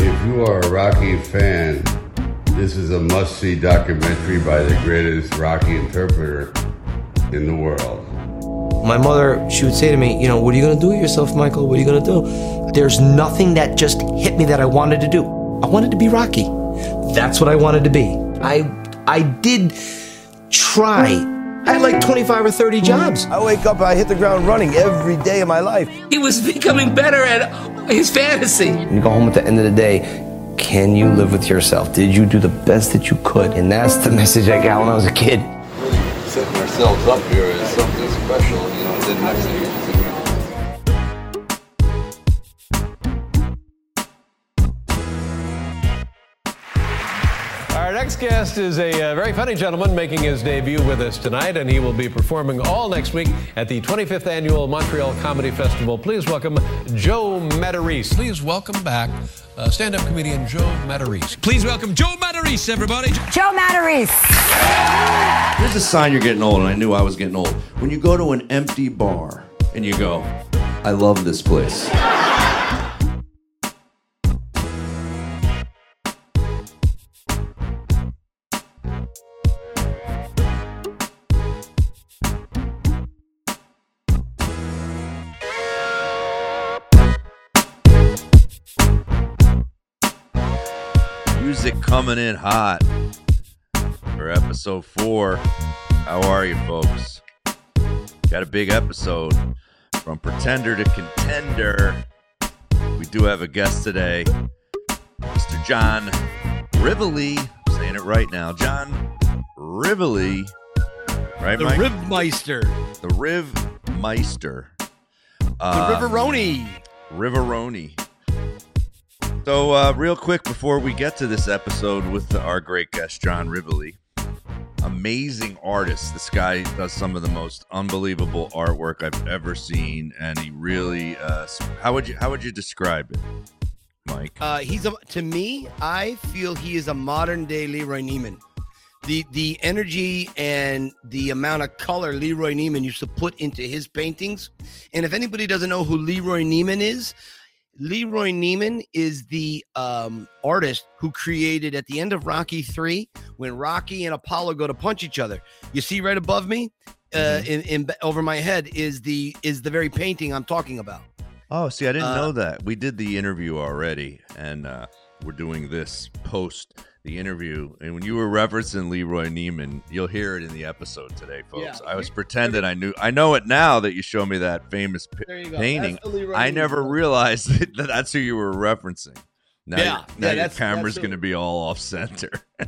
If you are a Rocky fan, this is a must see documentary by the greatest Rocky interpreter in the world. My mother, she would say to me, You know, what are you going to do with yourself, Michael? What are you going to do? There's nothing that just hit me that I wanted to do. I wanted to be Rocky. That's what I wanted to be. I, I did try. I had like 25 or 30 jobs. I wake up, I hit the ground running every day of my life. He was becoming better at his fantasy. You go home at the end of the day, can you live with yourself? Did you do the best that you could? And that's the message I got when I was a kid. setting ourselves up here is something special, you know, then next thing next guest is a uh, very funny gentleman making his debut with us tonight, and he will be performing all next week at the 25th Annual Montreal Comedy Festival. Please welcome Joe Matarese. Please welcome back uh, stand up comedian Joe Matarese. Please welcome Joe Matarese, everybody. Joe Matarese. Here's a sign you're getting old, and I knew I was getting old. When you go to an empty bar and you go, I love this place. Coming in hot for episode four. How are you, folks? Got a big episode from pretender to contender. We do have a guest today, Mr. John Rivoli. I'm saying it right now, John Rivoli. Right, The Mike? Ribmeister. the Rivmeister. The Uh, Riveroni. Riveroni. So, uh, real quick before we get to this episode with our great guest, John Rivoli, amazing artist. This guy does some of the most unbelievable artwork I've ever seen, and he really. Uh, how would you How would you describe it, Mike? Uh, he's a, to me, I feel he is a modern day Leroy Neiman. The the energy and the amount of color Leroy Neiman used to put into his paintings. And if anybody doesn't know who Leroy Neiman is, Leroy Neiman is the um, artist who created at the end of Rocky Three when Rocky and Apollo go to punch each other. You see right above me, uh, in, in over my head is the is the very painting I'm talking about. Oh, see, I didn't uh, know that. We did the interview already, and uh, we're doing this post the interview. And when you were referencing Leroy Neiman, you'll hear it in the episode today, folks. Yeah. I was pretending I knew. I know it now that you show me that famous p- go. painting. That's the Leroy I Neiman never realized that that's who you were referencing. Now, Yeah, your- yeah, now your that's- camera's going to be all off center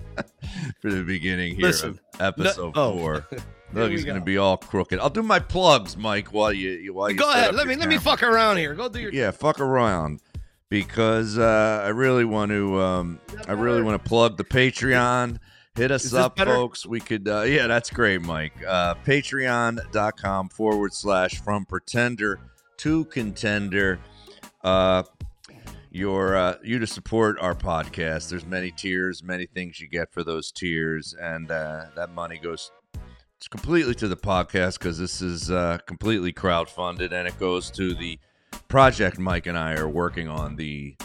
for the beginning here Listen, of episode oh. four. Look, he's going to be all crooked. I'll do my plugs, Mike, while you while you Go ahead. Let your me let me fuck around here. Go do your. yeah, fuck around because uh, I really want to. Um, I really want to plug the Patreon. Hit us up, better? folks. We could. Uh, yeah, that's great, Mike. Uh, Patreon.com forward slash from pretender to contender. Uh, your uh, you to support our podcast. There's many tiers, many things you get for those tiers, and uh, that money goes it's completely to the podcast because this is uh, completely crowdfunded, and it goes to the project Mike and I are working on the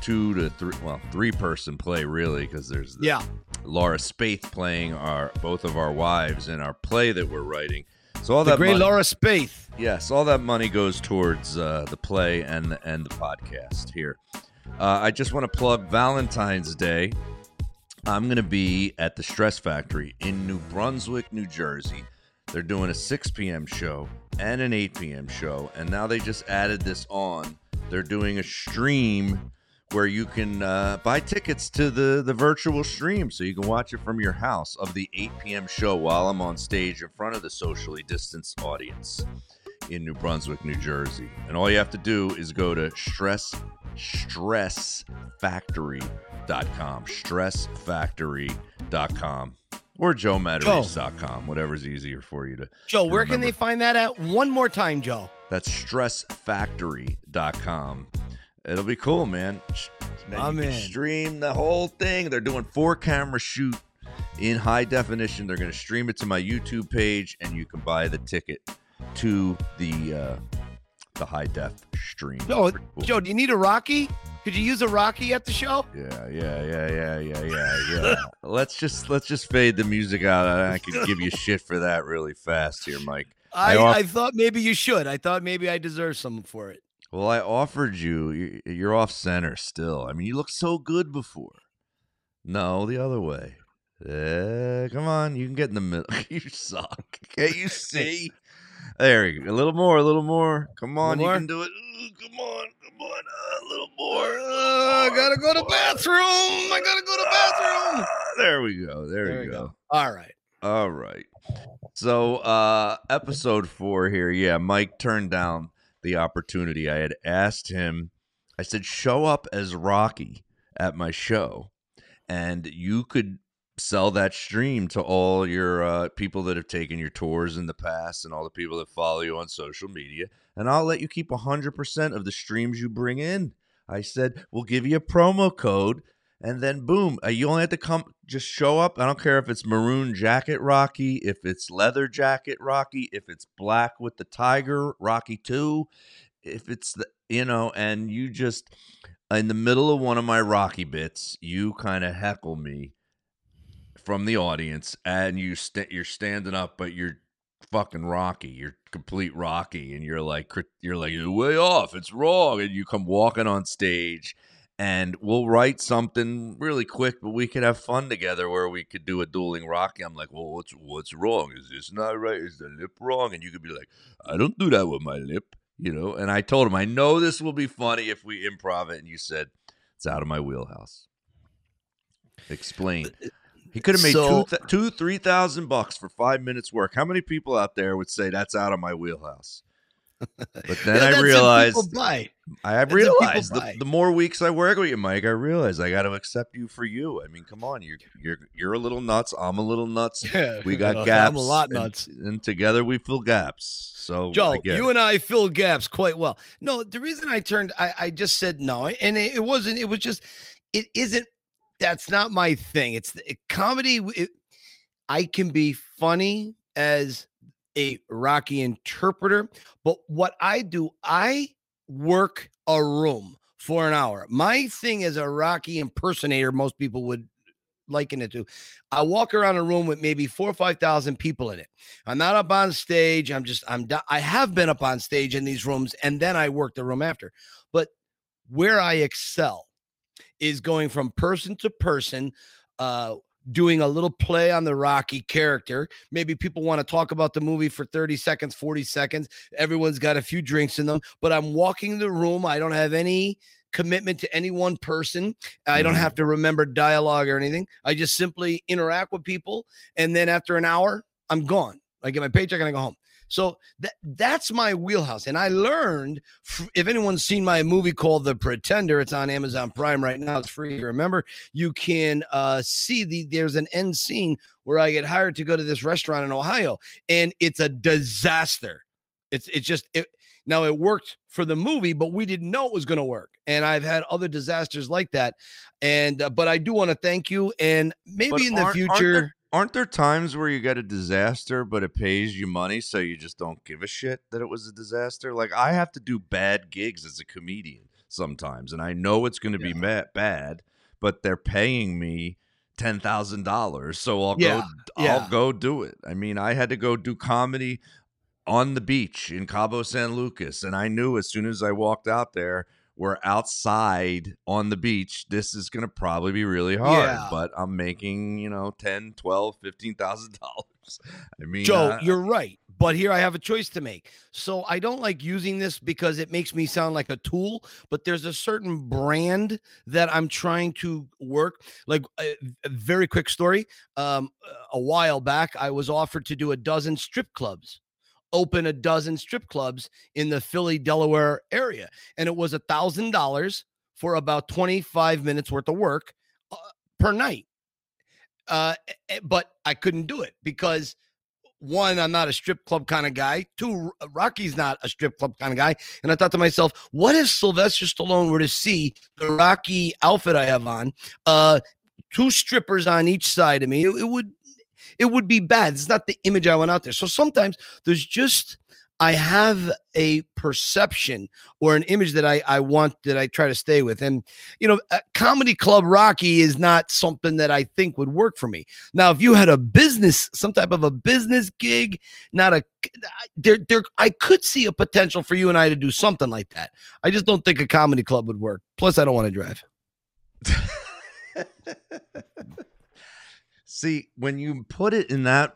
two to three, well, three person play really because there's the Yeah. Laura Spaeth playing our both of our wives in our play that we're writing. So all The that great money, Laura Spaeth. Yes, all that money goes towards uh, the play and and the podcast here. Uh, I just want to plug Valentine's Day. I'm going to be at the Stress Factory in New Brunswick, New Jersey. They're doing a 6 p.m. show and an 8 p.m. show, and now they just added this on. They're doing a stream where you can uh, buy tickets to the the virtual stream, so you can watch it from your house of the 8 p.m. show while I'm on stage in front of the socially distanced audience in New Brunswick, New Jersey. And all you have to do is go to stress stressfactory.com, stressfactory.com, or joematarese.com, whatever's easier for you to. Joe, where can they find that at? One more time, Joe. That's stressfactory.com. It'll be cool, man. Man, I'm in. stream the whole thing. They're doing four camera shoot in high definition. They're going to stream it to my YouTube page, and you can buy the ticket to the uh, the high def stream. Joe, Joe, do you need a Rocky? Could you use a Rocky at the show? Yeah, yeah, yeah, yeah, yeah, yeah, yeah. let's just let's just fade the music out. I could give you shit for that really fast here, Mike. I, off- I thought maybe you should. I thought maybe I deserve something for it. Well, I offered you. you- You're off center still. I mean, you looked so good before. No, the other way. Eh, come on, you can get in the middle. you suck. Can't you see? There you go. A little more, a little more. Come on, you more? can do it. Ooh, come on, come on. Uh, a little more. Uh, I gotta go to bathroom. I gotta go to bathroom. Ah, there we go. There, There we we go. go. All right. All right. So, uh episode 4 here. Yeah, Mike turned down the opportunity. I had asked him. I said, "Show up as Rocky at my show and you could sell that stream to all your uh, people that have taken your tours in the past and all the people that follow you on social media and I'll let you keep 100% of the streams you bring in." I said, "We'll give you a promo code and then boom, uh, you only have to come, just show up. I don't care if it's maroon jacket Rocky, if it's leather jacket Rocky, if it's black with the tiger Rocky 2, if it's the, you know, and you just, in the middle of one of my Rocky bits, you kind of heckle me from the audience and you st- you're standing up, but you're fucking Rocky. You're complete Rocky. And you're like, you're like, you're way off. It's wrong. And you come walking on stage and we'll write something really quick, but we could have fun together where we could do a dueling Rocky. I'm like, well, what's what's wrong? Is this not right? Is the lip wrong? And you could be like, I don't do that with my lip, you know. And I told him, I know this will be funny if we improv it. And you said it's out of my wheelhouse. Explain. Uh, He could have made So- two, th- two, three thousand bucks for five minutes work. How many people out there would say that's out of my wheelhouse? But then Yeah, I realized. I That's realized the, the more weeks I work with you, Mike, I realize I got to accept you for you. I mean, come on, you're you're you're a little nuts. I'm a little nuts. We got gaps. I'm a lot and- nuts. and, together we fill gaps. So Joe, you and I fill gaps quite well. No, the reason I turned, I, I just said no, and it, it wasn't. It was just, it isn't. That's not my thing. It's the, comedy. It, I can be funny as a Rocky interpreter, but what I do, I work a room for an hour. My thing as a Rocky impersonator, most people would liken it to. I walk around a room with maybe four or five thousand people in it. I'm not up on stage. I'm just I'm I have been up on stage in these rooms, and then I work the room after. But where I excel is going from person to person, uh, doing a little play on the Rocky character. Maybe people want to talk about the movie for 30 seconds, 40 seconds. Everyone's got a few drinks in them, but I'm walking the room. I don't have any commitment to any one person. I don't have to remember dialogue or anything. I just simply interact with people. And then after an hour, I'm gone. I get my paycheck and I go home. So that that's my wheelhouse. And I learned if anyone's seen my movie called The Pretender, it's on Amazon Prime right now. It's free. Remember, you can uh, see the there's an end scene where I get hired to go to this restaurant in Ohio, and it's a disaster. It's it's just it now it worked for the movie, but we didn't know it was going to work. And I've had other disasters like that. And uh, but I do want to thank you. And maybe But in the future. Aren't there times where you get a disaster, but it pays you money, so you just don't give a shit that it was a disaster? Like I have to do bad gigs as a comedian sometimes, and I know it's going to be ma- bad, but they're paying me ten thousand dollars, so I'll Yeah, go. yeah. I'll go do it. I mean, I had to go do comedy on the beach in Cabo San Lucas, and I knew as soon as I walked out there. We're outside on the beach. This is going to probably be really hard, Yeah. but I'm making, you know, 10, 12, 15,000 dollars. I mean, Joe, uh, you're right. But here I have a choice to make. So I don't like using this because it makes me sound like a tool, but there's a certain brand that I'm trying to work. Like a, a very quick story. Um, a while back, I was offered to do a dozen strip clubs, open a dozen strip clubs in the Philly, Delaware area. And it was a thousand dollars for about 25 minutes worth of work uh, per night. Uh, but I couldn't do it because one, I'm not a strip club kind of guy. Two, Rocky's not a strip club kind of guy. And I thought to myself, what if Sylvester Stallone were to see the Rocky outfit I have on, uh, two strippers on each side of me? It, it would, it would be bad. It's not the image I want out there. So sometimes there's just I have a perception or an image that I, I want that I try to stay with. And, you know, uh, Comedy Club Rocky is not something that I think would work for me. Now, if you had a business, some type of a business gig, not a, there, there, I could see a potential for you and I to do something like that. I just don't think a comedy club would work. Plus, I don't want to drive. See, when you put it in that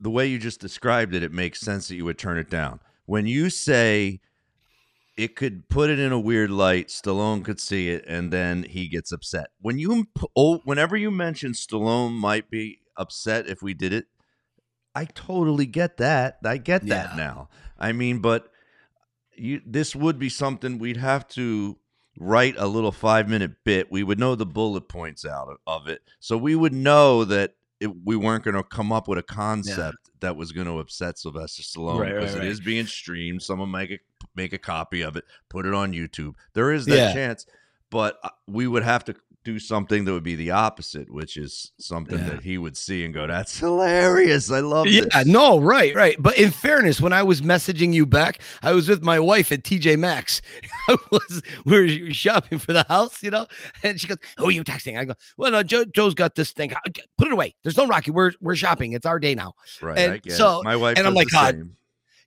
the way you just described it, it makes sense that you would turn it down. When you say it could put it in a weird light, Stallone could see it, and then he gets upset. When you, oh, whenever you mention Stallone might be upset if we did it, I totally get that. I get that Yeah. now. I mean, but you, this would be something we'd have to write a little five minute bit. We would know the bullet points out of, of it, so we would know that it, we weren't going to come up with a concept that was going to upset Sylvester Stallone Right, right, because right. it is being streamed. Someone make a make a copy of it, put it on YouTube. There is that Yeah. chance, but uh, we would have to do something that would be the opposite, which is something Yeah. that he would see and go, "That's hilarious! I love Yeah, this." no, right, right. But in fairness, when I was messaging you back, I was with my wife at TJ Maxx. I was we were shopping for the house, you know, and she goes, "Who are you texting?" I go, "Well, uh, no, Joe, Joe's got this thing. Put it away. There's no Rocky. We're we're shopping. It's our day now." right. and so- it. My wife and I'm like, God.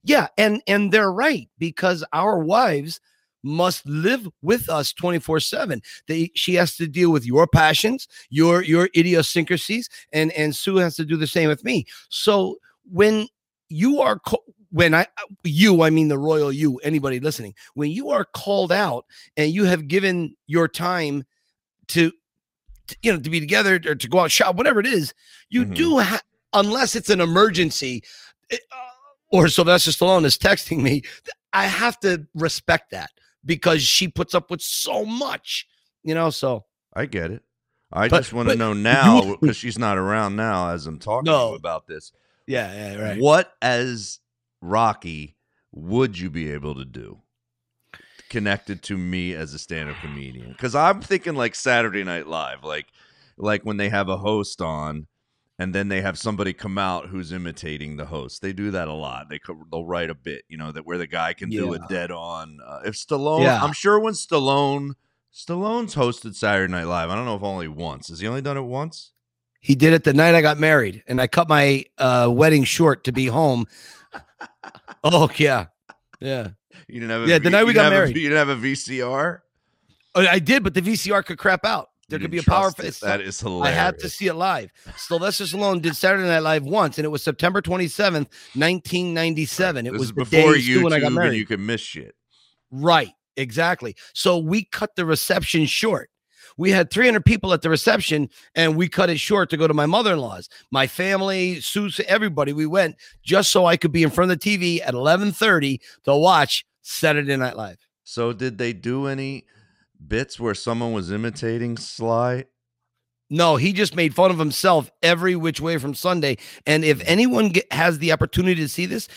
Yeah, and and they're right because our wives must live with us 24/7. They she has to deal with your passions, your your idiosyncrasies and and Sue has to do the same with me. So when you are co- when I you I mean the royal you anybody listening when you are called out and you have given your time to, to, you know to be together or to go out shop whatever it is you Mhm. do ha- unless it's an emergency eh, uh, or Sylvester Stallone is texting me I have to respect that because she puts up with so much you know so I get it. I But- just want to know now because she's not around now as I'm talking to No. you about this. yeah yeah right What as Rocky would you be able to do connected to me as a stand-up comedian? Because I'm thinking like Saturday Night Live, like like when they have a host on. And then they have somebody come out who's imitating the host. They do that a lot. They co- they'll write a bit, you know, that where the guy can do a dead on. Uh, if Stallone, Yeah. I'm sure when Stallone Stallone's hosted Saturday Night Live. I don't know if only once. Has he only done it once? He did it the night I got married, and I cut my uh, wedding short to be home. Oh yeah, yeah. You didn't have a Yeah, the night we got didn't a- married. you didn't have a VCR. Oh, I did, but the VCR could crap out. There You could be a power. fa- That is I hilarious. had to see it live. Sylvester Stallone did Saturday Night Live once, and it was September twenty seventh, nineteen ninety seven. It This was before YouTube, and I got married. you can miss shit. Right, exactly. So we cut the reception short. We had 300 people at the reception, and we cut it short to go to my mother in law's. My family, Susie, everybody, we went just so I could be in front of the TV at 11:30 to watch Saturday Night Live. So did they do any bits where someone was imitating Sly? No, he just made fun of himself every which way from Sunday. And if anyone get, has the opportunity to see this,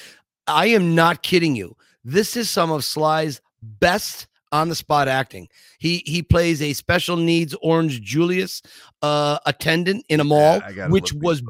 I am not kidding you. This is some of Sly's best on the spot acting. He he plays a special needs Orange Julius uh attendant in a mall, gotta which was.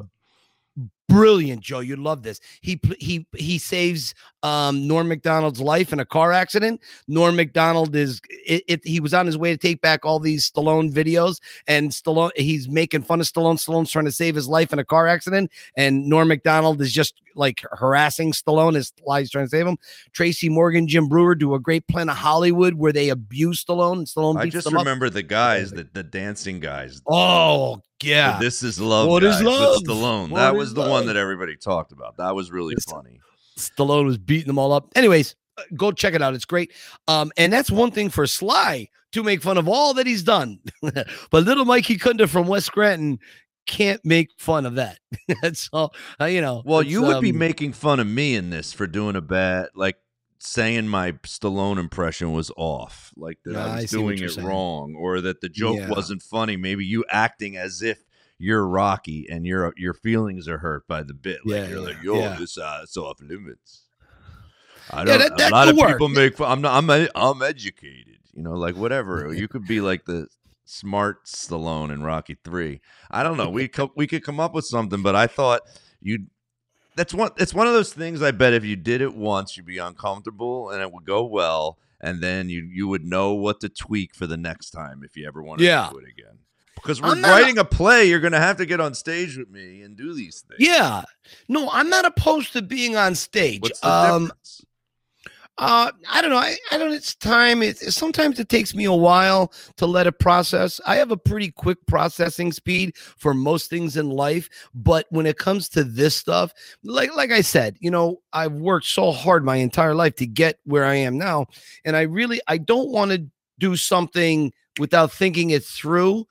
Brilliant, Joe. You'd love this. He he he saves um Norm Macdonald's life in a car accident. Norm Macdonald is it, it he was on his way to take back all these Stallone videos and Stallone he's making fun of Stallone. Stallone's trying to save his life in a car accident and Norm Macdonald is just like harassing Stallone as Sly's trying to save him. Tracy Morgan, Jim Breuer do a great plan of Hollywood where they abuse Stallone and Stallone I just them up. remember the guys, the, the dancing guys. Oh yeah. The This is love. What is guys love? With Stallone. What that is was the love? one that everybody talked about. That was really It's- funny. Stallone was beating them all up. Anyways, uh, go check it out. It's great. Um, and that's one thing for Sly to make fun of all that he's done. but little Mikey Kunda from West Scranton can't make fun of that. that's all. Uh, you know. Well, you would be um, making fun of me in this for doing a bad, like saying my Stallone impression was off, like that Yeah, I I was what doing it saying. wrong, or that the joke Yeah. wasn't funny. Maybe you acting as if you're Rocky and your your feelings are hurt by the bit. Like Yeah, you're yeah, like, yo, yeah. this uh, it's off limits. I don't. that- that a lot of work. people make. fun. I'm not. I'm. I'm educated. You know, like whatever. You could be like the smart Stallone in Rocky Three. I don't know. We co- we could come up with something, but I thought you'd that's one. It's one of those things. I bet if you did it once, you'd be uncomfortable, and it would go well, and then you you would know what to tweak for the next time if you ever wanted Yeah. to do it again. Because we're not- writing a play, you're going to have to get on stage with me and do these things. Yeah. No, I'm not opposed to being on stage. What's the Um, difference? Uh, I don't know. I, I don't. It's time. It, sometimes it takes me a while to let it process. I have a pretty quick processing speed for most things in life, but when it comes to this stuff, like like I said, you know, I've worked so hard my entire life to get where I am now, and I really I don't want to do something without thinking it through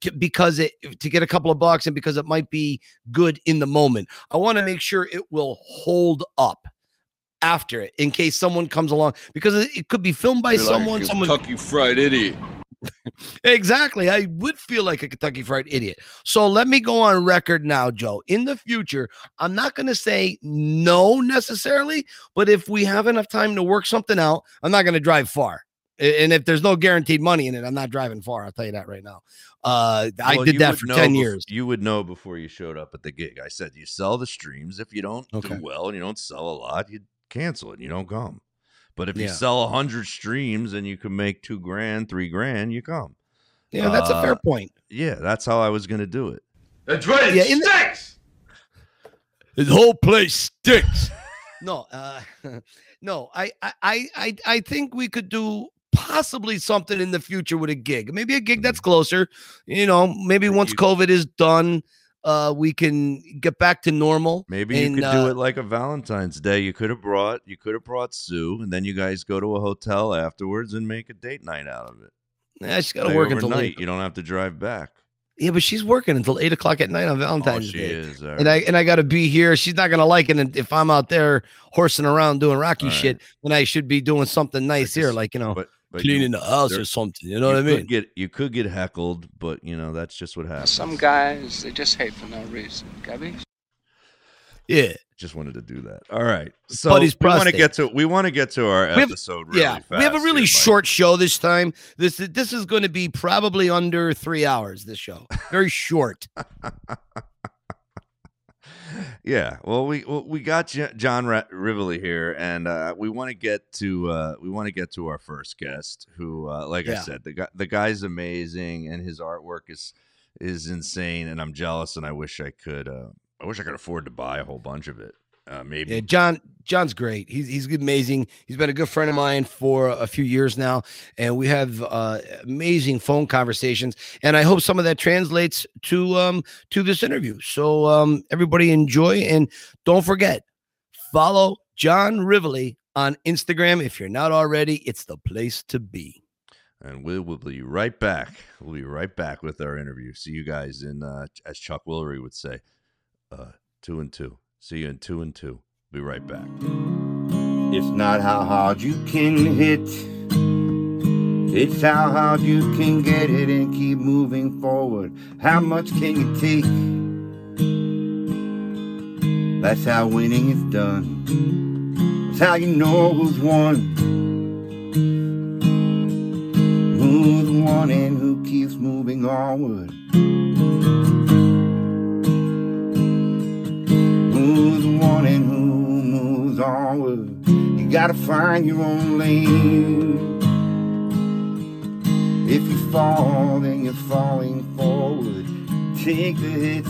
to, because it to get a couple of bucks and because it might be good in the moment. I want to make sure it will hold up after it in case someone comes along because it, could be filmed by You're like a someone someone Kentucky Fried Idiot. exactly i would feel like a kentucky fried idiot so let me go on record now joe in the future i'm not going to say no necessarily but if we have enough time to work something out i'm not going to drive far and if there's no guaranteed money in it i'm not driving far i'll tell you that right now uh i did that for 10 bef- years You would know before you showed up at the gig. I said you sell the streams. If you don't Okay. do well and you don't sell a lot, you cancel it. You don't come. But if you sell a hundred streams and you can make two grand, three grand, you come. yeah that's a fair Uh, point Yeah, that's how I was going to do it. That's right. It Yeah, in the- stinks. This whole place stinks. no, uh, no, I, I, I, I- I think we could do possibly something in the future with a gig. Maybe a gig that's closer. You know, maybe once COVID is done, uh, we can get back to normal. Maybe you And, could uh, do it like a Valentine's Day. You could have brought you could have brought Sue, and then you guys go to a hotel afterwards and make a date night out of it. Yeah, she's got to work until late. You don't have to drive back. Yeah, but she's working until eight o'clock at night on Oh, Valentine's she Day. is. all And. I and I got to be here. She's not gonna like it if I'm out there horsing around doing Rocky right. shit when I should be doing something nice here, like you know, but but you- cleaning the house or something. You know you what I mean? Get you could get heckled, but you know that's just what happens. Some guys, they just hate for no reason. Gabby? Yeah. just wanted to do that. All right, so Buddy's we want to get to we want to get to our We have- episode. Really yeah, we have a really here, Mike. short show this time. This this is going to be probably under three hours. This show, very short. Yeah, well, we well, we got John Ra- Rivoli here, and uh, we want to get to uh, we want to get to our first guest, who, uh, like I said, the guy the guy's amazing, and his artwork is is insane, and I'm jealous, and I wish I could uh, I wish I could afford to buy a whole bunch of it. Uh, maybe Yeah, John John's great. He's he's amazing. He's been a good friend of mine for a few years now, and we have uh, amazing phone conversations. And I hope some of that translates to um to this interview. So um everybody enjoy and don't forget follow John Rivoli on Instagram if you're not already. It's the place to be. and we will be right back. We'll be right back with our interview. See you guys in, uh, as Chuck Woolery would say, uh, two and two. See you in two and two. Be right back. It's not how hard you can hit. It's how hard you can get it and keep moving forward. How much can you take? That's how winning is done. It's how you know who's won. Who's won and who keeps moving onward. Who's won and who moves onward. You gotta find your own lane. If you fall, then you're falling forward. Take the hits.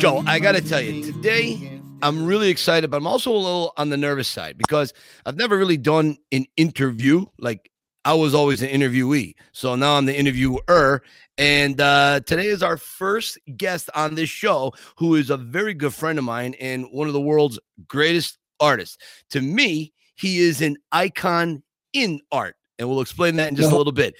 Joe, I got to tell you, today I'm really excited, but I'm also a little on the nervous side because I've never really done an interview. Like I was always an interviewee. So now I'm the interviewer. And uh, today is our first guest on this show, who is a very good friend of mine and one of the world's greatest artists. To me, he is an icon in art. And we'll explain that in just a little bit.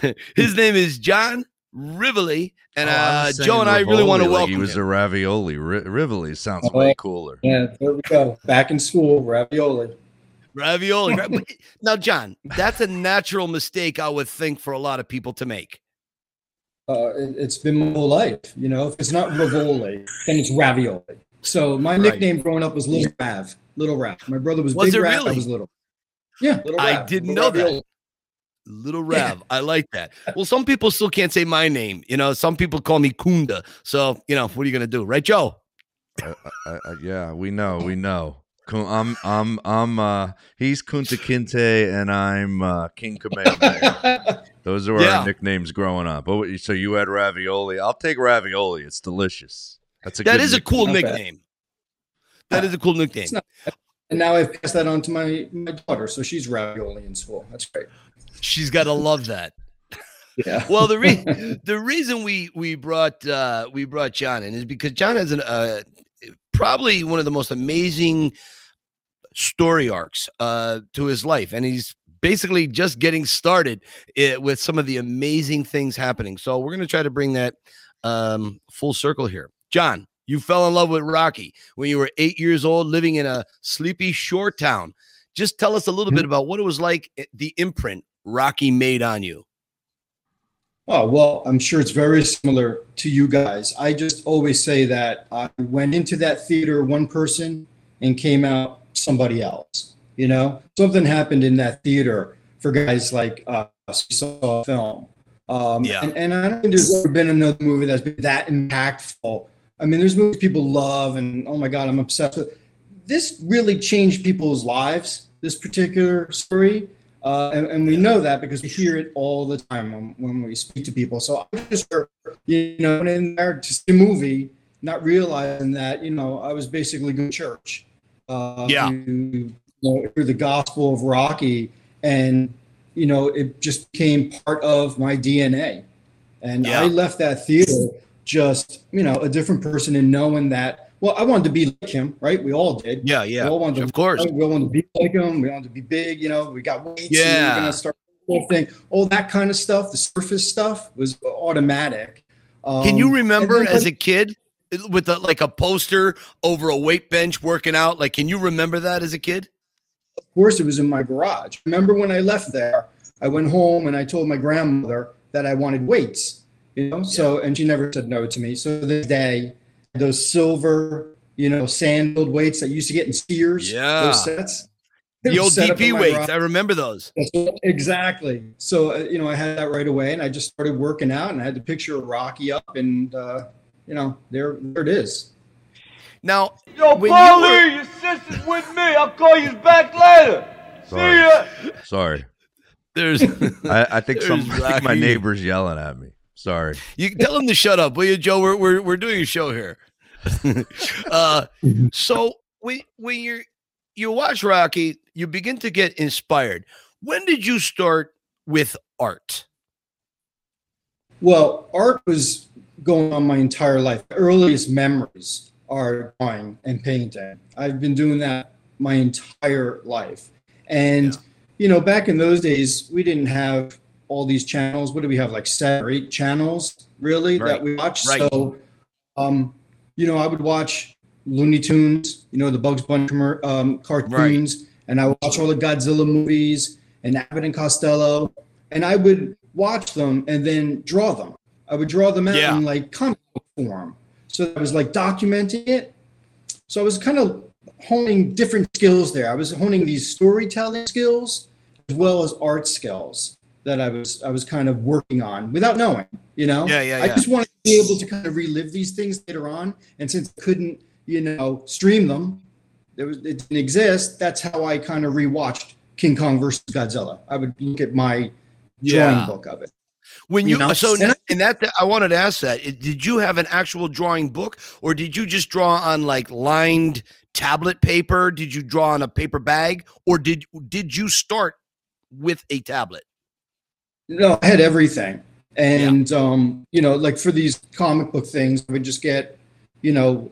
His name is John Rivoli. And Oh, uh, Joe saying and I really want to Rivoli like welcome He was him. a ravioli. Ri- Rivoli sounds Oh, way cooler. Yeah, there we go. Back in school, ravioli. Ravioli. now, John, that's a natural mistake I would think for a lot of people to make. Uh, it, it's been my whole life. You know, if it's not ravioli, then it's ravioli. So my Right. nickname growing up was Little Rav. Little Rav. My brother was, Was Big it Rav. really? I was little. Yeah, Little I didn't Little know that. Ravioli. Little Rav. I like that. Well, some people still can't say my name. You know, some people call me Kunda. So, you know, what are you going to do? Right, Joe? I, I, I, yeah, we know, we know. Kun- I'm, I'm, I'm. Uh, he's Kunta Kinte, and I'm uh, King Kamehameha. Those are Yeah. our nicknames growing up. Oh, so you had ravioli? I'll take ravioli. It's delicious. That's a That good is a nick- cool Not bad. nickname. That is a cool nickname. Not And now I've passed that on to my my daughter, so she's ravioli in school. That's great. She's got to love that. Yeah. Well, the re- the reason we we brought uh, we brought John in is because John has an uh, probably one of the most amazing story arcs uh, to his life, and he's basically just getting started eh, with some of the amazing things happening. So we're going to try to bring that um, full circle here. John, you fell in love with Rocky when you were eight years old, living in a sleepy shore town. Just tell us a little bit about what it was like, eh, the imprint Rocky made on you. Oh, well, I'm sure it's very similar to you guys. I just always say that I went into that theater one person and came out somebody else. You know, something happened in that theater for guys like us who saw a film. Um, Yeah. and, and I don't think there's ever been another movie that's been that impactful. I mean, there's movies people love, and oh my God, I'm obsessed with. This really changed people's lives, this particular story. Uh, and, and we know that because we hear it all the time when, when we speak to people. So I just, you know, went in there to see a movie, not realizing that, you know, I was basically going to church. Uh, Yeah. to, you know, through the gospel of Rocky. And, you know, it just became part of my DNA. And Yeah. I left that theater just, you know, a different person and knowing that, well, I wanted to be like him, right? We all did. Yeah, yeah, We all wanted to, of course. We all wanted to be like him. We wanted to be big. You know, we got weights. Yeah. were gonna start the whole thing. All that kind of stuff. The surface stuff was automatic. Can you Um, remember then- as a kid with a, like a poster over a weight bench working out? Like, can you remember that as a kid? Of course, it was in my garage. Remember when I left there? I went home and I told my grandmother that I wanted weights. You know, so and she never said no to me. So this day, those silver, you know, sandaled weights that you used to get in Sears. Yeah. those sets. They The old set up in DP weights. garage. I remember those. Exactly. So uh, you know, I had that right away, and I just started working out, and I had the picture of Rocky up, and uh, you know, there, there it is. Now, Yo, when you Paulie, were- your sister's with me. I'll call you back later. See Sorry. ya. Sorry. There's, I, I think some. I think my neighbor's yelling at me. Sorry. You tell him to shut up, will you, Joe? We're we're, we're doing a show here. uh, so when when you're you watch Rocky, you begin to get inspired. When did you start with art? Well, art was going on my entire life. My earliest memories are drawing and painting. I've been doing that my entire life. And, you know, back in those days, we didn't have all these channels. What do we have? Like seven or eight channels, really, Right. that we watch. Right. So, um, you know, I would watch Looney Tunes, you know, the Bugs Bunny um, cartoons, and I would watch all the Godzilla movies and Abbott and Costello, and I would watch them and then draw them. I would draw them out Yeah. in like comic form. So I was like documenting it. So I was kind of honing different skills there. I was honing these storytelling skills as well as art skills that I was I was kind of working on without knowing, you know. Yeah, yeah, I yeah. just wanted to be able to kind of relive these things later on, and since I couldn't, you know, stream them, there was it didn't exist. That's how I kind of rewatched King Kong versus Godzilla. I would look at my drawing book of it. When you, You know, so and and that I wanted to ask that did you have an actual drawing book or did you just draw on like lined tablet paper? Did you draw on a paper bag or did did you start with a tablet? No, I had everything. And um, you know, like for these comic book things, I would just get, you know,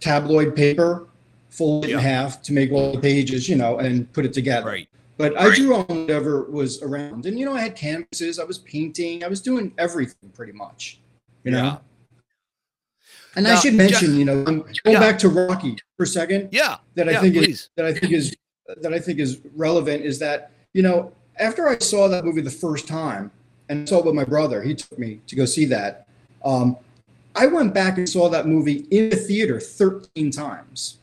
tabloid paper, fold it in half to make all the pages, you know, and put it together. Right. But I drew on whatever was around. And you know, I had canvases, I was painting, I was doing everything pretty much. You know? Yeah. And I should mention, you know, I'm going Yeah. back to Rocky for a second. Yeah. That I Yeah, think please. is that I think is that I think is relevant is that, you know, after I saw that movie the first time and saw it with my brother, he took me to go see that. Um, I went back and saw that movie in the theater 13 times.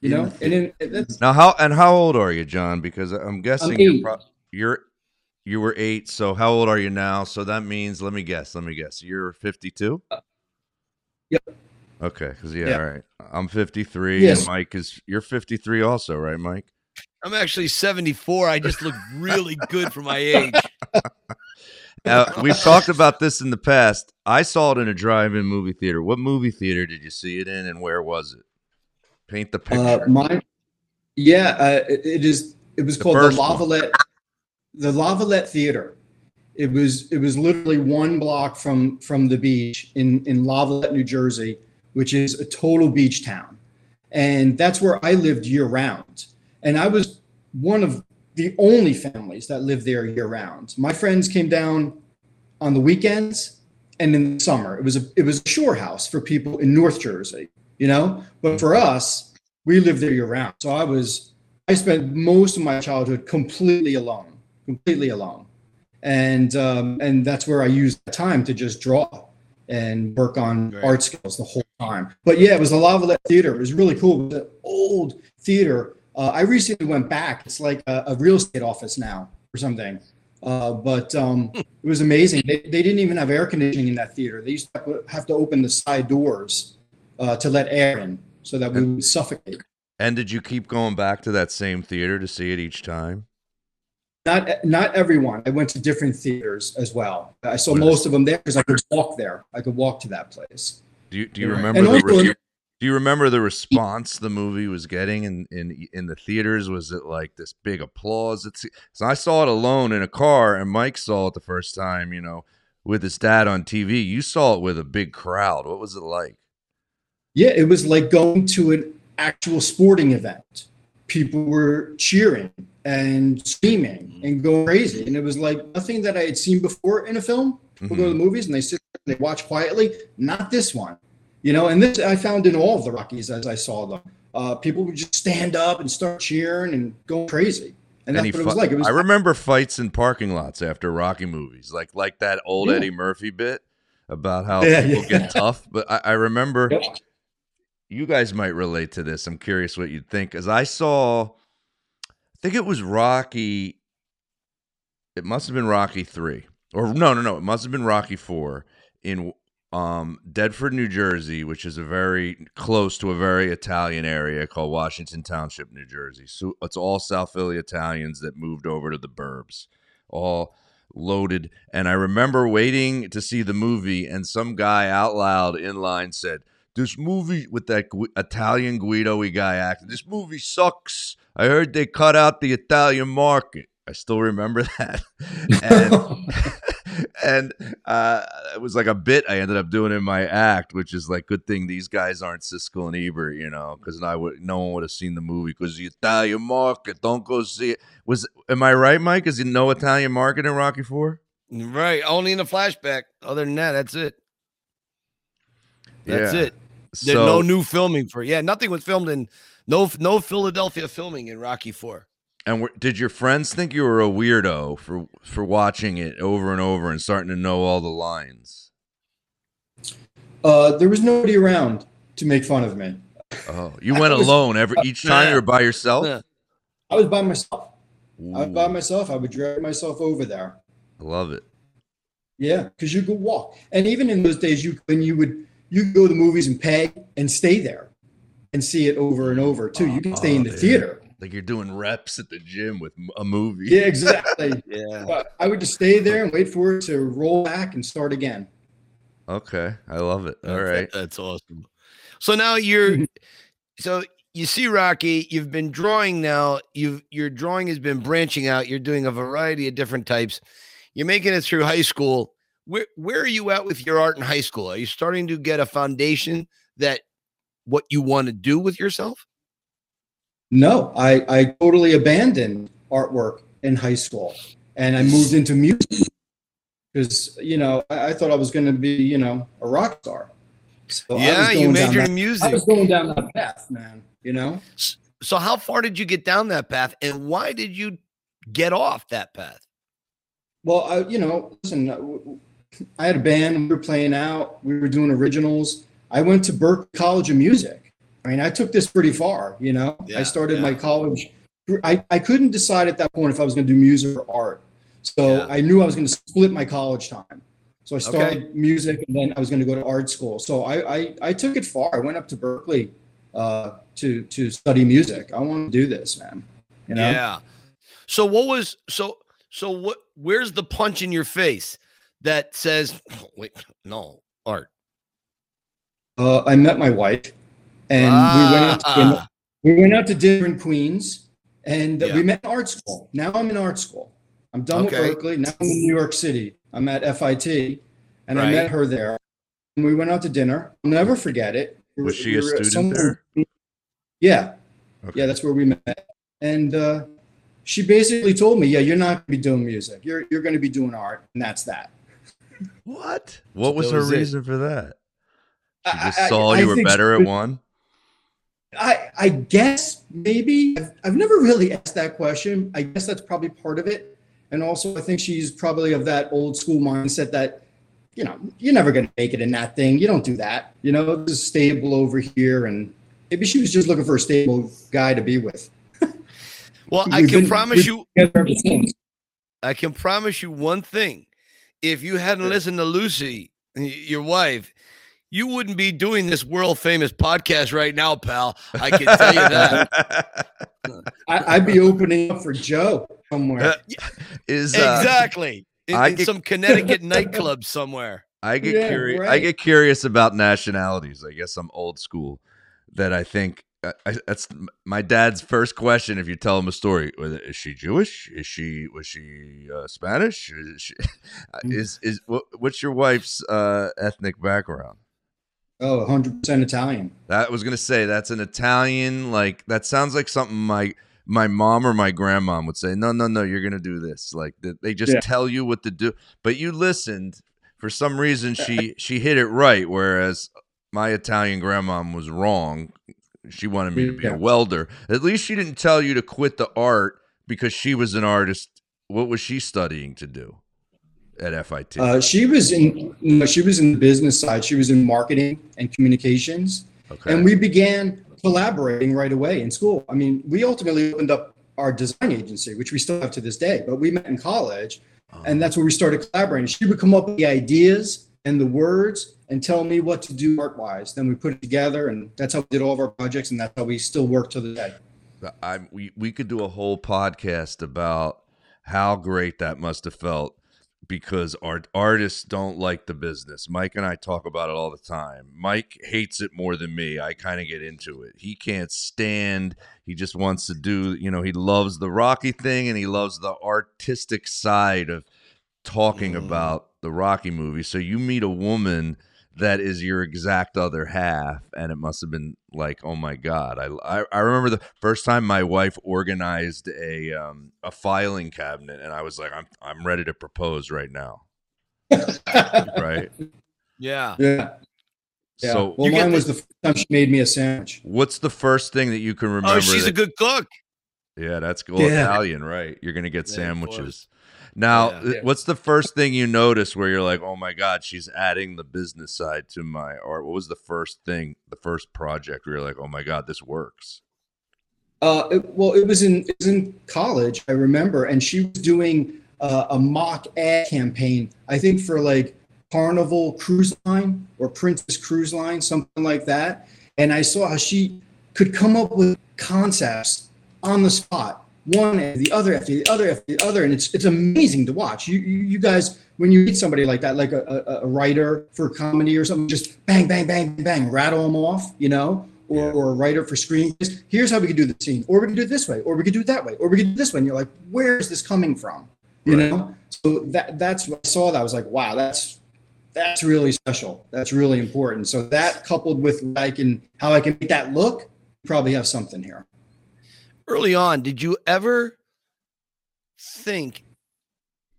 You know, and in, that's Now, how and how old are you, John? Because I'm guessing I'm you're, pro- you're you were eight. So how old are you now? So that means, let me guess. Let me guess. You're 52. Yep. Okay, because yeah, Yeah. all right. I'm 53, Yes. and Mike is you're 53 also, right, Mike? I'm actually 74. I just look really good for my age. Uh, we've talked about this in the past. I saw it in a drive-in movie theater. What movie theater did you see it in, and where was it? Paint the picture. Uh, mine, yeah, uh, it, it is. It was The called the. Lavalette, the Lavalette Theater. It was it was literally one block from from the beach in in Lavalette, New Jersey, which is a total beach town, and that's where I lived year round. And I was one of the only families that lived there year round. My friends came down on the weekends and in the summer. It was a it was a shore house for people in North Jersey, you know. But for us, we lived there year round. So I was I spent most of my childhood completely alone, completely alone, and um, and that's where I used the time to just draw and work on art skills the whole time. But yeah, it was the Lavalette Theater. It was really cool. It was an old theater. Uh, I recently went back. It's like a, a real estate office now or something. Uh, but um, it was amazing. They, they didn't even have air conditioning in that theater. They used to have to open the side doors uh, to let air in so that we would suffocate. and did you keep going back to that same theater to see it each time? Not not everyone. I went to different theaters as well. I saw most of them there because I could walk there. I could walk to that place. Do you do you remember And the also- re- do you remember the response the movie was getting in in in the theaters? Was it like this big applause? It's so I saw it alone in a car, and Mike saw it the first time. You know, with his dad on TV. You saw it with a big crowd. What was it like? Yeah, it was like going to an actual sporting event. People were cheering and screaming mm-hmm. and going crazy, and it was like nothing that I had seen before in a film. People go to mm-hmm. the movies and they sit and they watch quietly. Not this one, you know. And this I found in all of the Rockies as I saw them. Uh, people would just stand up and start cheering and going crazy, and that's what it was like. It was I remember fights in parking lots after Rocky movies, like like that old Yeah. Eddie Murphy bit about how Yeah, people yeah. get tough. But I, I remember you guys might relate to this. I'm curious what you'd think, as I saw. I think it was Rocky. It must have been Rocky three, or no, no, no. It must have been Rocky four in um, Deptford, New Jersey, which is a very close to a very Italian area called Washington Township, New Jersey. So it's all South Philly Italians that moved over to the burbs, all loaded. And I remember waiting to see the movie, and some guy out loud in line said, "This movie with that Gu- Italian Guido guy acting, this movie sucks. I heard they cut out the Italian market." I still remember that. And, and uh, it was like a bit I ended up doing in my act, which is like, good thing these guys aren't Siskel and Ebert, you know, because I would no one would have seen the movie because the Italian market. Don't go see it. Was am I right, Mike? Is it no Italian market in Rocky Four? Right. Only in the flashback. Other than that, that's it. That's Yeah. it. There's no new filming for yeah. Nothing was filmed in no no Philadelphia filming in Rocky Four. And were, did your friends think you were a weirdo for for watching it over and over and starting to know all the lines? uh, there was nobody around to make fun of me. Oh, you went was- alone every each time you were by yourself. I was by myself. I was by myself. I would drag myself over there. I love it. Yeah, because you could walk, and even in those days, you when you would you could go to the movies and pay and stay there, and see it over and over too. You can stay in the Oh, theater. Like you're doing reps at the gym with a movie. Yeah, exactly. yeah. But I would just stay there and wait for it to roll back and start again. Okay, I love it. All That's- right. That's awesome. So now you're so you see Rocky, you've been drawing now, you've your drawing has been branching out. You're doing a variety of different types. You're making it through high school. Where where are you at with your art in high school? Are you starting to get a foundation that what you want to do with yourself? No, I, I totally abandoned artwork in high school and I moved into music because, you know, I, I thought I was going to be, you know, a rock star. So Yeah, you majored in music. I was going down that path, man, you know? So how far did you get down that path and why did you get off that path? Well, I, you know, listen, uh, I had a band, we were playing out, we were doing originals. I went to Berklee College of Music. I mean, I took this pretty far, you know. Yeah, I started yeah. my college. I, I couldn't decide at that point if I was going to do music or art. So Yeah. I knew I was going to split my college time. So I started music, and then I was going to go to art school. So I, I I took it far. I went up to Berklee uh, to to study music. I want to do this, man. You know? Yeah. So what was so so what where's the punch in your face that says wait no art Uh, I met my wife, and we went out to dinner. Ah. We went out to dinner in Queens, and Yeah. we met in art school. Now I'm in art school. I'm done Okay. with Berklee. Now I'm in New York City. I'm at FIT, and I met her there. And we went out to dinner. I'll never forget it. We Was were- she we a student somewhere- there? Yeah, yeah, that's where we met. And uh, she basically told me, "Yeah, you're not going to be doing music. You're you're going to be doing art, and that's that." What? What was That her was it. reason for that? She just I- saw I you were better she- at one. I I guess maybe I've, I've never really asked that question. I guess that's probably part of it, and also I think she's probably of that old school mindset that you know you're never going to make it in that thing. You don't do that. You know, this is stable over here, and maybe she was just looking for a stable guy to be with. well i can been- promise you been together ever since. i can promise you one thing if you hadn't listened to lucy your wife you wouldn't be doing this world famous podcast right now pal i can tell you that I, I'd be opening up for Joe somewhere. Is uh, exactly in, in get- some connecticut nightclub somewhere I get Yeah, curious. I get curious about nationalities. I guess I'm old school. That I think I, I, that's my dad's first question. If you tell him a story, is she Jewish? Is she was she uh, Spanish? Is she, is is what, what's your wife's uh, ethnic background? Oh, 100 percent Italian. That was gonna say that's an Italian. Like that sounds like something my my mom or my grandmom would say. No, no, no, you're gonna do this. Like they just Yeah. tell you what to do, but you listened. For some reason, she she hit it right, whereas my Italian grandmom was wrong. She wanted me to be Yeah. a welder. At least she didn't tell you to quit the art because she was an artist. What was she studying to do at FIT? Uh, she was in, you know, she was in the business side. She was in marketing and communications, okay. and we began collaborating right away in school. I mean, we ultimately opened up our design agency, which we still have to this day. But we met in college, and that's where we started collaborating. She would come up with the ideas and the words and tell me what to do art wise. Then we put it together, and that's how we did all of our projects, and that's how we still work to the day. I we we could do a whole podcast about how great that must have felt because art artists don't like the business. Mike and I talk about it all the time. Mike hates it more than me. I kind of get into it. He can't stand. He just wants to do. You know, he loves the Rocky thing and he loves the artistic side of talking mm. about the Rocky movie. So you meet a woman that is your exact other half and it must have been like oh my god. I i, I remember the first time my wife organized a um a filing cabinet and i was like i'm i'm ready to propose right now. Right? Yeah. Yeah. Yeah. So- well, mine was the first time she made me a sandwich. what's the first thing that you can remember oh she's a good cook. Yeah that's cool. Yeah. italian right? You're gonna get Yeah, sandwiches now Yeah. Yeah. what's the first thing you notice where you're like oh my god she's adding the business side to my art what was the first thing the first project where you're like oh my god this works Uh, it- well, it was in it was in college, I remember, and she was doing uh, a mock ad campaign. I think for like Carnival Cruise Line or Princess Cruise Line, something like that. And I saw how she could come up with concepts on the spot, one after the other after the other after the other, and it's it's amazing to watch. You you, you guys, when you meet somebody like that, like a, a, a writer for comedy or something, just bang bang bang bang, rattle them off, you know or, or a writer for screenplays. Here's how we could do the scene, or we could do it this way, or we could do it that way, or we could do this way. And you're like, where is this coming from? You Right. know? So that that's what I saw that I was like, wow, that's that's really special. That's really important. So that coupled with like and how I can make that look, probably have something here. Early on did you ever think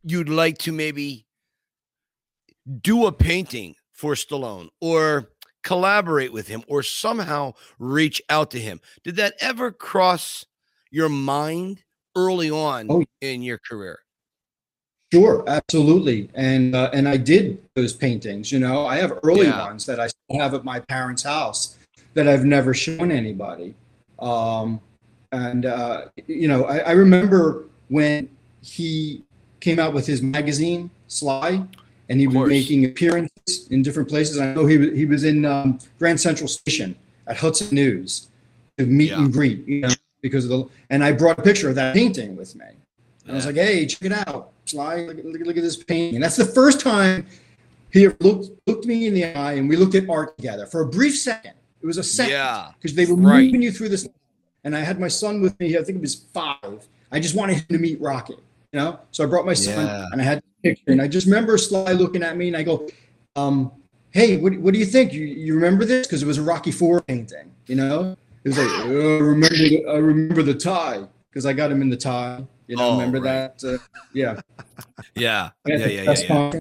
you'd like to maybe do a painting for Stallone or collaborate with him or somehow reach out to him did that ever cross your mind early on Oh. in your career Sure, absolutely, and uh, and I did those paintings. You know, I have early Yeah. ones that I still have at my parents' house that I've never shown anybody. Um, and uh, you know, I, I remember when he came out with his magazine, Sly, and he was making appearances in different places. I know he was, he was in um, Grand Central Station at Hudson News to meet and greet, you know, because of the. And I brought a picture of that painting with me. And I was like, "Hey, check it out, Sly! Look, look, look at this painting." And that's the first time he looked looked me in the eye, and we looked at art together for a brief second. It was a second Yeah, because they were right. moving you through this. And I had my son with me. I think he was five. I just wanted him to meet Rocky, you know. So I brought my son, Yeah. and I had the picture. And I just remember Sly looking at me, and I go, um, "Hey, what, what do you think? You, you remember this? Because it was a Rocky Four painting, you know." It was like, oh, I remember, the, I remember the tie because I got him in the tie. You know, Oh, remember right. that? Uh, yeah. Yeah, yeah, yeah, yeah, yeah.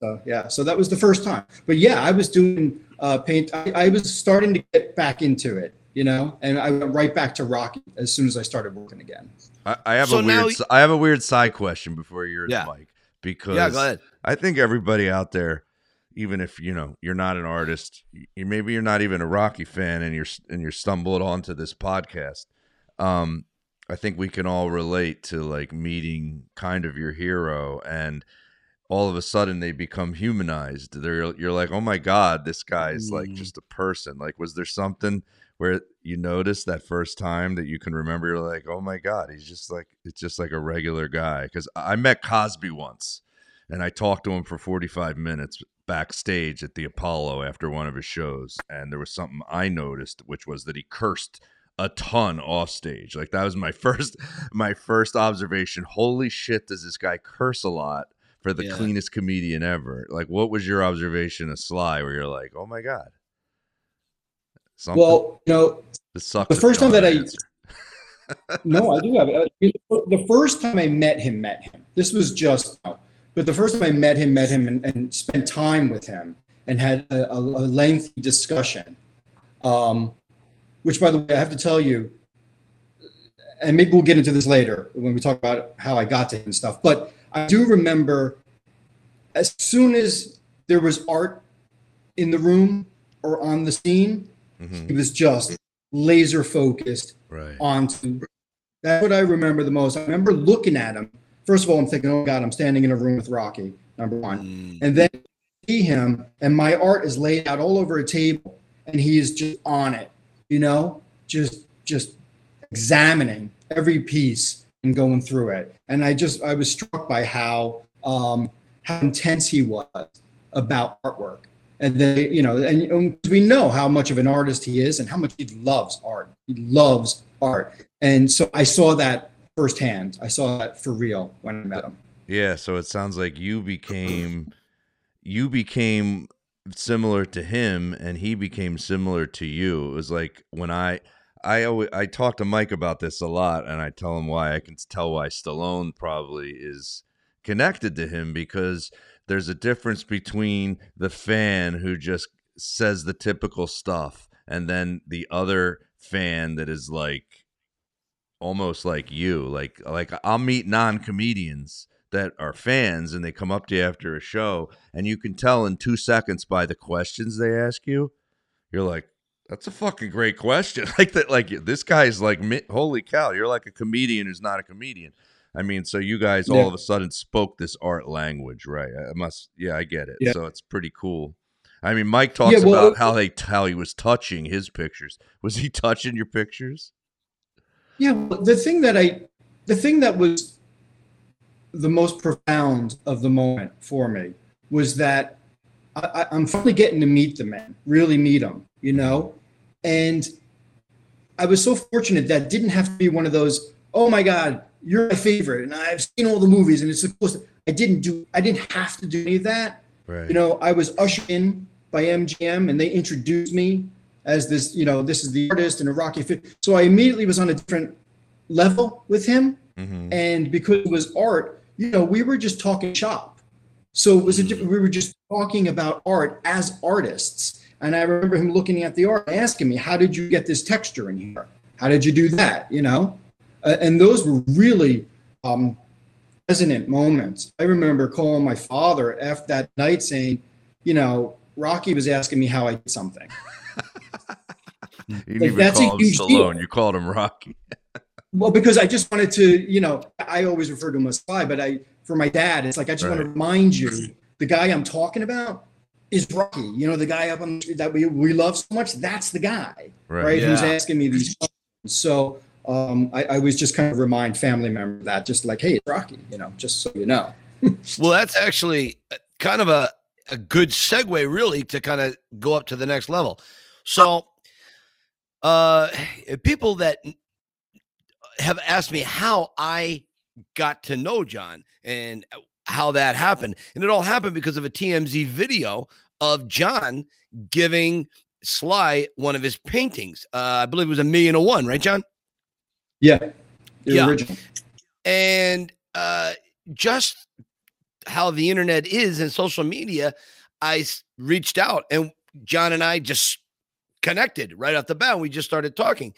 So yeah, so that was the first time. But yeah, I was doing uh, paint. I, I was starting to get back into it, you know, and I went right back to Rocky as soon as I started working again. I, I have So a now weird. y- I have a weird side question before yours, Yeah. Mike. Because Yeah, go ahead. I think everybody out there, even if you know you're not an artist, you, maybe you're not even a Rocky fan, and you're and you're stumbled onto this podcast. Um, I think we can all relate to like meeting kind of your hero, and all of a sudden they become humanized. They're you're like, oh my god, this guy's like Mm. just a person. Like, was there something? Where you notice that first time that you can remember you're like oh my god he's just like it's just like a regular guy. Because i met cosby once and i talked to him for 45 minutes backstage at the apollo after one of his shows and there was something i noticed which was that he cursed a ton off stage like that was my first my first observation. Holy shit does this guy curse a lot for the Yeah. cleanest comedian ever? Like what was your observation of sly where you're like oh my god Something? Well, you know, the first time that I no, I do have it. The first time I met him, met him. This was just, but the first time I met him, met him, and, and spent time with him, and had a, a, a lengthy discussion. Um, which, by the way, I have to tell you, and maybe we'll get into this later when we talk about how I got to him and stuff. But I do remember, as soon as there was art in the room or on the scene, he was just laser focused Right. onto that's what I remember the most. I remember looking at him. First of all, I'm thinking, oh God, I'm standing in a room with Rocky, number one. And then see him, and my art is laid out all over a table, and he is just on it, you know, just just examining every piece and going through it. And I just I was struck by how um how intense he was about artwork. And then, you know, and, and we know how much of an artist he is and how much he loves art. He loves art. And so I saw that firsthand. I saw that for real when I met him. Yeah, so it sounds like you became you became similar to him and he became similar to you. It was like when I I always, I talk to Mike about this a lot and I tell him why I can tell why Stallone probably is connected to him because there's a difference between the fan who just says the typical stuff and then the other fan that is like almost like you. Like like i'll meet non-comedians that are fans and they come up to you after a show and you can tell in two seconds by the questions they ask you you're like that's a fucking great question. Like that like this guy's like holy cow you're like a comedian who's not a comedian i mean so you guys all Yeah. of a sudden spoke this art language right i must yeah i get it Yeah. so it's pretty cool i mean mike talks Yeah, well- about uh, how they how he was touching his pictures was he touching your pictures Yeah, the thing that I, the thing that was the most profound of the moment for me was that I, I, I'm finally getting to meet the man, really meet him, you know, and I was so fortunate that didn't have to be one of those. Oh my God, you're my favorite, and I've seen all the movies, and it's the coolest. I didn't do. I didn't have to do any of that. right You know, I was ushered in by MGM and they introduced me as this, you know, this is the artist and a Rocky fit. So I immediately was on a different level with him. Mhm. And because it was art, you know, we were just talking shop. So it was a different, we were just talking about art as artists. And I remember him looking at the art and asking me, how did you get this texture in here? How did you do that? You know? Uh, and those were really um, resonant moments. I remember calling my father after that night saying, you know, Rocky was asking me how I did something. You didn't Like, even that's a call him huge Stallone. deal. You called him Rocky. Well, because I just wanted to, you know, I always refer to him as Sly, but I, for my dad, it's like I just want to remind you the guy I'm talking about is Rocky. You know, the guy up on that we we love so much. That's the guy, Right. right? Who's asking me these questions. So um, I, I was just kind of remind family members that, just like, hey, it's Rocky. You know, just so you know. Well, that's actually uh, kind of a, a good segue, really, to kind of go up to the next level. So, uh, people that have asked me how I got to know John and how that happened, and it all happened because of a TMZ video of John giving Sly one of his paintings. Uh, I believe it was a million to one, right, John? Yeah, Yeah. original. and uh, just how the internet is and social media, I reached out and John and I just connected right off the bat. We just started talking.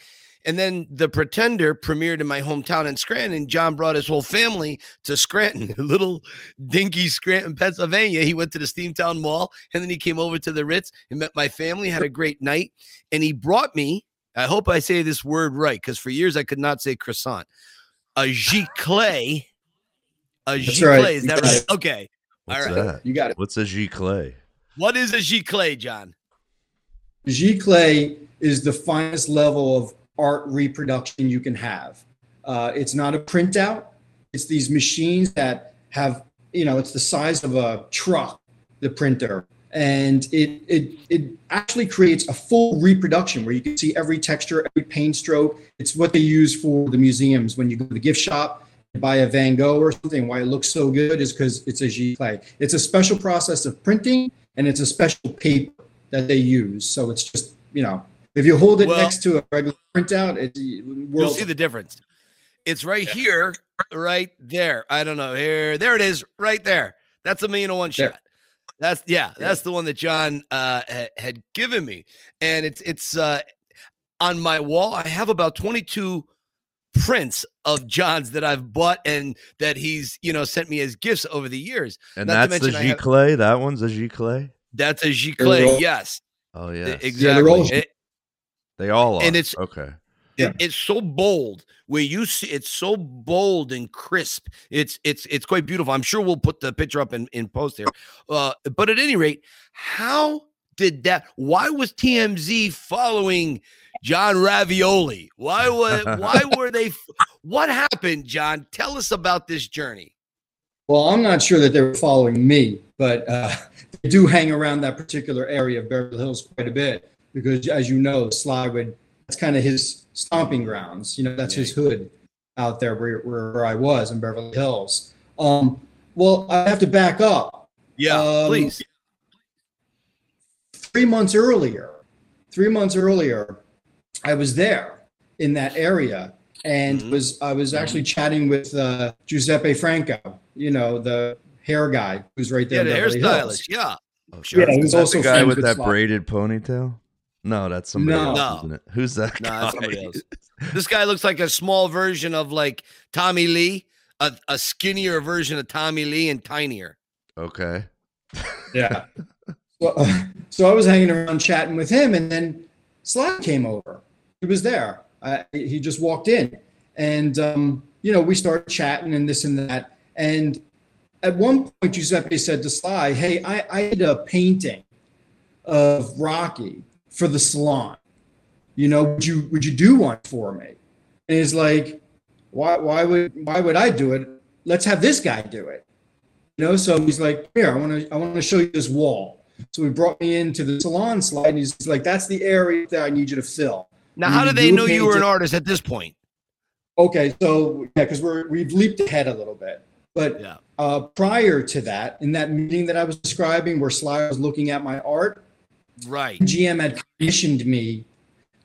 And then the Pretender premiered in my hometown in Scranton. John brought his whole family to Scranton, little dinky Scranton, Pennsylvania. He went to the Steamtown Mall and then he came over to the Ritz and met my family, had a great night. And he brought me, I hope I say this word right, because for years I could not say croissant a giclée. A That's giclée, right. is that right? Okay. All What's right. that? You got it. What's a giclée? What is a giclée, John? Giclée is the finest level of art reproduction you can have. Uh, it's not a printout. It's these machines that have, you know, it's the size of a truck, the printer, and it it it actually creates a full reproduction where you can see every texture, every paint stroke. It's what they use for the museums when you go to the gift shop and buy a Van Gogh or something. Why it looks so good is because it's a Giclée. It's a special process of printing, and it's a special paper that they use. So it's just, you know, if you hold it Well- next to a regular printout, it's You'll see the difference. It's right here, right there. I don't know. Here, there it is, right there. That's a million to one There. shot. That's yeah, that's the one that John uh, ha- had given me, and it's it's uh, on my wall. I have about twenty two prints of John's that I've bought and that he's you know sent me as gifts over the years. And Not that's the mention I have- giclée. That one's a giclée. That's a all- giclée. Yes, Oh e- yeah, exactly. all- It- they all are. and it's- okay. Yeah. it's so bold where you see it's so bold and crisp. It's it's it's quite beautiful. I'm sure we'll put the picture up in, in post here uh but at any rate how did that why was tmz following john ravioli? Why was why were they what happened john? Tell us about this journey. Well, I'm not sure that they were following me, but uh, they do hang around that particular area of Beverly Hills quite a bit because, as you know, Sly would, that's kind of his stomping grounds. You know, that's his hood out there where, where, where I was in Beverly Hills. Um, well, I have to back up. yeah Um, please Three months earlier, three months earlier, I was there in that area and Mhm. was I was actually chatting with uh, Giuseppe Franco, you know, the hair guy who's right there. yeah there. the in Beverly hairstylist yeah Oh, Yeah, Is he's that also the guy with with that Sly. braided ponytail. No, that's somebody No. else, No. isn't it? Who's that No, guy? that's somebody else. this guy looks like a small version of like tommy lee a, a skinnier version of tommy lee and tinier Okay. Yeah. so, uh, so I was hanging around chatting with him, and then Sly came over. He was there. I, he just walked in, and um, you know we started chatting and this and that. And at one point, Giuseppe said to Sly, "Hey, I, I did a painting of Rocky for the salon. You know, would you would you do one for me?" And he's like, "Why? Why would why would I do it? Let's have this guy do it." You know, so he's like, "Here, I want to I want to show you this wall." So he brought me into the salon slide, and he's like, "That's the area that I need you to fill." now how do they know you were an artist at this point Okay, so yeah, because we're we've leaped ahead a little bit, but Yeah. uh, prior to that, in that meeting that I was describing, where Sly was looking at my art, right GM had commissioned me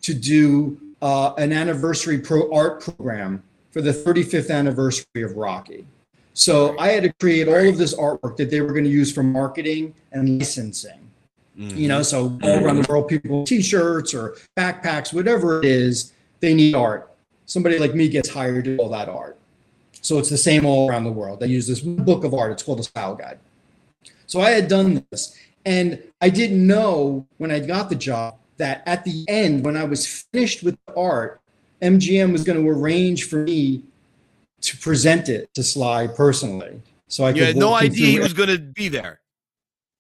to do uh, an anniversary pro art program for the 35th anniversary of Rocky. So I had to create all of this artwork that they were going to use for marketing and licensing. You know, so all around the world, people T-shirts or backpacks, whatever it is, they need art. Somebody like me gets hired to do all that art. So it's the same all around the world. They use this book of art. It's called a style guide. So I had done this, and I didn't know when I got the job that at the end, when I was finished with the art, MGM was going to arrange for me to present it to Sly personally. So I you could had no idea he was going to be there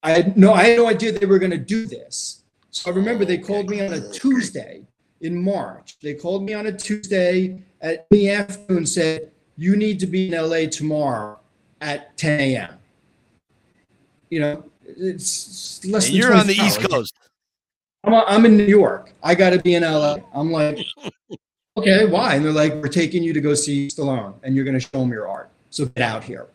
I had no, I had no idea they were going to do this. So I remember they called me on a Tuesday in March. They called me on a Tuesday at in the afternoon and said, "You need to be in LA tomorrow at 10 a.m." You know, it's less And than you're on the East. Coast. I'm, I'm in New York. I got to be in LA. I'm like, okay, why? And they're like, we're taking you to go see Stallone, and you're going to show him your art. So get out here.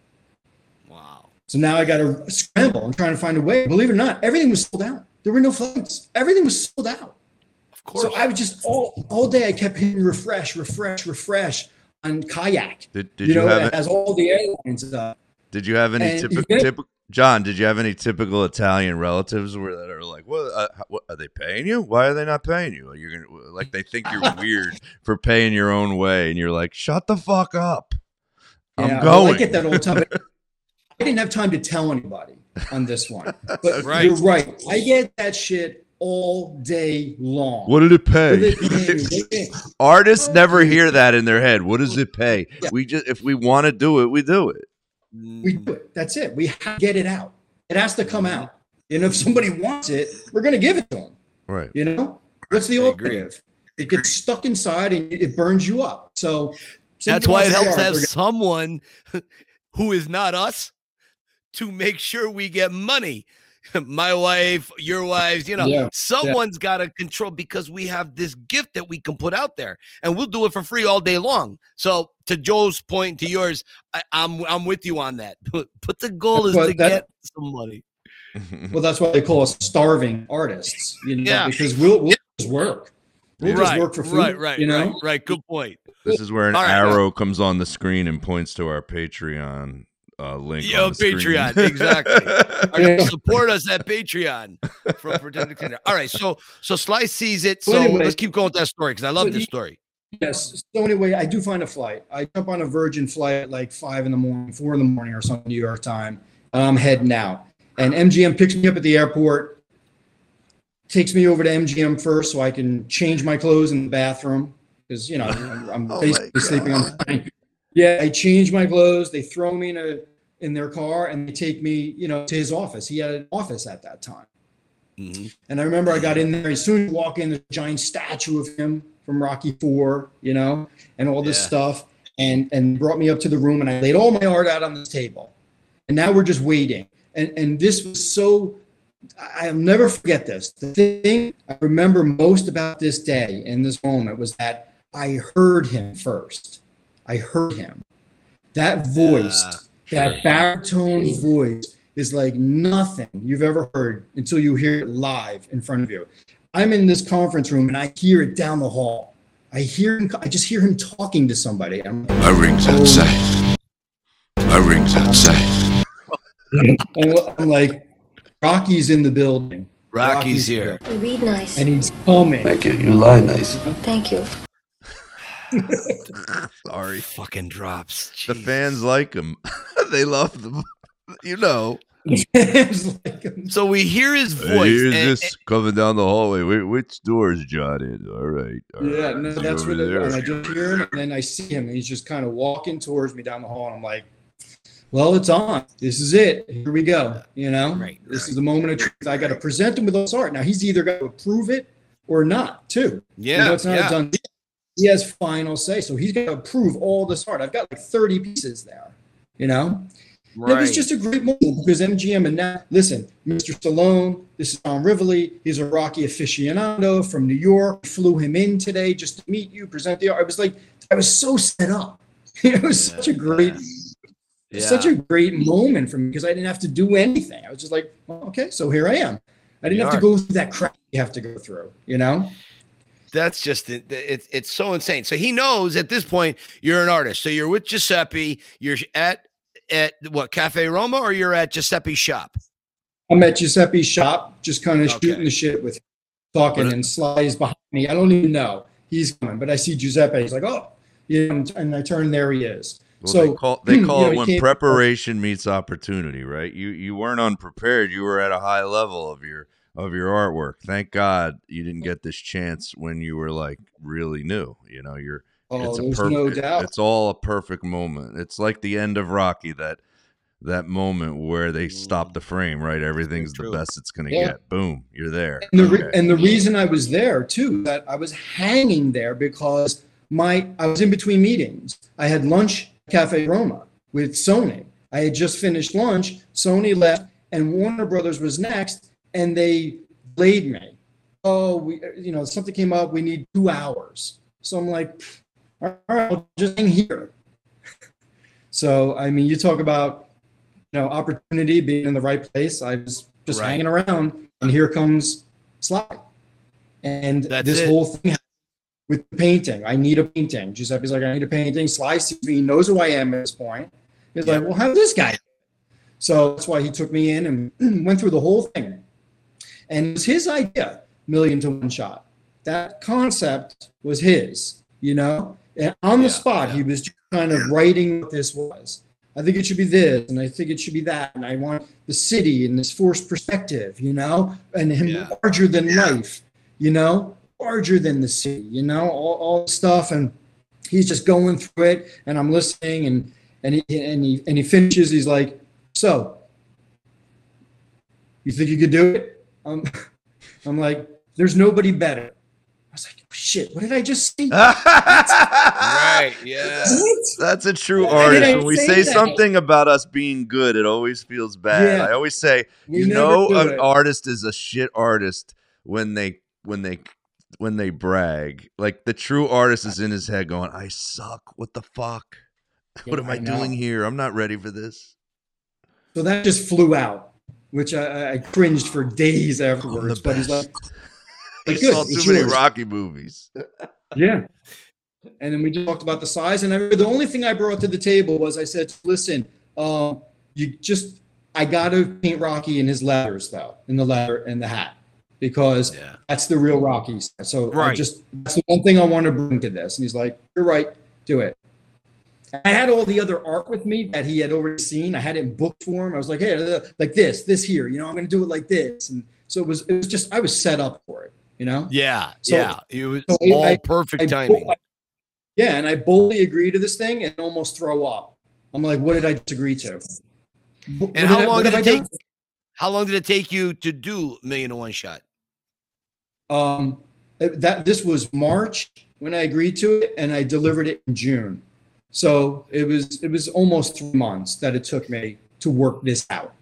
Wow. So now I got to scramble. I'm trying to find a way. Believe it or not, everything was sold out. There were no flights. Everything was sold out. Of course. So I was just all all day. I kept hitting refresh, refresh, refresh on kayak. Did, did you you, know, have it it? has all the airlines and stuff. Did you have any And typical? You get- Typ- John, did you have any typical Italian relatives where that are like, "What? Uh, what are they paying you? Why are they not paying you? You're gonna like they think you're weird for paying your own way, and you're like, shut the fuck up. I'm Yeah, well, going. I get that all the time. I didn't have time to tell anybody on this one. But Right. you're right. I get that shit all day long. What did it pay? It pay? What did it- Artists never hear that in their head. What does it pay? We just if we want to do it, we do it. We do it. That's it. We have to get it out. It has to come out. And if somebody wants it, we're going to give it to them. Right. You know, what's the old. alternative? It gets stuck inside and it burns you up. So That's why it helps art, to have we're someone who is not us to make sure we get money. My wife, your wives, you know, Yeah, yeah. someone's got to control because we have this gift that we can put out there, and we'll do it for free all day long. So, to Joe's point, to yours, I, I'm I'm with you on that. But, but the goal is Well, to that- get some money. Well, that's why they call us starving artists, you know, Yeah. because we'll, we'll just work. We'll just work for food, right, right, you know? right, right. Good point. This is where an All right. arrow uh comes on the screen and points to our Patreon uh, link. Yo, on the screen. Patreon, exactly. All right, support us at Patreon from Pretend to All right, so so Slice sees it. So Well, anyway- let's keep going with that story because I love So this you- story. Yes. So anyway, I do find a flight. I jump on a Virgin flight at like five in the morning, four in the morning or something, New York time. And I'm heading out. And MGM picks me up at the airport, takes me over to MGM first so I can change my clothes in the bathroom because you know I'm, I'm Oh basically sleeping on the plane. Yeah, I change my clothes. They throw me in a in their car and they take me, you know, to his office. He had an office at that time. Mm-hmm. And I remember I got in there. As soon as you walk in, there's a giant statue of him from Rocky Four, you know, and all this Yeah. stuff. And and brought me up to the room, and I laid all my art out on this table. And now we're just waiting. And and this was so. I'll never forget this. The thing I remember most about this day and this moment was that I heard him first. I heard him. That voice, ah, that baritone voice is like nothing you've ever heard until you hear it live in front of you. I'm in this conference room and I hear it down the hall. I hear him, I just hear him talking to somebody. I'm My ring's outside. Oh. My ring's outside. and I'm like, Rocky's in the building. Rocky's here. You read nice. And he's coming. Thank you. You lie nice. Thank you. Sorry. Fucking drops. The fans like him. they love them. You know. So we hear his Hey, voice. here's and- this coming down the hallway. Wh- Which door is John in? All right. all Yeah, right, no, he's that's over what it, and I just hear him, and then I see him, and he's just kind of walking towards me down the hall, and I'm like, "Well, it's on. This is it. Here we go. You know, Right, this is the moment of truth. I got to present him with all this art. Now he's either got to approve it or not, too. You Yeah, know, it's not yeah. a done. deal. He has final say, so he's going to approve all this art. I've got like 30 pieces there. You know, it was just a great moment because MGM and now listen, Mr. Stallone, this is Tom Rivoli. He's a Rocky aficionado from New York. Flew him in today just to meet you, present the art. I was like, I was so set up. it was such a great, such a great moment for me because I didn't have to do anything. I was just like, well, okay, so here I am. I didn't You have to go through that crap you have to go through, you know? That's just it's it's so insane. So he knows at this point you're an artist. So you're with Giuseppe. You're at at what Cafe Roma or you're at Giuseppe's shop. I'm at Giuseppe's shop, just kind of Okay. shooting the shit with him, talking, and Sly's behind me. I don't even know he's coming, but I see Giuseppe. He's like, oh, yeah, and, and I turn, there he is. Well, so they call, they you know, it when preparation meets opportunity, right? You you weren't unprepared. You were at a high level of your of your artwork. Thank God you didn't get this chance when you were like really new. You know, you're Oh, it's a there's perf- no doubt. It's all a perfect moment. It's like the end of Rocky that that moment where they stop the frame, right? Everything's the best it's gonna Yeah. get. Boom, you're there. And the, re- Okay. and the reason I was there too, that I was hanging there because my I was in between meetings. I had lunch at Cafe Roma with Sony. I had just finished lunch. Sony left, and Warner Brothers was next, and they delayed me. Oh, we you know something came up. We need two hours. So I'm like, all right, I'll just hang here. So I mean, you talk about you know opportunity being in the right place. I was just Right. hanging around, and here comes Sly, and That's this it. whole thing with the painting. I need a painting. Giuseppe's like, I need a painting. Sly sees me, knows who I am at this point. He's like, well, how did this guy? So that's why he took me in and went through the whole thing. And it was his idea, million to one shot. That concept was his, you know? And on the spot, he was kind of writing what this was. I think it should be this, and I think it should be that, and I want the city and this forced perspective, you know, and him larger than life, you know, larger than the city, you know, all, all stuff, and he's just going through it, and I'm listening, and and he and he and he finishes. He's like, "So, you think you could do it?" Um, I'm like, "There's nobody better." I was like, "Shit, what did I just say?" right. Yeah. What? That's a true Why artist. When we say say something about us being good, it always feels bad. Yeah. I always say, We you know, an it. artist is a shit artist when they when they when they brag. Like the true artist is in his head going, "I suck. What the fuck? what am I, I doing here? I'm not ready for this." So that just flew out, which I, I- I cringed for days afterwards. But he's like, I like, saw it's too many yours. Rocky movies. Yeah. And then we talked about the size. And I, the only thing I brought to the table was I said, listen, um, you just, I got to paint Rocky in his letters, though, in the letter and the hat, because that's the real Rocky. So I Right. just, that's the one thing I want to bring to this. And he's like, you're right, do it. I had all the other art with me that he had already seen. I had it in book form. I was like, hey, uh, like this, this here, you know, I'm going to do it like this. And so it was, it was just, I was set up for it, you know? Yeah. So- yeah. It was so all I- perfect I- timing. yeah, and I boldly agree to this thing and almost throw up. I'm like, what did I just agree to? What And how long what did it I take? done? How long did it take you to do million to one shot? Um, that this was March when I agreed to it, and I delivered it in June. So it was it was almost three months that it took me to work this out.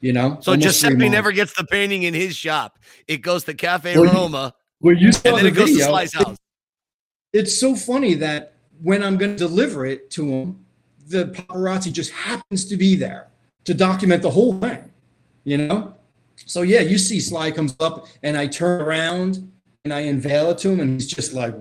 You know, So Giuseppe never gets the painting in his shop. It goes to Cafe Well, Roma, Well, you saw and then the it goes video. to Sly's house. It's so funny that when I'm going to deliver it to him, the paparazzi just happens to be there to document the whole thing, you know? So, yeah, you see Sly comes up and I turn around and I unveil it to him, and he's just like,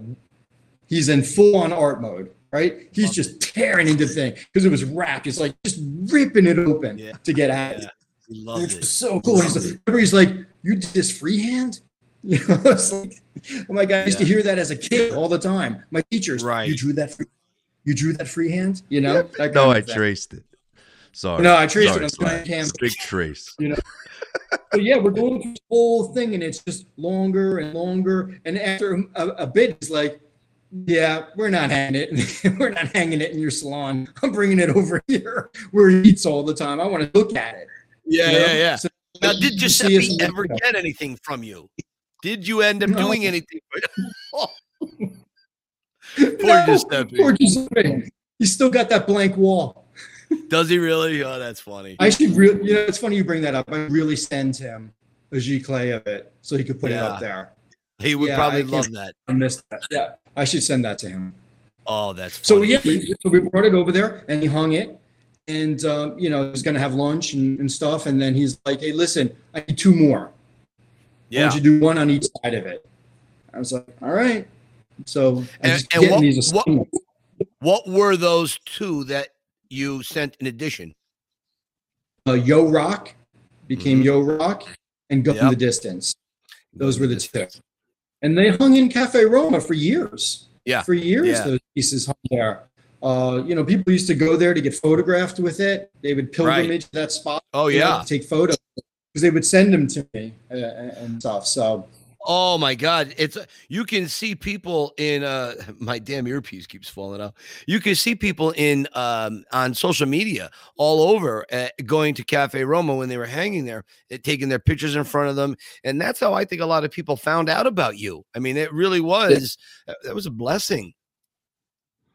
he's in full on art mode, right? He's just tearing into the thing because it was wrapped. It's like just ripping it open to get at it. He Which loved it. was so cool. He's like, he's like, you did this freehand? You know, it's like, oh my God, I used to hear that as a kid all the time. My teachers, Right. You drew that, free, you drew that freehand, you know? That No, I thing. traced it. Sorry. No, I traced Sorry, it on Sly. my cam. Big trace. You know. but yeah, we're going through the whole thing, and it's just longer and longer. And after a, a bit, it's like, yeah, we're not hanging it. we're not hanging it in your salon. I'm bringing it over here where he eats all the time. I want to look at it. Yeah, you know? yeah, yeah. So Now, did Giuseppe ever get anything from you? Did you end up No. doing anything? Poor No, Giuseppe. Poor Giuseppe. He's still got that blank wall. Does he really? Oh, that's funny. I should really, you know, it's funny you bring that up. I really send him a giclée of it so he could put it up there. He would Yeah, probably I love that. I missed that. Yeah, I should send that to him. Oh, that's So yeah, we, so we brought it over there and he hung it, and um, you know he was gonna have lunch and, and stuff, and then he's like, "Hey, listen, I need two more. Why Yeah. don't you do one on each side of it?" I was like, "All right." So And, and what, what, what were those two that you sent in addition? uh, Yo Rock became Yo Rock and Go in Mm-hmm. Yep. the Distance. Those were the two. And they hung in Cafe Roma for years. Yeah. For years, Yeah. those pieces hung there. Uh, you know, people used to go there to get photographed with it. They would pilgrimage to that spot. Oh, yeah. to take photos because they would send them to me uh, and stuff. So Oh my God! It's you can see people in uh my damn earpiece keeps falling out. You can see people in um on social media all over uh, going to Cafe Roma when they were hanging there, uh, taking their pictures in front of them, and that's how I think a lot of people found out about you. I mean, it really was uh, that was a blessing.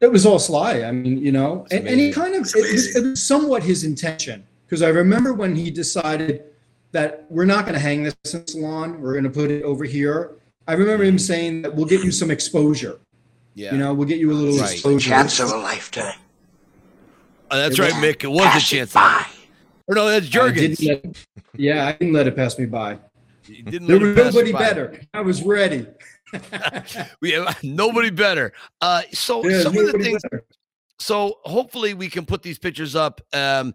It was all Sly. I mean, you know, and, and he kind of it it was somewhat his intention because I remember when he decided that we're not going to hang this in the salon, we're going to put it over here. I remember him saying that we'll get you some exposure. Yeah, you know, we'll get you a little Right. exposure. Chance of a lifetime. Uh, that's It right, was- Mick. It was a chance. Or no, that's I Jergens. yeah, I didn't let it pass me by. didn't there was nobody better. I was ready. we have nobody better. Uh, so Yeah, some of the things. better. So hopefully we can put these pictures up. Um,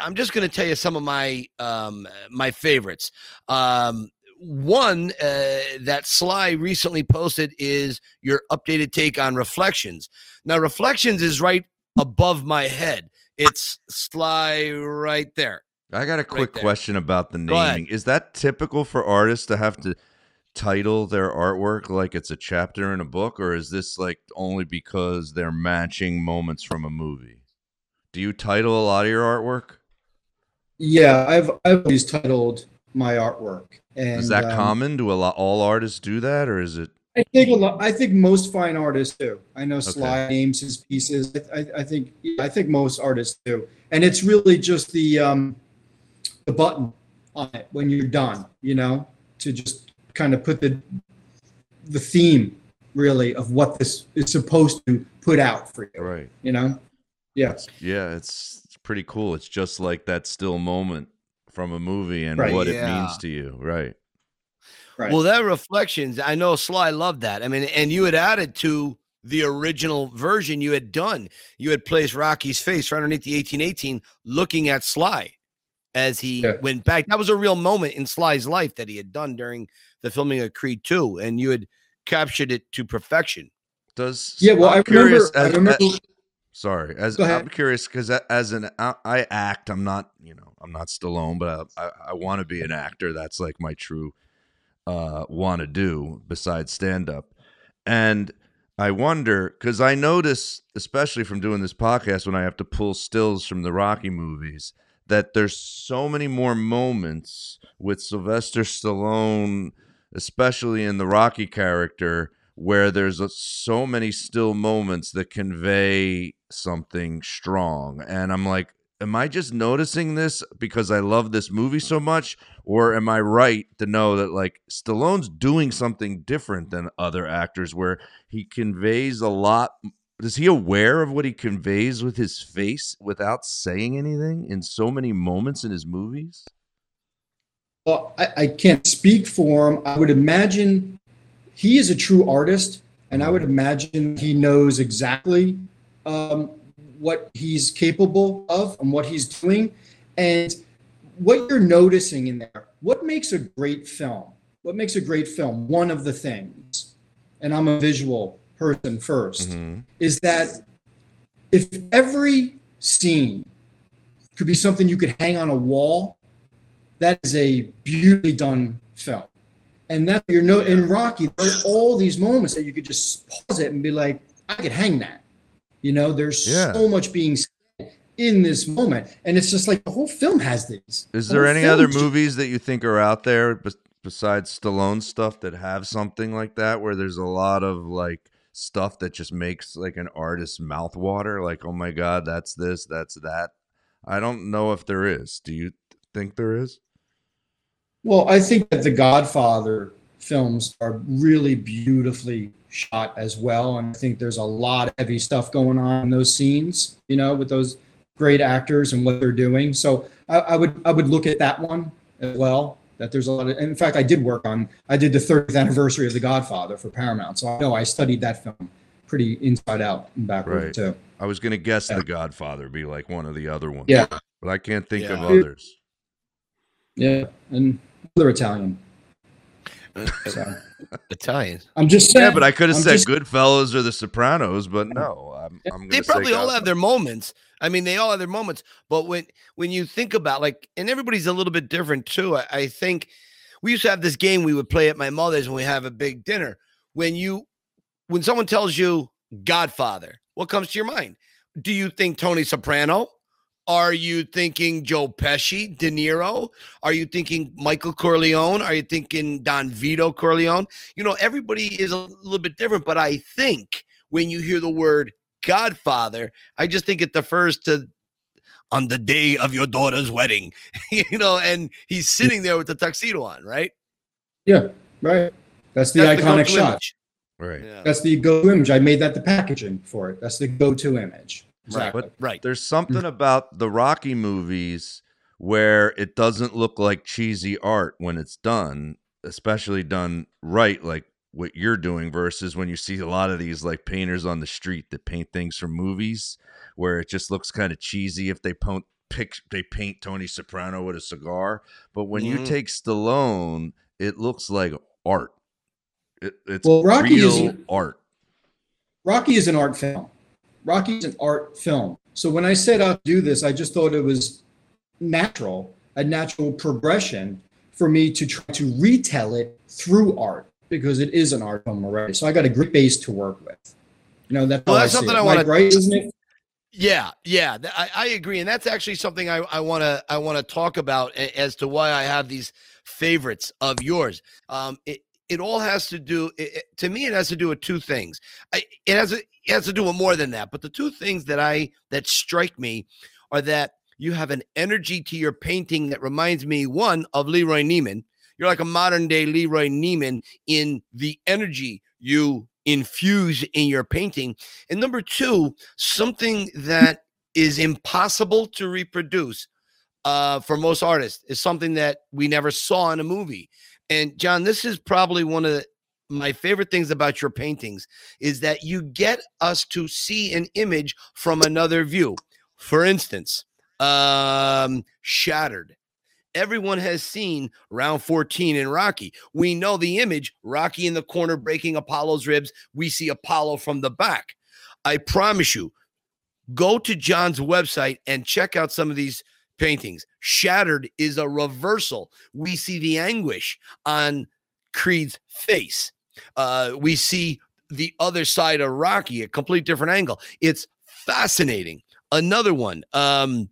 I'm just going to tell you some of my um, my favorites. Um, one uh, that Sly recently posted is your updated take on Reflections. Now, Reflections is right above my head. It's Sly right there. I got a quick there. question about the naming. Is that typical for artists to have to title their artwork like it's a chapter in a book, or is this like only because they're matching moments from a movie? Do you title a lot of your artwork? Yeah, I've I've always titled my artwork. And is that um, common? Do a lot all artists do that, or is it? I think a lot. I think most fine artists do. I know Sly names his pieces. I, I, I think I think most artists do, and it's really just the um, the button on it when you're done. You know, to just kind of put the the theme really of what this is supposed to put out for you. Right. You know. Yeah. Yeah, it's, it's pretty cool. It's just like that still moment from a movie and Right. what it means to you, right? Right. Well, that reflections, I know Sly loved that. I mean, and you had added to the original version you had done. You had placed Rocky's face right underneath the 1818, looking at Sly as he Yeah. went back. That was a real moment in Sly's life that he had done during the filming of Creed 2, and you had captured it to perfection. Does Yeah, well, I'm I remember- curious I remember- as- sorry, as I'm curious because as an I, I act, I'm not you know I'm not Stallone, but I I, I want to be an actor. That's like my true uh want to do besides stand up, and I wonder because I notice, especially from doing this podcast, when I have to pull stills from the Rocky movies, that there's so many more moments with Sylvester Stallone, especially in the Rocky character, where there's a, so many still moments that convey something strong. And I'm like, am I just noticing this because I love this movie so much? Or am I right to know that like Stallone's doing something different than other actors where he conveys a lot? Is he aware of what he conveys with his face without saying anything in so many moments in his movies? Well, I, I can't speak for him. I would imagine he is a true artist, and I would imagine he knows exactly um, what he's capable of and what he's doing. And what you're noticing in there, what makes a great film? What makes a great film? One of the things, and I'm a visual person 1st is that if every scene could be something you could hang on a wall, that is a beautifully done film. And that you're no in Rocky, there are all these moments that you could just pause it and be like, I could hang that. You know, there's Yeah. so much being said in this moment. And it's just like the whole film has these. Is The there any other just- movies that you think are out there bes- besides Stallone stuff that have something like that, where there's a lot of like stuff that just makes like an artist's mouth water? Like, oh my god, that's this, that's that. I don't know if there is. Do you think there is? Well, I think that the Godfather films are really beautifully shot as well. And I think there's a lot of heavy stuff going on in those scenes, you know, with those great actors and what they're doing. So I, I would I would look at that one as well. That there's a lot of in fact I did work on I did the 30th anniversary of The Godfather for Paramount. So I know I studied that film pretty inside out and backward Right. too. I was gonna guess The Godfather be like one of the other ones. Yeah. but I can't think of others. Yeah. And other Italian. So Italian. I'm just saying. Yeah, but I could have I'm said just- Goodfellas or The Sopranos, but no, I'm, I'm they gonna say probably all have their moments. I mean, they all have their moments. But when when you think about like, and everybody's a little bit different too. I, I think we used to have this game we would play at my mother's when we have a big dinner. When you, when someone tells you Godfather, what comes to your mind? Do you think Tony Soprano? Are you thinking Joe Pesci, De Niro? Are you thinking Michael Corleone? Are you thinking Don Vito Corleone? You know, everybody is a little bit different, but I think when you hear the word Godfather, I just think it defers to on the day of your daughter's wedding, you know, and he's sitting there with the tuxedo on, right? Yeah, right. That's the That's iconic go-to shot. image. Right. That's the go-to image. I made that the packaging for it. That's the go-to image. Exactly. But right. there's something about the Rocky movies where it doesn't look like cheesy art when it's done, especially done right, like what you're doing, versus when you see a lot of these like painters on the street that paint things from movies where it just looks kind of cheesy if they paint pic they paint Tony Soprano with a cigar. But when you Mhm. take Stallone, it looks like art. It, it's Well, Rocky real is- art. Rocky is an art film. Rocky is an art film. So when I set out to do this, I just thought it was natural, a natural progression for me to try to retell it through art because it is an art film already. So I got a great base to work with. You know, that's Well, that's I something it. I wanna- Mike, right? Isn't it? Yeah, yeah, I, I agree, and that's actually something I I want to I want to talk about as to why I have these favorites of yours. Um, it it all has to do it, to me. It has to do with two things. I, it has it has to do with more than that, but the two things that I that strike me are that you have an energy to your painting that reminds me one of Leroy Neiman. You're like a modern day Leroy Neiman in the energy you infuse in your painting. And number two, something that is impossible to reproduce uh, for most artists is something that we never saw in a movie. And John, this is probably one of my favorite things about your paintings is that you get us to see an image from another view. For instance, um, Shattered. Everyone has seen round 14 in Rocky. We know the image Rocky in the corner breaking Apollo's ribs. We see Apollo from the back. I promise you, go to John's website and check out some of these paintings. Shattered is a reversal. We see the anguish on Creed's face. Uh, we see the other side of Rocky, a complete different angle. It's fascinating. Another one, um,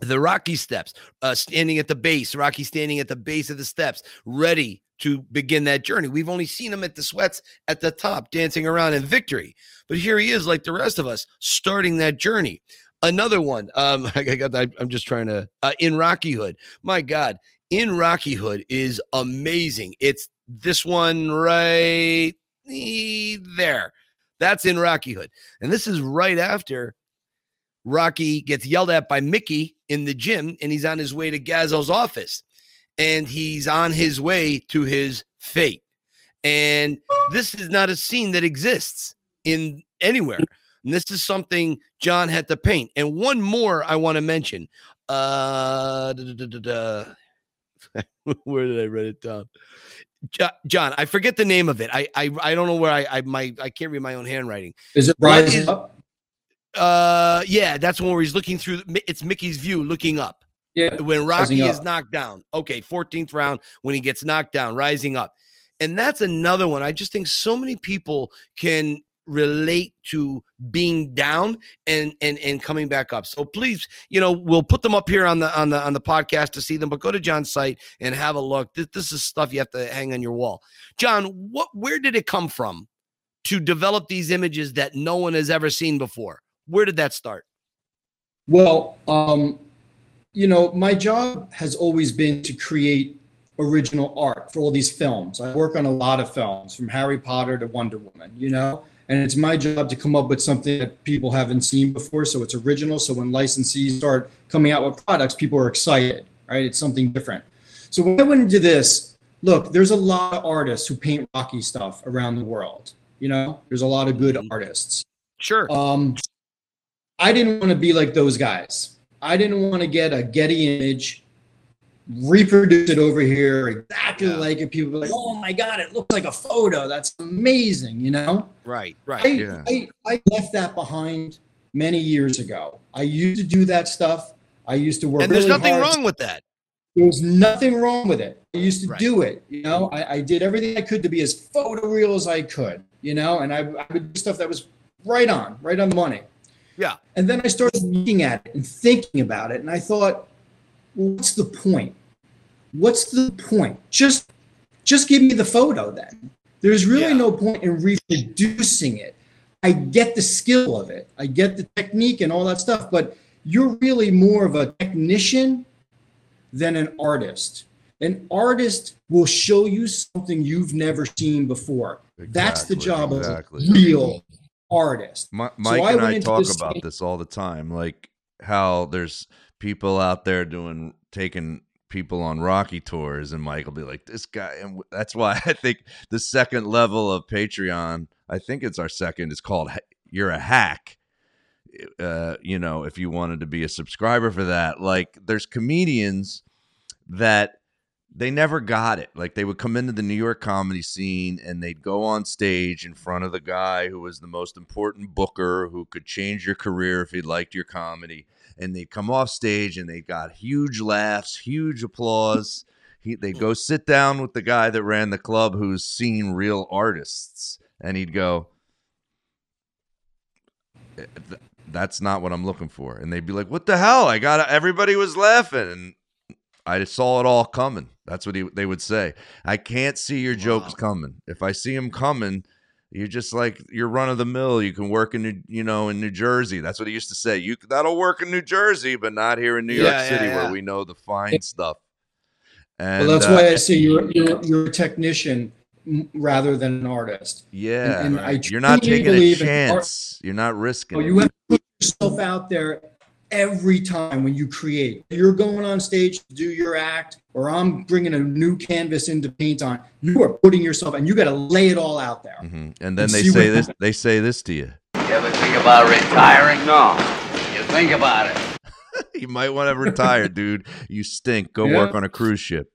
the Rocky steps, uh, standing at the base, Rocky standing at the base of the steps, ready to begin that journey. We've only seen him at the sweats at the top, dancing around in victory. But here he is, like the rest of us, starting that journey. Another one, um, I got, I, I'm just trying to, uh, in Rocky Hood. My God, in Rocky Hood is amazing. It's this one right there. That's in Rocky Hood. And this is right after Rocky gets yelled at by Mickey in the gym and he's on his way to Gazzo's office and he's on his way to his fate. And this is not a scene that exists in anywhere. And this is something John had to paint. And one more I want to mention. Uh, da- da- da- where did I write it down? John, I forget the name of it. I I, I don't know where I I my I can't read my own handwriting. Is it rising is- up? Uh, yeah, that's one where he's looking through. It's Mickey's view, looking up. Yeah, when Rocky is knocked down. Okay, 14th round when he gets knocked down, rising up, and that's another one. I just think so many people can relate to being down and and and coming back up. So please, you know, we'll put them up here on the on the on the podcast to see them. But go to John's site and have a look. This, this is stuff you have to hang on your wall. John, what where did it come from to develop these images that no one has ever seen before? Where did that start? Well, um, you know, my job has always been to create original art for all these films. I work on a lot of films, from Harry Potter to Wonder Woman, you know, and it's my job to come up with something that people haven't seen before. So it's original. So when licensees start coming out with products, people are excited, right? It's something different. So when I went into this, look, there's a lot of artists who paint Rocky stuff around the world. You know, there's a lot of good artists. Sure. Um, I didn't want to be like those guys. I didn't want to get a Getty image, reproduce it over here exactly like it. People like, oh my God, it looks like a photo. That's amazing, you know? Right, right. I, I, I left that behind many years ago. I used to do that stuff. I used to work and there's really nothing hard. wrong with that. There was nothing wrong with it. I used to do it. You know, I, I did everything I could to be as photoreal as I could. You know, and I, I would do stuff that was right on, right on the money. Yeah. And then I started looking at it and thinking about it, and I thought, what's the point? What's the point? Just, just give me the photo then. There's really no point in reproducing it. I get the skill of it, I get the technique and all that stuff, but you're really more of a technician than an artist. An artist will show you something you've never seen before. That's the job exactly. of a real artist. So Mike I and I talk this about thing- this all the time, like how there's people out there doing taking people on Rocky tours, and Mike will be like, "This guy," and that's why I think the second level of Patreon, I think it's our second, is called "You're a Hack." Uh, you know, if you wanted to be a subscriber for that, like there's comedians that they never got it. Like they would come into the New York comedy scene and they'd go on stage in front of the guy who was the most important booker who could change your career if he liked your comedy. And they'd come off stage and they got huge laughs, huge applause. He, they'd go sit down with the guy that ran the club who's seen real artists. And he'd go, "Eh, that's not what I'm looking for. And they'd be like, what the hell? I got everybody was laughing. And I saw it all coming. That's what he, they would say. I can't see your jokes coming. If I see them coming, you're just like you're run of the mill. You can work in New, you know in New Jersey. That's what he used to say. You that'll work in New Jersey, but not here in New York Yeah, yeah, City yeah. where we know the fine stuff. And well, that's uh, why I say you're, you're, you're a technician rather than an artist. yeah, And- and I you're not taking a believe in art- chance. You're not risking. Oh, it. you have to put yourself out there every time when you create. You're going on stage to do your act, or I'm bringing a new canvas in to paint on. You are putting yourself, and you got to lay it all out there. Mhm. And then And they say this. happens. They say this to you. You ever think about retiring? No. You think about it. You might want to retire, dude. You stink. Go Yeah. work on a cruise ship.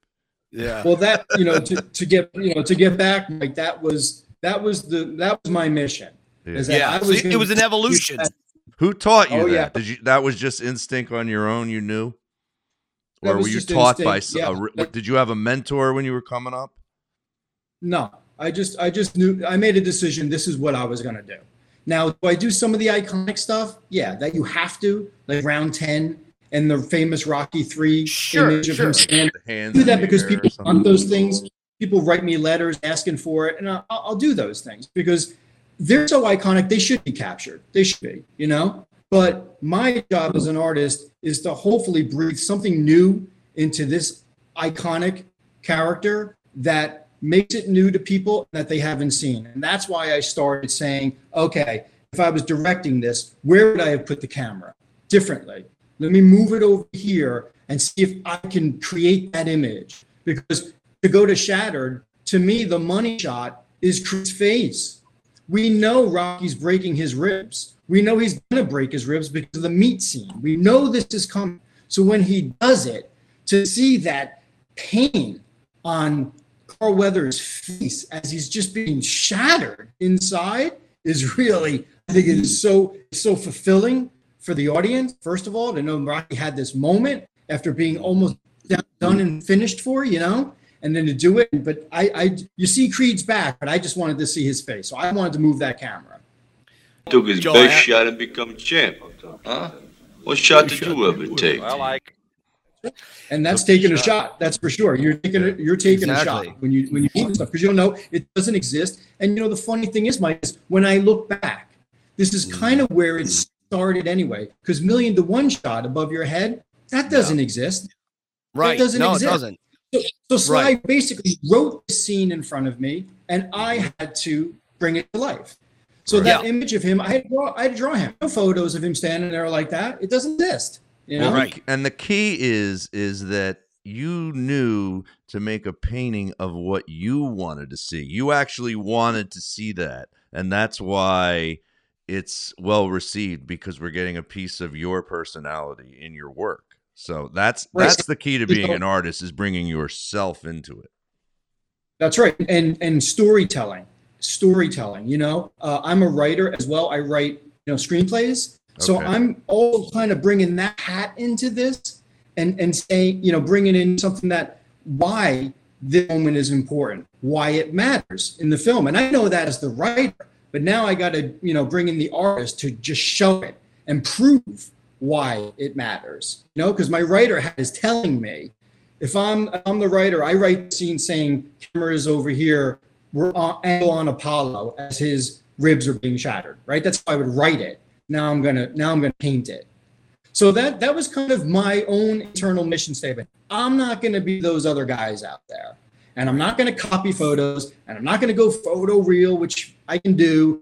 Yeah. Well, that you know, to, to get you know, to get back, like that was that was the that was my mission. is that Yeah, I so it was an evolution. Who taught you Oh, that? yeah. Did you? That was just instinct on your own. You knew, That or were you taught by? instinct, s- a yeah. re- did you have a mentor when you were coming up? No, I just I just knew I made a decision. This is what I was gonna do. Now, do I do some of the iconic stuff? Yeah, that you have to, like round ten and the famous Rocky Three Sure, image of sure. him standing. Hands do that because people something. want those things. People write me letters asking for it, and I'll, I'll do those things because they're so iconic. They should be captured. They should be, you know. But my job as an artist is to hopefully breathe something new into this iconic character that makes it new to people that they haven't seen. And that's why I started saying, okay, if I was directing this, where would I have put the camera differently? Let me move it over here and see if I can create that image. Because to go to Shattered, to me, the money shot is Chris' face. We know Rocky's breaking his ribs. We know he's going to break his ribs because of the meat scene. We know this is coming. So when he does it, to see that pain on Carl Weathers' face as he's just being shattered inside is really, I think it is so so fulfilling for the audience. First of all, to know Rocky had this moment after being almost done- done and finished for, you know, and then to do it. But I, I, you see Creed's back, but I just wanted to see his face, so I wanted to move that camera. Took his Joe, best I- shot and become champ. Huh? What shot did you ever take? Well, like and that's taking a shot. That's for sure. You're taking a, you're taking a shot when you when you do stuff because you'll know it doesn't exist. And you know the funny thing is, Mike, is when I look back, this is mm. kind of where it started anyway. Because million to one shot above your head that doesn't exist. Right. It doesn't no, exist. it doesn't. So, Sly Right. basically wrote the scene in front of me, and I had to bring it to life. So that Yeah. image of him, I had, to draw, I had to draw him. No photos of him standing there like that. It doesn't exist. You know? Right. And the key is is that you knew to make a painting of what you wanted to see. You actually wanted to see that, and that's why it's well received because we're getting a piece of your personality in your work. So that's that's the key to being an artist is bringing yourself into it. That's right. And and storytelling, storytelling. You know, uh, I'm a writer as well. I write you know screenplays. So I'm all kind of bringing that hat into this, and and saying, you know, bringing in something that why this moment is important, why it matters in the film. And I know that as the writer, but now I got to, you know, bring in the artist to just show it and prove why it matters. You know, because my writer is telling me if I'm I'm the writer, I write scene saying camera is over here, we're on, on Apollo as his ribs are being shattered, right? That's how I would write it. Now I'm gonna now I'm gonna paint it. So that that was kind of my own internal mission statement. I'm not gonna be those other guys out there. And I'm not gonna copy photos and I'm not gonna go photo real, which I can do.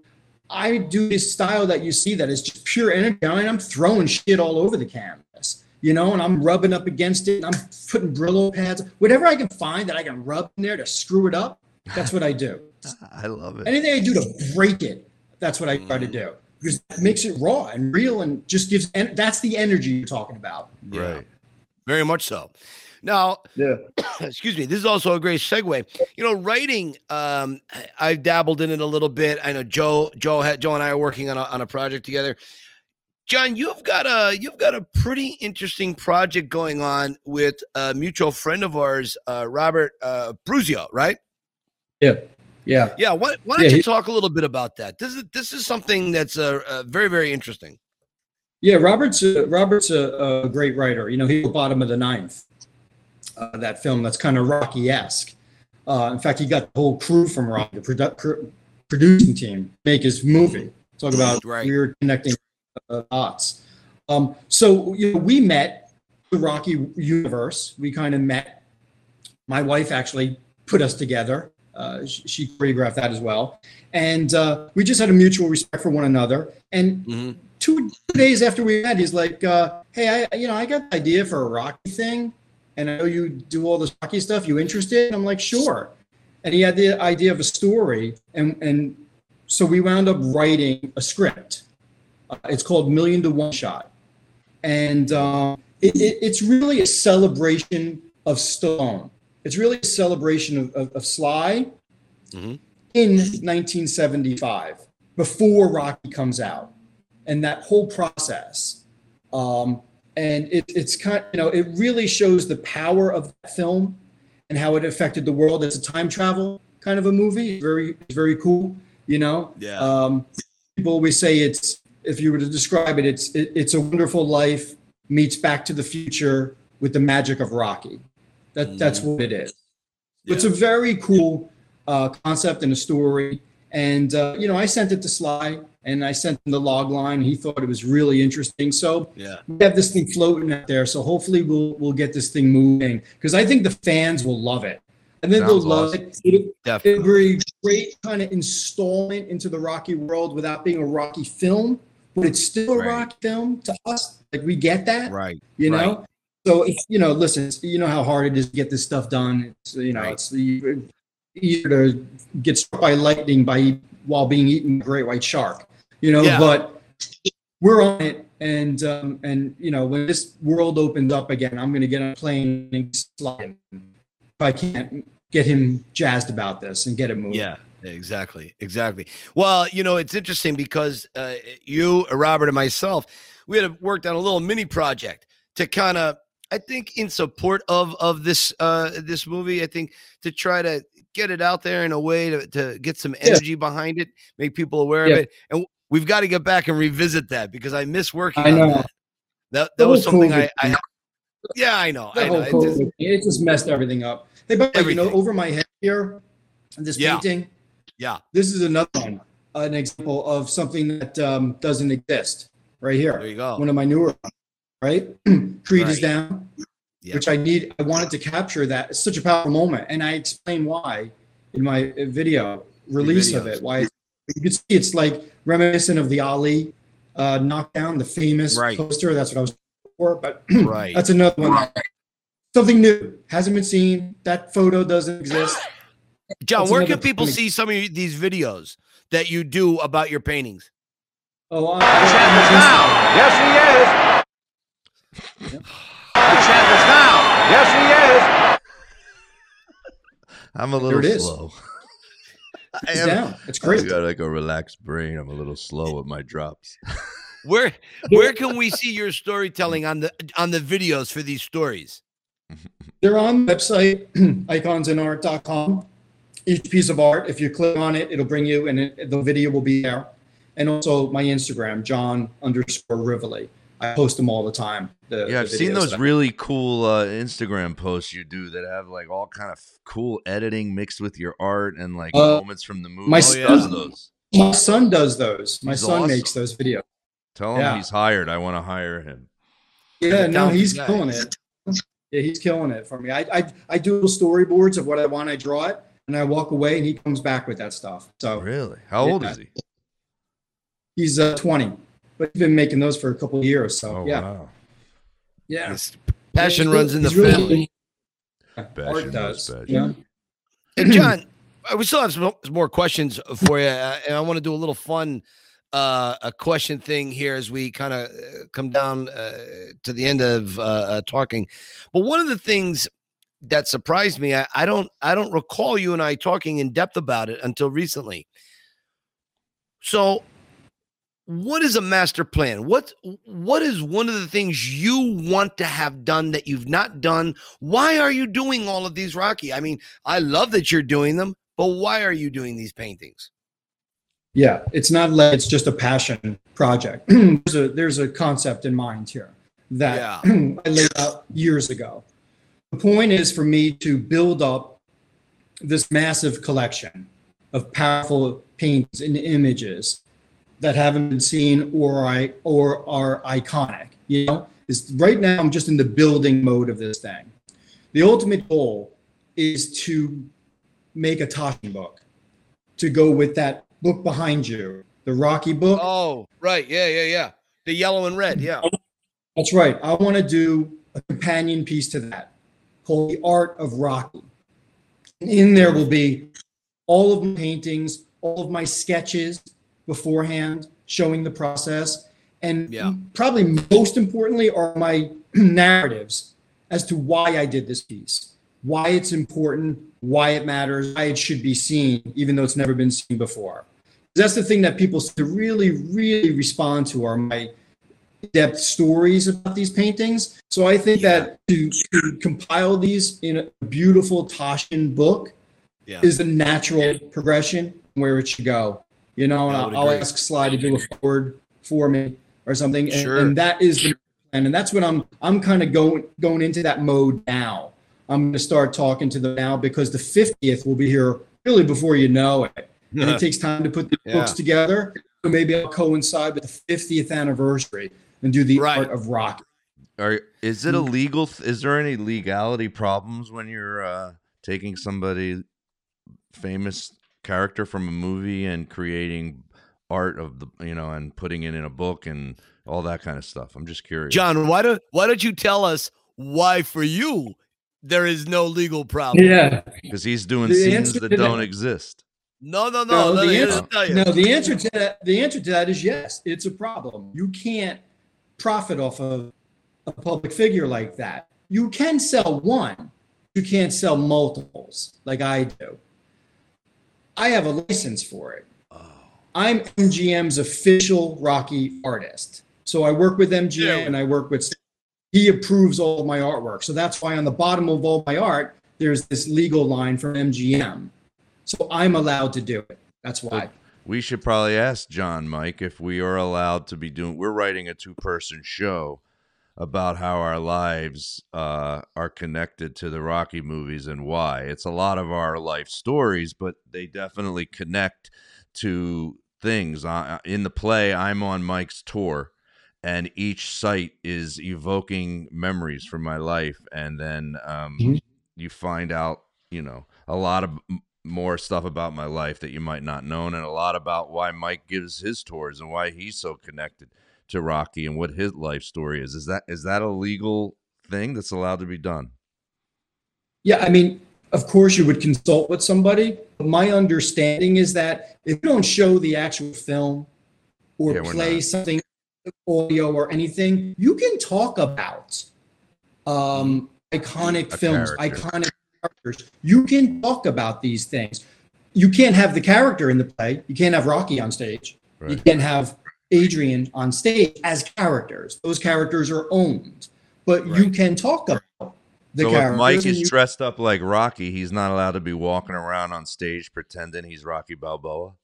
I do this style that you see that is just pure energy. I mean, I'm throwing shit all over the canvas, you know, and I'm rubbing up against it and I'm putting Brillo pads, whatever I can find that I can rub in there to screw it up. That's what I do. I love it. Anything I do to break it, that's what I try to mm. do because it makes it raw and real and just gives, and that's the energy you're talking about. Right. Very much so. Now, Yeah. excuse me. This is also a great segue. You know, writing. Um, I've dabbled in it a little bit. I know Joe, Joe, had, Joe, and I are working on a, on a project together. John, you've got a you've got a pretty interesting project going on with a mutual friend of ours, uh, Robert uh, Bruzio, right? Yeah. Yeah. Yeah. Why, why don't Yeah, you he- talk a little bit about that? This is this is something that's uh, uh, very very interesting. Yeah, Robert's a, Robert's a, a great writer. You know, he wrote Bottom of the Ninth, uh, that film that's kind of Rocky esque. Uh, in fact, he got the whole crew from Rocky, the produ- producing team, make his movie. Talk about right. weird connecting uh, dots. Um, so you know, we met the Rocky universe. We kind of met. My wife actually put us together. Uh, she, she choreographed that as well, and uh, we just had a mutual respect for one another. And two, two days after we met, he's like, uh, "Hey, I you know I got the idea for a Rocky thing, and I know you do all this Rocky stuff. You interested?" And I'm like, "Sure." And he had the idea of a story, and and so we wound up writing a script. Uh, it's called Million to One Shot, and um, it, it, it's really a celebration of Stallone. It's really a celebration of, of, of Sly in 1975, before Rocky comes out, and that whole process. Um, and it, it's kind, you know, it really shows the power of that film and how it affected the world. It's a time travel kind of a movie. It's very, it's very cool. You know, Yeah. Um, people always say it's, if you were to describe it, it's it, it's a wonderful life meets Back to the Future with the magic of Rocky. That that's what it is. It's a very cool uh, concept and a story. And uh, you know, I sent it to Sly, and I sent him the log line. He thought it was really interesting. So Yeah. we have this thing floating out there. So hopefully we'll we'll get this thing moving because I think the fans will love it. I think they'll love awesome. it. It- Definitely. It'll be a great kind of installment into the Rocky world without being a Rocky film, but it's still a Right. Rocky film to us. Like we get that, Right. you Right. know. So you know, listen, you know how hard it is to get this stuff done. It's you know, Right. it's the easier to get struck by lightning by while being eaten by a great white shark, you know. Yeah. But we're on it, and um, and you know, when this world opens up again, I'm going to get on a plane and slide. If I can't get him jazzed about this and get him moving. Yeah, exactly, exactly. Well, you know, it's interesting because uh, you, Robert, and myself, we had worked on a little mini project to kind of, I think, in support of of this uh, this movie. I think to try to get it out there in a way to, to get some Yeah. energy behind it, make people aware Yeah. of it, and we've got to get back and revisit that because I miss working I know. that. That, that was something COVID I, I yeah, I know, I know. It just- it just messed everything up. Hey, but you know, over my head here, this Yeah. painting, yeah, this is another one, an example of something that um, doesn't exist right here. There you go. One of my newer, ones, right? Creed is Right. Down, which I need. I wanted to capture that. It's such a powerful moment, and I explain why in my uh, video release of it. Why you can see it's like reminiscent of the Ali uh, knockdown, the famous Right. poster. That's what I was for, but Right. that's another one. Something new hasn't been seen. That photo doesn't exist. John, That's where can people comic- see some of these videos that you do about your paintings? Oh, I, Yes, he is. The champ is down. Yes, he is. I'm a There little it is. slow. I It's am- down. It's I've crazy. got like a relaxed brain. I'm a little slow with my drops. Where where can we see your storytelling on the on the videos for these stories? They're on the website, iconsinart.com. Each piece of art, if you click on it, it'll bring you, and it, the video will be there. And also my Instagram, John underscore Rivoli. I post them all the time. The, Yeah, I've seen those really cool uh, Instagram posts you do that have like all kind of cool editing mixed with your art and like Uh, moments from the movie. my Who son- does those? My son does those. My He's son awesome. makes those videos. Tell him Yeah. he's hired. I want to hire him. Yeah, no, he's guy. killing it. Yeah, he's killing it for me. I, I I do little storyboards of what I want. I draw it, and I walk away, and he comes back with that stuff. So Really? How old Yeah. is he? he's uh, 20, but he's been making those for a couple of years. So Oh yeah, wow. yeah. Passion He's- runs in the really- family. Passion Art does. passion. Yeah. And John, uh, we still have some, some more questions for you, uh, and I want to do a little fun uh, a question thing here as we kind of uh, come down uh, to the end of uh, uh, talking. But one of the things that surprised me, I, I don't, I don't recall you and I talking in depth about it until recently. So, what is a master plan? What what is one of the things you want to have done that you've not done? Why are you doing all of these, Rocky? I mean, I love that you're doing them, but why are you doing these paintings? Yeah, it's not like it's just a passion project. there's a there's a concept in mind here that I laid out years ago. The point is for me to build up this massive collection of powerful paintings and images that haven't been seen or I or are iconic. You know, is right now I'm just in the building mode of this thing. The ultimate goal is to make a Taschen book to go with that book behind you, the Rocky book. Oh, right. Yeah, yeah, yeah. The yellow and red. Yeah. That's right. I want to do a companion piece to that called The Art of Rocky. And in there will be all of my paintings, all of my sketches beforehand, showing the process. And probably most importantly are my narratives as to why I did this piece, why it's important, why it matters, why it should be seen, even though it's never been seen before. That's the thing that people really, really respond to are my depth stories about these paintings. So I think that to, to compile these in a beautiful Taschen book Yeah. is the natural progression where it should go. You know, and I'll, I'll ask Sly to do a forward for me or something, and, Sure. and that is the plan. And that's what I'm I'm kind of going going into that mode now. I'm going to start talking to them now because the 50th will be here really before you know it. And it takes time to put the Yeah. books together. So maybe I'll coincide with the 50th anniversary and do the art of rock. Are is it illegal? Is there any legality problems when you're uh, taking somebody famous character from a movie and creating art of the you know and putting it in a book and all that kind of stuff? I'm just curious. John, why don't why don't you tell us why for you there is no legal problem? Yeah, because he's doing The scenes that don't that- exist. No, no, no. No, the answer, no, the answer to that, the answer to that is yes. It's a problem. You can't profit off of a public figure like that. You can sell one. You can't sell multiples like I do. I have a license for it. I'm MGM's official Rocky artist. So I work with MGM and I work with he approves all of my artwork. So that's why on the bottom of all my art, there's this legal line from MGM. So I'm allowed to do it. That's why. We should probably ask John Mike if we are allowed to be doing. We're writing a two-person show about how our lives uh, are connected to the Rocky movies and why. It's a lot of our life stories, but they definitely connect to things. In the play, I'm on Mike's tour, and each site is evoking memories from my life, and then um, Mhm. you find out, you know, a lot of more stuff about my life that you might not know, and a lot about why Mike gives his tours and why he's so connected to Rocky and what his life story is. Is that is that a legal thing that's allowed to be done? Yeah, I mean, of course you would consult with somebody. But my understanding is that if you don't show the actual film or Yeah, play not. something audio or anything, you can talk about um, iconic A films, character. iconic characters. You can talk about these things. You can't have the character in the play. You can't have Rocky on stage. You can't have Adrian on stage as characters. Those characters are owned, but you can talk about the so characters. if Mike is you- dressed up like Rocky, he's not allowed to be walking around on stage pretending he's Rocky Balboa.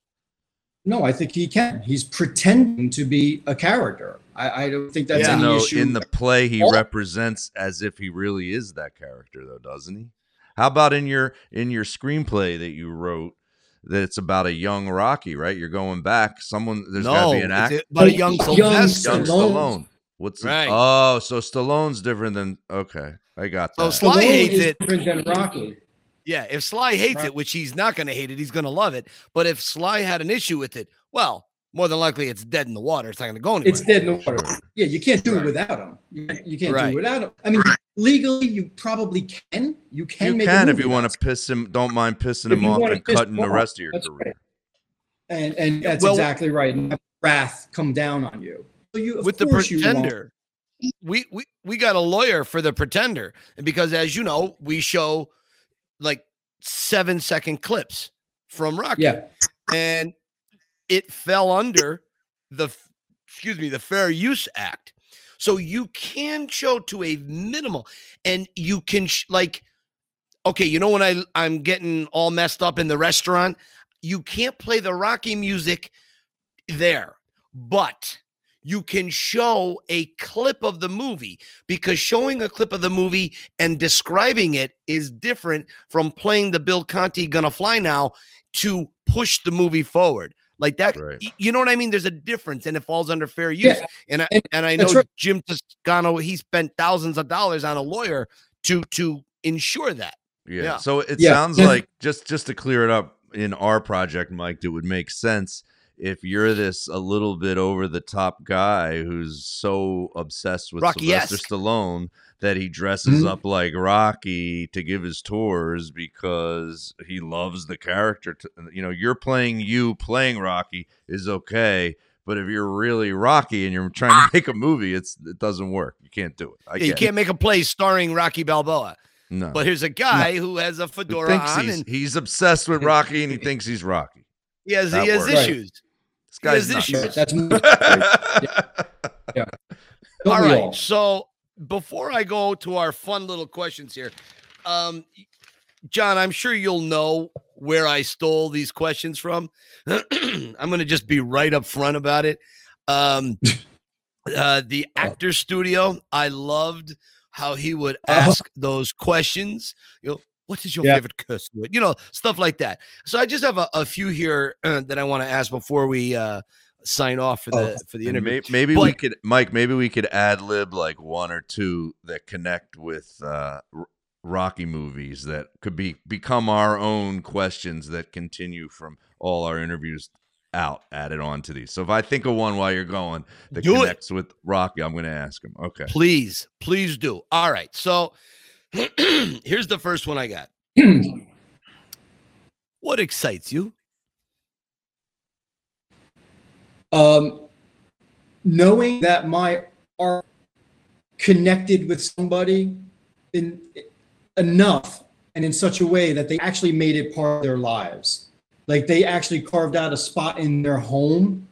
no, I think he can. He's pretending to be a character. I, I don't think that's Even any though issue. in the play he represents as if he really is that character, though, doesn't he? How about in your in your screenplay that you wrote? That it's about a young Rocky, right? You're going back. Someone there's got to be an it's actor. about a young Young Sylvester. Young Stallone. Stallone. What's the- Right. oh, so Stallone's different than okay. I got So that. Sly Stallone hates is it. different than Rocky. Yeah, if Sly hates Right. it, which he's not going to hate it, he's going to love it. But if Sly had an issue with it, well, more than likely it's dead in the water. It's not going to go anywhere. It's dead in the water. Yeah, you can't do it without them. You, you can't do it without them. I mean, legally, you probably can. You can make you make can a if you want to piss him. Don't mind pissing If him off and cutting him the off, rest of your that's career. right. and and that's Well- exactly right. And have wrath come down on you. So you of with the course you pretender. We, we we got a lawyer for the pretender, and because as you know, we show like seven second clips from Rocky. Yeah. and it fell under the excuse me the Fair Use Act. So you can show to a minimal, and you can sh- like, okay, you know when I I'm getting all messed up in the restaurant, you can't play the Rocky music there, but you can show a clip of the movie because showing a clip of the movie and describing it is different from playing the Bill Conti Gonna Fly Now to push the movie forward. Like that, Right. you know what I mean? There's a difference, and it falls under fair use. Yeah, and I, and and I know right. Jim Toscano, he spent thousands of dollars on a lawyer to to ensure that. Yeah. Yeah. So it Yeah. sounds like just just to clear it up in our project, Mike, it would make sense if you're this a little bit over the top guy who's so obsessed with Sylvester Rocky-esque. Stallone that he dresses Mhm. up like Rocky to give his tours because he loves the character. To, you know, you're playing you playing Rocky is okay. But if you're really Rocky and you're trying to make a movie, it's it doesn't work. You can't do it. I Yeah, you can't make a play starring Rocky Balboa. No. But here's a guy who has a fedora on, he's, and he's obsessed with Rocky and he thinks he's Rocky. he has he has works. Right. Issues. This He has guy's nuts. issues. That's yeah. Don't all all? So before I go to our fun little questions here, um, John, I'm sure you'll know where I stole these questions from. I'm going to just be right up front about it. Um, uh, the actor studio, I loved how he would ask those questions. You know, what is your Yeah. favorite curse word? You know, stuff like that. So I just have a, a few here uh, that I want to ask before we uh, sign off for the for the interview. may- maybe we could, Mike. Maybe we could ad lib like one or two that connect with uh, Rocky movies that could be become our own questions that continue from all our interviews out added on to these. So if I think of one while you're going that Do it. connects with Rocky, I'm going to ask him. Okay. Please, please do. All right. So here's the first one I got. what excites you? um, knowing that my art connected with somebody in enough and in such a way that they actually made it part of their lives like they actually carved out a spot in their home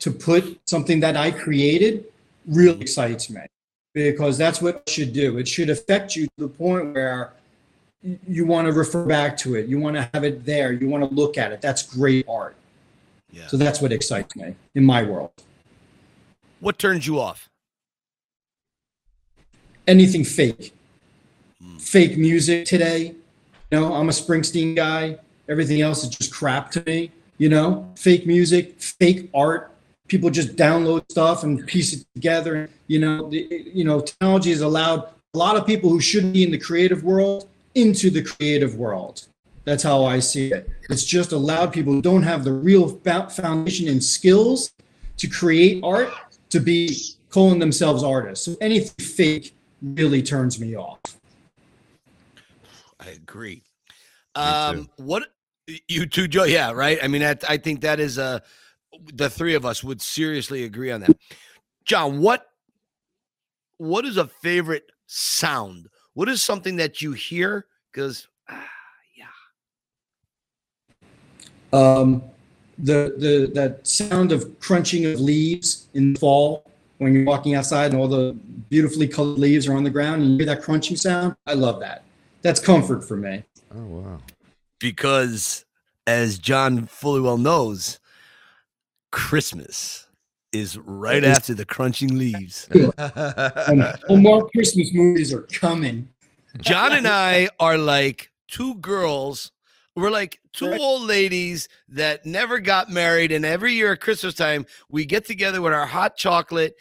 to put something that i created really excites me because that's what it should do it should affect you to the point where you want to refer back to it you want to have it there you want to look at it that's great art Yeah. so that's what excites me in my world What turns you off? anything fake. Hmm. Fake music today. You know, I'm a Springsteen guy. Everything else is just crap to me. You know, fake music, fake art. People just download stuff and piece it together. You know, the, you know, technology has allowed a lot of people who shouldn't be in the creative world into the creative world. That's how I see it. It's just allowed people who don't have the real foundation and skills to create art to be calling themselves artists. So anything fake really turns me off. I agree. Um, what you two, Joe? Yeah, right. I mean, I, I think that is uh the three of us would seriously agree on that. John, what what is a favorite sound? What is something that you hear? Because ah, yeah, Um, the the that sound of crunching of leaves in the fall when you're walking outside and all the beautifully colored leaves are on the ground and you hear that crunching sound. I love that. That's comfort for me. Oh wow. because as John fully well knows, Christmas is right It is- after the crunching leaves. And Hallmark Christmas movies are coming. John and I are like two girls. We're like two old ladies that never got married, and every year at Christmas time, we get together with our hot chocolate,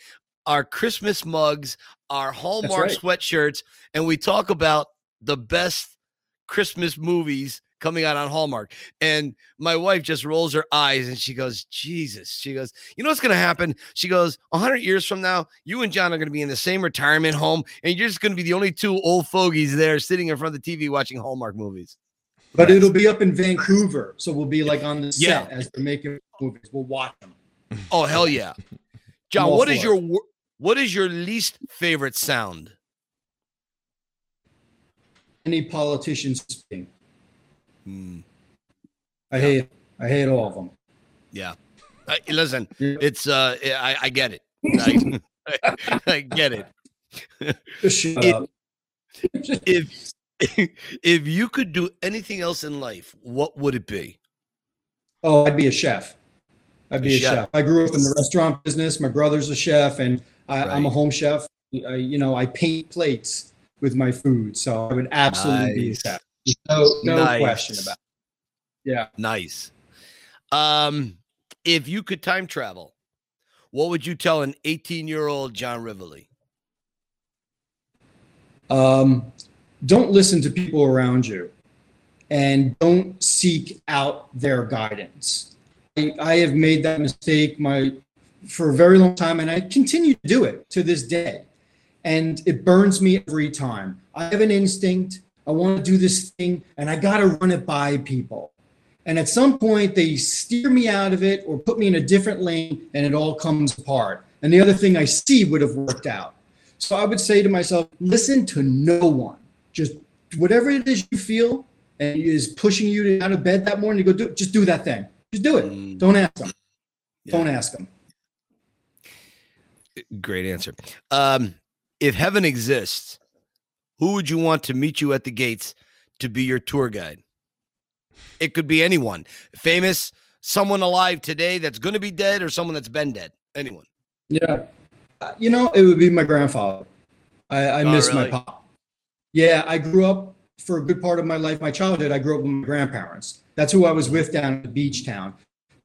our Christmas mugs, our Hallmark right. sweatshirts, and we talk about the best Christmas movies coming out on Hallmark. And my wife just rolls her eyes and she goes, Jesus. She goes, You know what's going to happen? She goes, 100 years from now, you and John are going to be in the same retirement home, and you're just going to be the only two old fogies there sitting in front of the TV watching Hallmark movies. But it'll be up in Vancouver, so we'll be like on the set Yeah. as they're making movies. We'll watch them. Oh, hell yeah. John, what is your wor- what is your least favorite sound? Any politician speaking. Hmm. I hate. I hate all of them. Yeah. Uh, listen, it's uh I, I get it. I, I get it. Shut If- if if you could do anything else in life, what would it be? Oh, I'd be a chef. I'd be A a, chef. chef. I grew up in the restaurant business. My brother's a chef, and I, I'm a home chef. I, you know, I paint plates with my food, so I would absolutely be a chef. No, no Nice. question about. It. Yeah. Nice. Um, if you could time travel, what would you tell an 18 year old John Rivoli? Um, don't listen to people around you and don't seek out their guidance. I, I have made that mistake my for a very long time and I continue to do it to this day. And it burns me every time. I have an instinct. I want to do this thing and I got to run it by people. And at some point, they steer me out of it or put me in a different lane and it all comes apart. And the other thing I see would have worked out. So I would say to myself, listen to no one. Just whatever it is you feel and is pushing you to out of bed that morning to go do it, just do that thing. Just do it. Don't ask them. Don't ask them. Great answer. Um, if heaven exists, who would you want to meet you at the gates to be your tour guide? It could be anyone, famous, someone alive today that's going to be dead, or someone that's been dead. Anyone. Yeah. Uh, You know, it would be my grandfather. I, I Oh, miss really? my pop. Yeah, I grew up for a good part of my life, my childhood. I grew up with my grandparents. That's who I was with down at the beach town.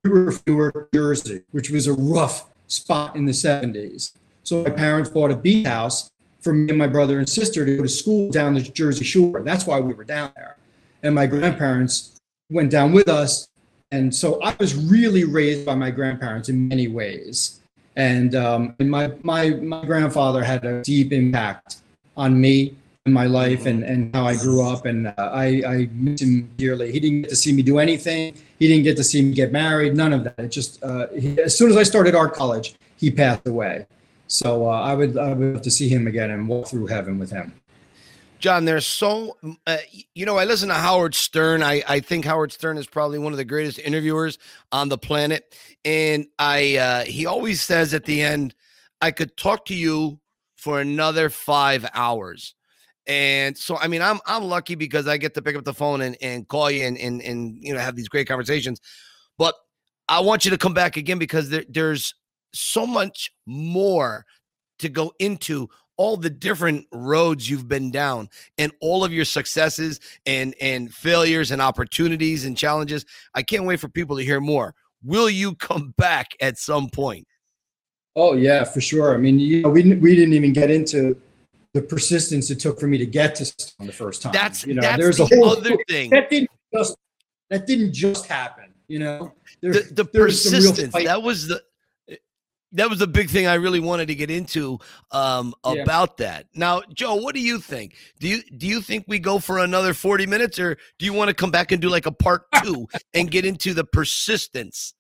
We were from Newark, Jersey, which was a rough spot in the 70s. So my parents bought a beach house for me and my brother and sister to go to school down the Jersey Shore. That's why we were down there. And my grandparents went down with us. And so I was really raised by my grandparents in many ways. And, um, and my, my, my grandfather had a deep impact on me and my life and, and how I grew up. And uh, I, I miss him dearly. He didn't get to see me do anything. He didn't get to see me get married. None of that. It just, uh, he, as soon as I started art college, he passed away. So uh, I would, I would love to see him again and walk through heaven with him. John, there's so, uh, you know, I listen to Howard Stern. I, I think Howard Stern is probably one of the greatest interviewers on the planet. And I, uh, he always says at the end, I could talk to you for another five hours. And so, I mean, I'm, I'm lucky because I get to pick up the phone and, and call you and, and, and, you know, have these great conversations. But I want you to come back again because there, there's so much more to go into all the different roads you've been down and all of your successes and and failures and opportunities and challenges. I can't wait for people to hear more. Will you come back at some point? Oh yeah, for sure. I mean, you know, we didn't, we didn't even get into the persistence it took for me to get to Stallone the first time. That's you know, that's there's the a whole other thing. that didn't just that didn't just happen. You know, the, the there's persistence that was the that was the big thing I really wanted to get into um, Yeah. about that. Now, Joe, what do you think? Do you do you think we go for another forty minutes, or do you want to come back and do like a part two and get into the persistence?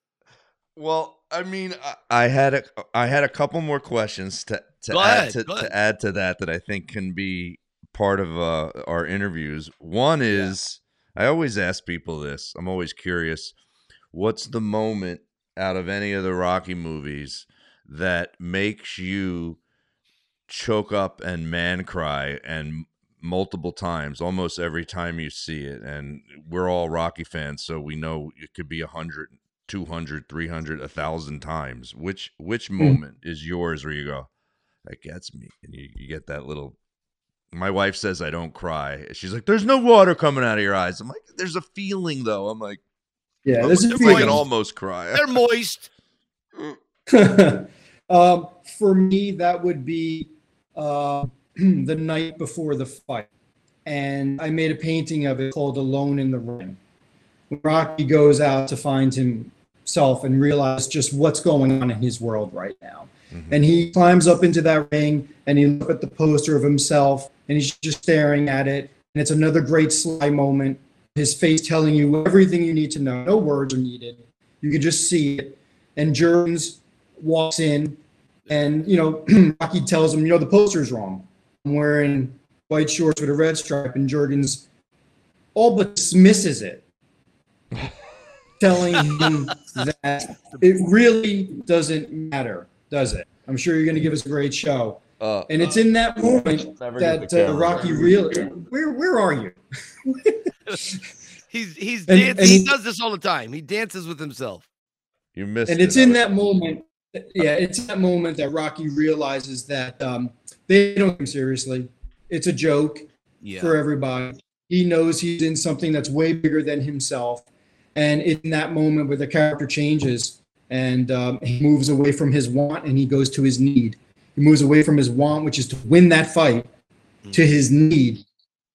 Well, I mean, I, I had a I had a couple more questions to to Go add ahead, to, to add to that that I think can be part of uh, our interviews. One is I always ask people this. I'm always curious. what's the moment out of any of the Rocky movies that makes you choke up and man cry and multiple times almost every time you see it. And we're all rocky fans so we know it could be a hundred 200 300 a thousand times. Which which hmm. moment is yours where you go that gets me and you, you get that little my wife says i don't cry. She's like there's no water coming out of your eyes. I'm like there's a feeling though. I'm like Yeah, I'm this is like, I can feeling. almost cry. They're moist. um, for me, that would be uh, the night before the fight. And I made a painting of it called Alone in the Ring. Rocky goes out to find himself and realize just what's going on in his world right now. And he climbs up into that ring and he looks at the poster of himself and he's just staring at it. And it's another great sly moment. His face telling you everything you need to know. No words are needed. You can just see it. And Jergens walks in and, you know, Rocky tells him, you know, the poster's wrong. I'm wearing white shorts with a red stripe. And Jergens all but dismisses it, telling him that it really doesn't matter, does it? I'm sure you're going to give us a great show. Uh, and it's in that moment that uh. Rocky real. Where where are you? He's he's And- dancing. and he he- does this all the time. He dances with himself. you missed and it it's in that moment yeah it's that moment that rocky realizes that um, they don't take him seriously. It's a joke Yeah. for everybody. He knows he's in something that's way bigger than himself. And in that moment where the character changes and um, he moves away from his want and he goes to his need. He moves away from his want which is to win that fight to his need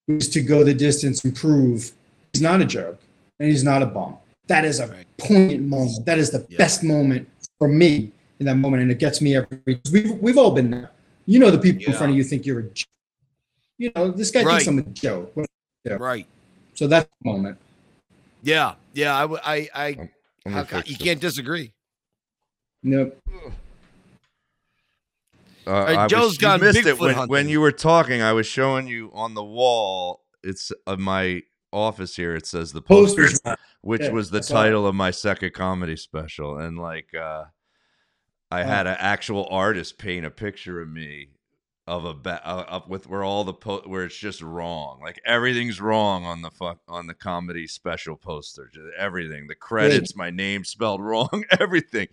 which is to go the distance and prove he's not a joke and he's not a bum. That is a poignant moment. That is the best moment for me in that moment and it gets me every we've, we've all been there you know the people in front of you think you're a j- you know this guy Right. thinks i'm a joke Yeah. Right. so that's the moment Yeah. Yeah. I I, gonna how you can't disagree. nope Uh, right, I Joe's was, gone missed it Bigfoot when, hunting. when you were talking. I was showing you on the wall. It's of my office here. It says the poster, Posters. which Yeah, was the I saw it. title of my second comedy special, and like uh, I had an actual artist paint a picture of me of a ba- uh, up with where all the po- where it's just wrong, like everything's wrong on the fuck on the comedy special poster. Just everything, the credits, my name spelled wrong, everything.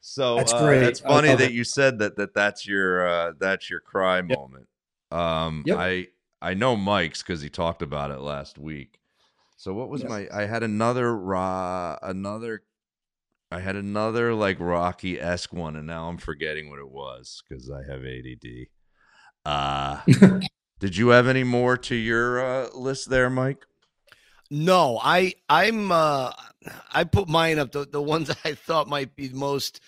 So That's uh, great. That's I funny that it. you said that that that's your uh, that's your cry moment. Um, Yep. I I know Mike's because he talked about it last week. So what was Yep. my? I had another raw another. I had another like Rocky esque one, and now I'm forgetting what it was because I have ADD. Uh, did you have any more to your uh, list there, Mike? No, I. I'm. uh I put mine up. The the ones I thought might be the most.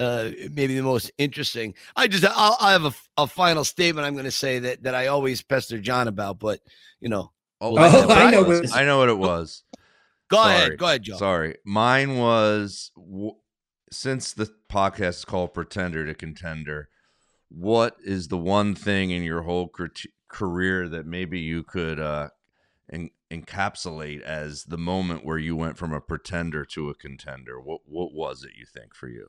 Uh, maybe the most interesting. I just I'll, I have a, a final statement I'm going to say that that I always pester John about, but you know. Oh, we'll I, know I know I know what it was. Go Sorry. ahead. Go ahead, Joe. Sorry. Mine was w- since the podcast is called Pretender to Contender, what is the one thing in your whole crit- career that maybe you could uh, en- encapsulate as the moment where you went from a pretender to a contender? What what was it you think for you?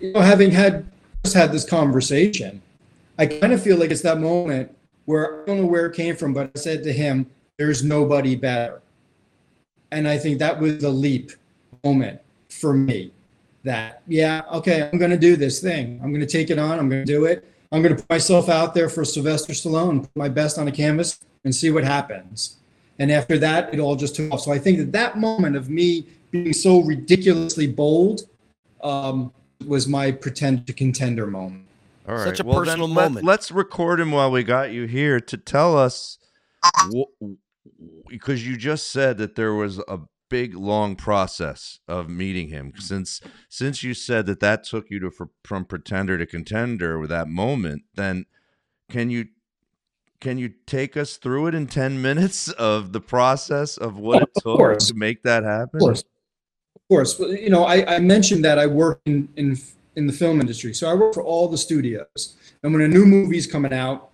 you know, having had just had this conversation, I kind of feel like it's that moment where I don't know where it came from, but I said to him, "There's nobody better," and I think that was the leap moment for me. That yeah, okay, I'm going to do this thing. I'm going to take it on. I'm going to do it. I'm going to put myself out there for Sylvester Stallone, put my best on a canvas, and see what happens. And after that, it all just took off. So I think that that moment of me being so ridiculously bold um, was my pretend to contender moment. All right. Such a well, then personal moment. let's record him while we got you here to tell us, because you just said that there was a big long process of meeting him. Mm-hmm. Since since you said that that took you to from pretender to contender with that moment, then can you can you take us through it in ten minutes of the process of what it took course. to make that happen? Of course, of course. You know, I, I mentioned that I work in, in in the film industry, so I work for all the studios. And when a new movie's coming out,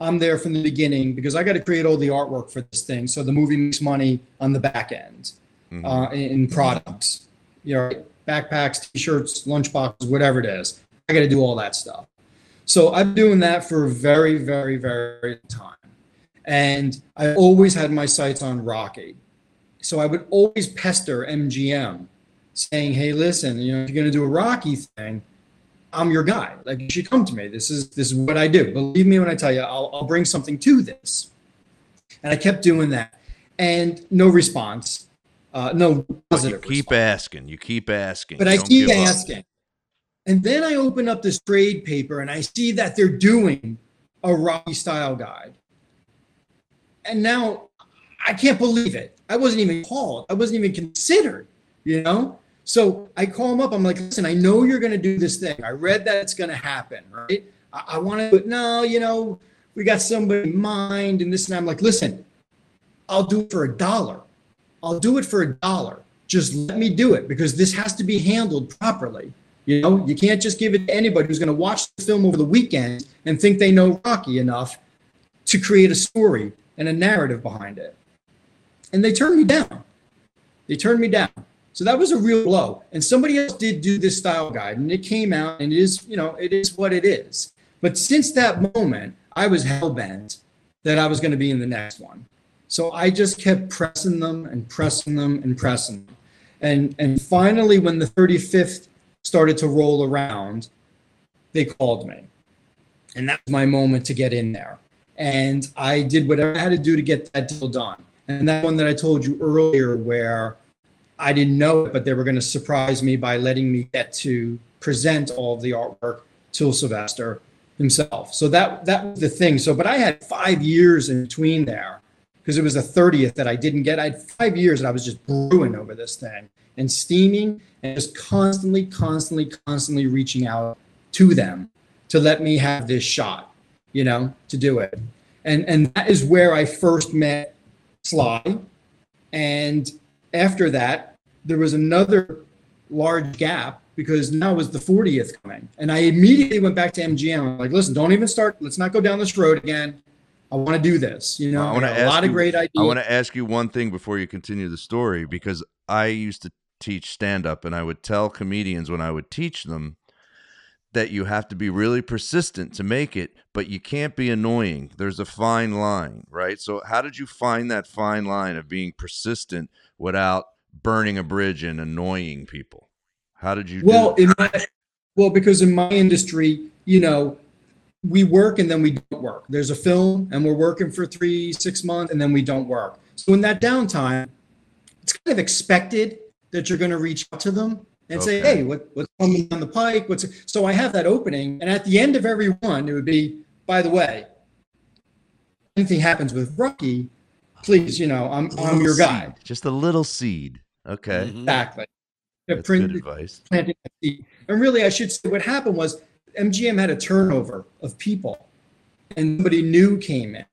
I'm there from the beginning because I got to create all the artwork for this thing, so the movie makes money on the back end. Mhm. uh, in, products. You know, backpacks, t-shirts, lunchboxes, whatever it is. I got to do all that stuff. So I'm doing that for a very, very, very long time. And I always had my sights on Rocky. So I would always pester MGM saying, hey, listen, you know, if you're going to do a Rocky thing, I'm your guy. Like you should come to me. This is this is what I do. Believe me when I tell you, I'll, I'll bring something to this. And I kept doing that, and no response, uh, no positive. You keep asking. You keep asking. But You I keep give up. asking. And then I open up this trade paper and I see that they're doing a Rocky style guide. And now I can't believe it. I wasn't even called. I wasn't even considered, you know? So I call him up. I'm like, listen, I know you're going to do this thing. I read that it's going to happen, right? I, I want to, but no, you know, we got somebody in mind and this and. I'm like, listen, I'll do it for a dollar. I'll do it for a dollar. Just let me do it because this has to be handled properly. You know, you can't just give it to anybody who's going to watch the film over the weekend and think they know Rocky enough to create a story and a narrative behind it. And they turned me down. They turned me down. So that was a real blow. And somebody else did do this style guide and it came out and it is, you know, it is what it is. But since that moment, I was hell bent that I was going to be in the next one. So I just kept pressing them and pressing them and pressing them. And and finally when the 35th started to roll around, they called me. And that was my moment to get in there. And I did whatever I had to do to get that deal done. And that one that I told you earlier where I didn't know it, but they were going to surprise me by letting me get to present all of the artwork to Sylvester himself. So that that was the thing. So, but I had five years in between there because it was the 30th that I didn't get. I had five years that I was just brewing over this thing and steaming and just constantly, constantly, constantly reaching out to them to let me have this shot, you know, to do it. And and that is where I first met Sly. And after that, there was another large gap because now was the 40th coming. And I immediately went back to MGM. I'm like, listen, don't even start. Let's not go down this road again. I want to do this. You know, I want to a lot you, of great ideas. I want to ask you one thing before you continue the story because I used to teach stand up and I would tell comedians when I would teach them that you have to be really persistent to make it, but you can't be annoying. There's a fine line, right? So how did you find that fine line of being persistent without burning a bridge and annoying people? How did you well, do in my, well, because in my industry, you know, we work and then we don't work. There's a film and we're working for three, six months and then we don't work. So in that downtime, it's kind of expected that you're going to reach out to them and say, "Hey, what, what's coming down the pike? What's so?" I have that opening, and at the end of every one, it would be, "By the way, anything happens with Rocky, please, you know, I'm I'm your guy." Just a little seed. Okay. Exactly. That's print- good advice. planting that seed. And really, I should say what happened was MGM had a turnover of people, and somebody new came in,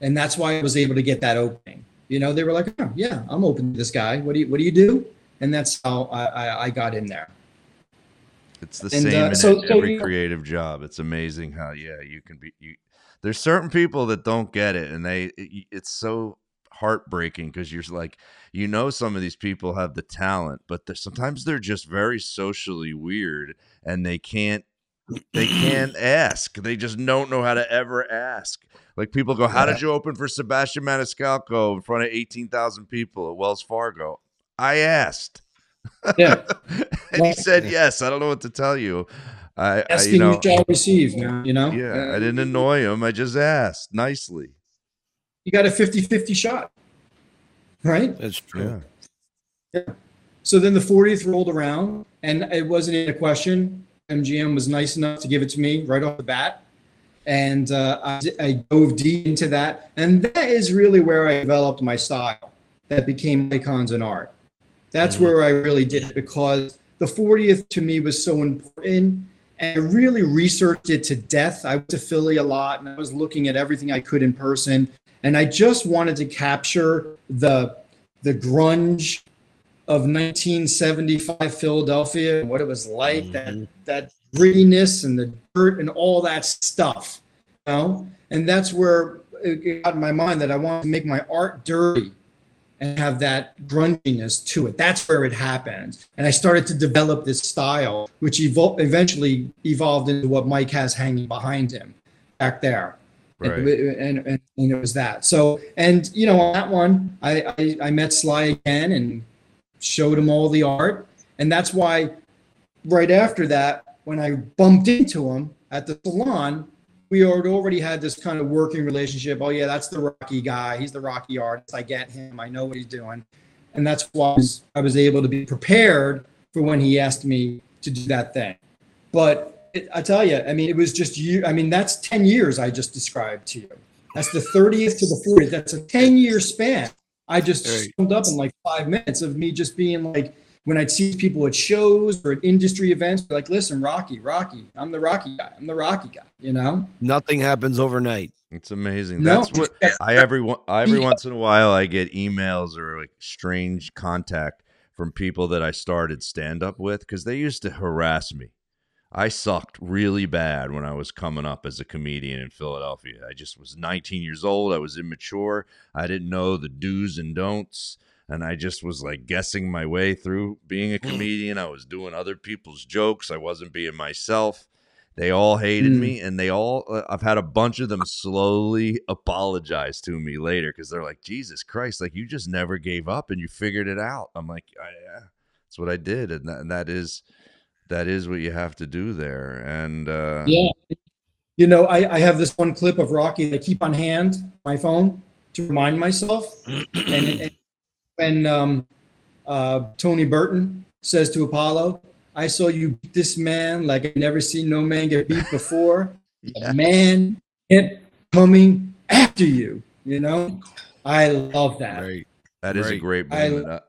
and that's why I was able to get that opening. You know, they were like, "Oh, yeah, I'm open to this guy. What do you What do you do?" And that's how I, I, I got in there. It's the And, same uh, in so- so every you- creative job. It's amazing how yeah you can be. You, there's certain people that don't get it, and they it, it's so heartbreaking because you're like you know some of these people have the talent, but they're, sometimes they're just very socially weird, and they can't they can't ask. They just don't know how to ever ask. Like people go, "How did you open for Sebastian Maniscalco in front of eighteen thousand people at Wells Fargo?" I asked. Yeah. and he said yes. I don't know what to tell you. I, I you know, you shall receive. You know, yeah, Uh, I didn't annoy him. I just asked nicely. You got a 50-50 shot, right? That's true. Yeah. So then the 40th rolled around, and it wasn't even a question. MGM was nice enough to give it to me right off the bat. And uh, I, I dove deep into that. And that is really where I developed my style that became icons in art. That's where I really did it because the 40th to me was so important. And I really researched it to death. I went to Philly a lot and I was looking at everything I could in person. And I just wanted to capture the the grunge of 1975 Philadelphia and what it was like that mm-hmm. that grittiness and the dirt and all that stuff you know and that's where it got in my mind that I wanted to make my art dirty and have that grunginess to it. That's where it happens. And I started to develop this style, which evol- eventually evolved into what Mike has hanging behind him back there. Right. And, and, and, it was that. So, and you know, on that one, I, I, I met Sly again and showed him all the art. And that's why right after that, when I bumped into him at the salon, we had already had this kind of working relationship. Oh yeah, that's the Rocky guy. He's the Rocky artist. I get him. I know what he's doing, and that's why I was, I was able to be prepared for when he asked me to do that thing. But it, I tell you, I mean, it was just you. I mean, that's ten years I just described to you. That's the thirtieth to the fortieth. That's a ten year span. I just summed up in like five minutes of me just being like, when I'd see people at shows or at industry events, like, listen, Rocky, Rocky, I'm the Rocky guy. I'm the Rocky guy, you know? Nothing happens overnight. It's amazing. No. That's what I every one- every once in a while I get emails or like strange contact from people that I started stand up with because they used to harass me. I sucked really bad when I was coming up as a comedian in Philadelphia. I just was 19 years old. I was immature. I didn't know the do's and don'ts. And I just was like guessing my way through being a comedian. I was doing other people's jokes. I wasn't being myself. They all hated Mm. me, and they all. Uh, I've had a bunch of them slowly apologize to me later because they're like, "Jesus Christ! Like you just never gave up and you figured it out." I'm like, "Yeah, that's what I did," and that, and that is that is what you have to do there. And uh, Yeah. You know, I, I have this one clip of Rocky that I keep on hand, my phone, to remind myself. and, and when um, uh, Tony Burton says to Apollo, I saw you beat this man like I've never seen no man get beat before. A man kept coming after you, you know? I love that. that is a Right. great I- moment. Uh,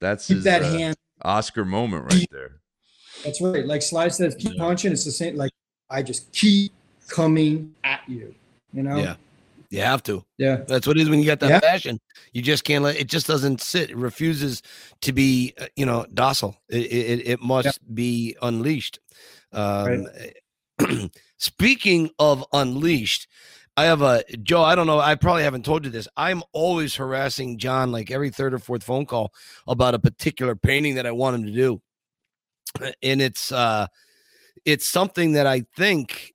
that's his that uh, hand- Oscar moment right there. That's right. Like Sly says, keep punching. It's the same. Like, I just keep coming at you, you know? Yeah. You have to. Yeah. That's what it is when you got that Yeah. passion. You just can't let it just doesn't sit. It refuses to be, uh, you know, docile. It it, it must be unleashed. Um, speaking of unleashed, I have a Joe. I don't know. I probably haven't told you this. I'm always harassing John like every third or fourth phone call about a particular painting that I want him to do, and it's uh, it's something that I think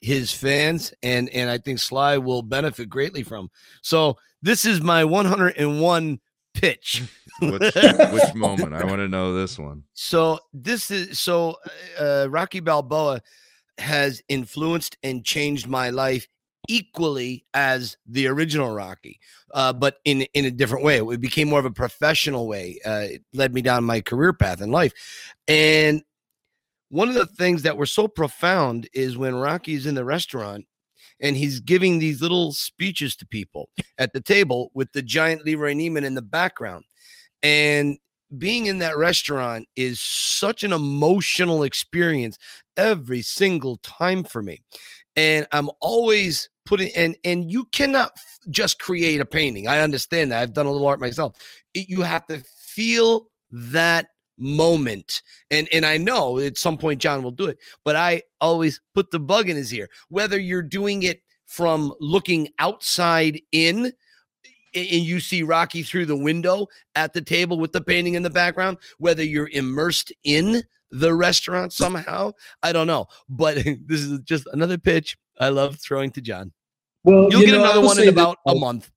his fans and and I think Sly will benefit greatly from. So this is my 101 pitch. Which, which moment? I want to know this one. So this is so uh, Rocky Balboa has influenced and changed my life equally as the original Rocky, uh, but in in a different way. It became more of a professional way. Uh, it led me down my career path in life, and one of the things that were so profound is when Rocky's in the restaurant and he's giving these little speeches to people at the table with the giant Leroy Neiman in the background. And being in that restaurant is such an emotional experience every single time for me. And I'm always putting and and you cannot just create a painting. I understand that. I've done a little art myself. It- you have to feel that moment. And and I know at some point John will do it, but I always put the bug in his ear. Whether you're doing it from looking outside in and you see Rocky through the window at the table with the painting in the background, whether you're immersed in the restaurant somehow, I don't know. But this is just another pitch I love throwing to John. Well, You'll you get know, another one in that- about a month.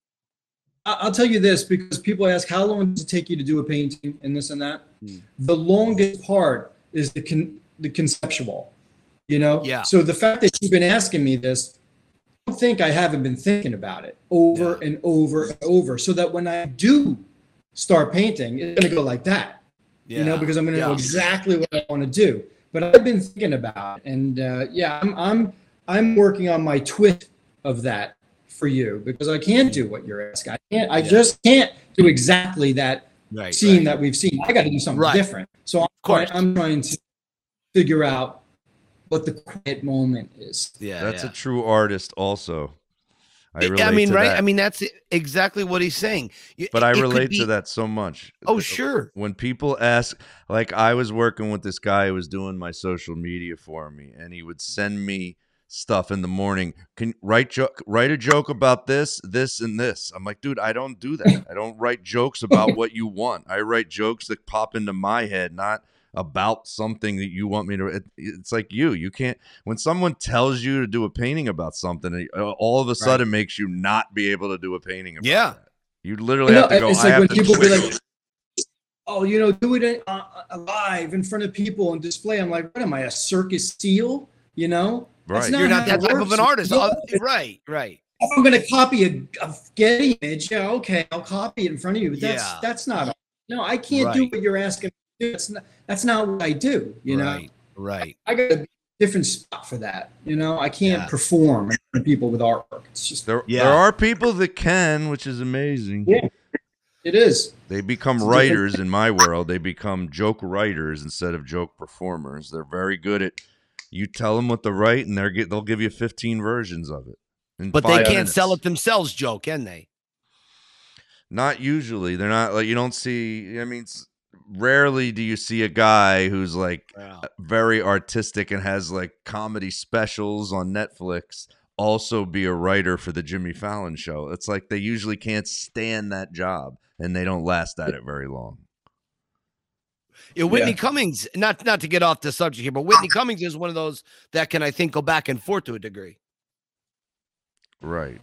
I'll tell you this because people ask how long does it take you to do a painting and this and that. The longest part is the con- the conceptual, you know. Yeah. So the fact that you've been asking me this, I don't think I haven't been thinking about it over and over and over, so that when I do start painting, it's going to go like that. yeah. You know, because I'm going to know exactly what I want to do. But I've been thinking about, it, and uh, yeah, I'm I'm I'm working on my twist of that for you because I can't do what you're asking. I can't. I Yeah. just can't do exactly that Right, scene right. that we've seen. I got to do something Right. different. So I'm, course. trying, I'm trying to figure out what the quiet moment is. Yeah, That's a true artist, also. I I, mean, right? that. I mean, that's exactly what he's saying. But I it could relate be- to that so much. Oh, sure. When people ask, like I was working with this guy who was doing my social media for me, and he would send me stuff in the morning. Can write joke, write a joke about this, this, and this. I'm like, dude, I don't do that. I don't write jokes about what you want. I write jokes that pop into my head, not about something that you want me to. It, it's like you. You can't. When someone tells you to do a painting about something, uh, all of a sudden makes you not be able to do a painting about Yeah. that. You literally You know, have to go. it's I like have when to people be like, "Oh, you know, do it uh, uh, live in front of people and display." I'm like, "What am I, a circus seal?" You know, That's You're not that it type of an artist. Yeah. Uh, right, right. If I'm going to copy a, a Getty image, yeah, okay, I'll copy it in front of you. But that's Yeah. that's not. No, I can't do what you're asking. me. That's not. That's not what I do. You know, Right, right. I got a different spot for that. You know, I can't Yeah. perform in front of people with artwork. It's just There, there are people that can, which is amazing. Yeah, it is. They become It's a different- writers in my world. They become joke writers instead of joke performers. They're very good at. You tell them what to write, and they're get, they'll give you 15 versions of it. But they can't minutes. sell it themselves, Joe, can they? Not usually. They're not like you don't see. I mean, rarely do you see a guy who's like uh, very artistic and has like comedy specials on Netflix also be a writer for the Jimmy Fallon show. It's like they usually can't stand that job and they don't last at it very long. Yeah, Whitney Yeah. Cummings, not not to get off the subject here, but Whitney Cummings is one of those that can I think go back and forth to a degree. Right.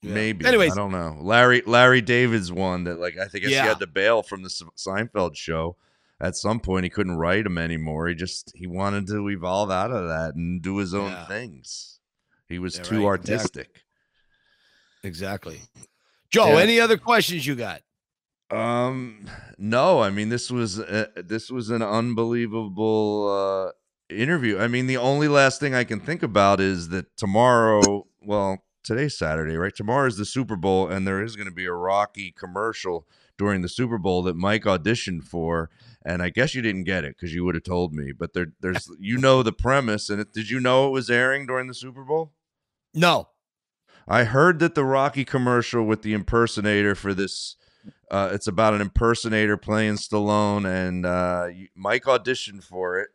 Yeah. Maybe. Anyways. I don't know. Larry Larry David's one that like I think Yeah. he had to bail from the Seinfeld show. At some point, he couldn't write him anymore. He just he wanted to evolve out of that and do his own Yeah. things. He was too right. Artistic. Exactly. Joe, any other questions you got? Um, no, I mean this was uh, this was an unbelievable uh, interview. I mean, the only last thing I can think about is that tomorrow, well, today's Saturday, right? Tomorrow is the Super Bowl, and there is going to be a Rocky commercial during the Super Bowl that Mike auditioned for. And I guess you didn't get it because you would have told me. But there, there's you know the premise, and it, did you know it was airing during the Super Bowl? No. I heard that the Rocky commercial with the impersonator for this, uh, it's about an impersonator playing Stallone, and uh, Mike auditioned for it,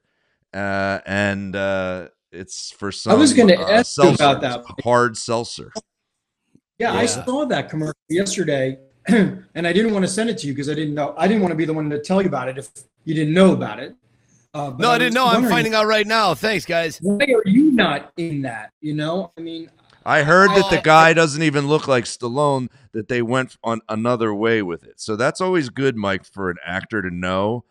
uh, and uh, it's for some. I was gonna uh, ask you about that. hard seltzer. Yeah, I saw that commercial yesterday, and I didn't want to send it to you because I didn't know. I didn't want to be the one to tell you about it if you didn't know about it. Uh, No, I was didn't know. I'm finding out right now. Thanks, guys. Why are you not in that? You know, I mean, I heard that the Uh, guy doesn't even look like Stallone. That they went on another way with it, so that's always good, Mike, for an actor to know.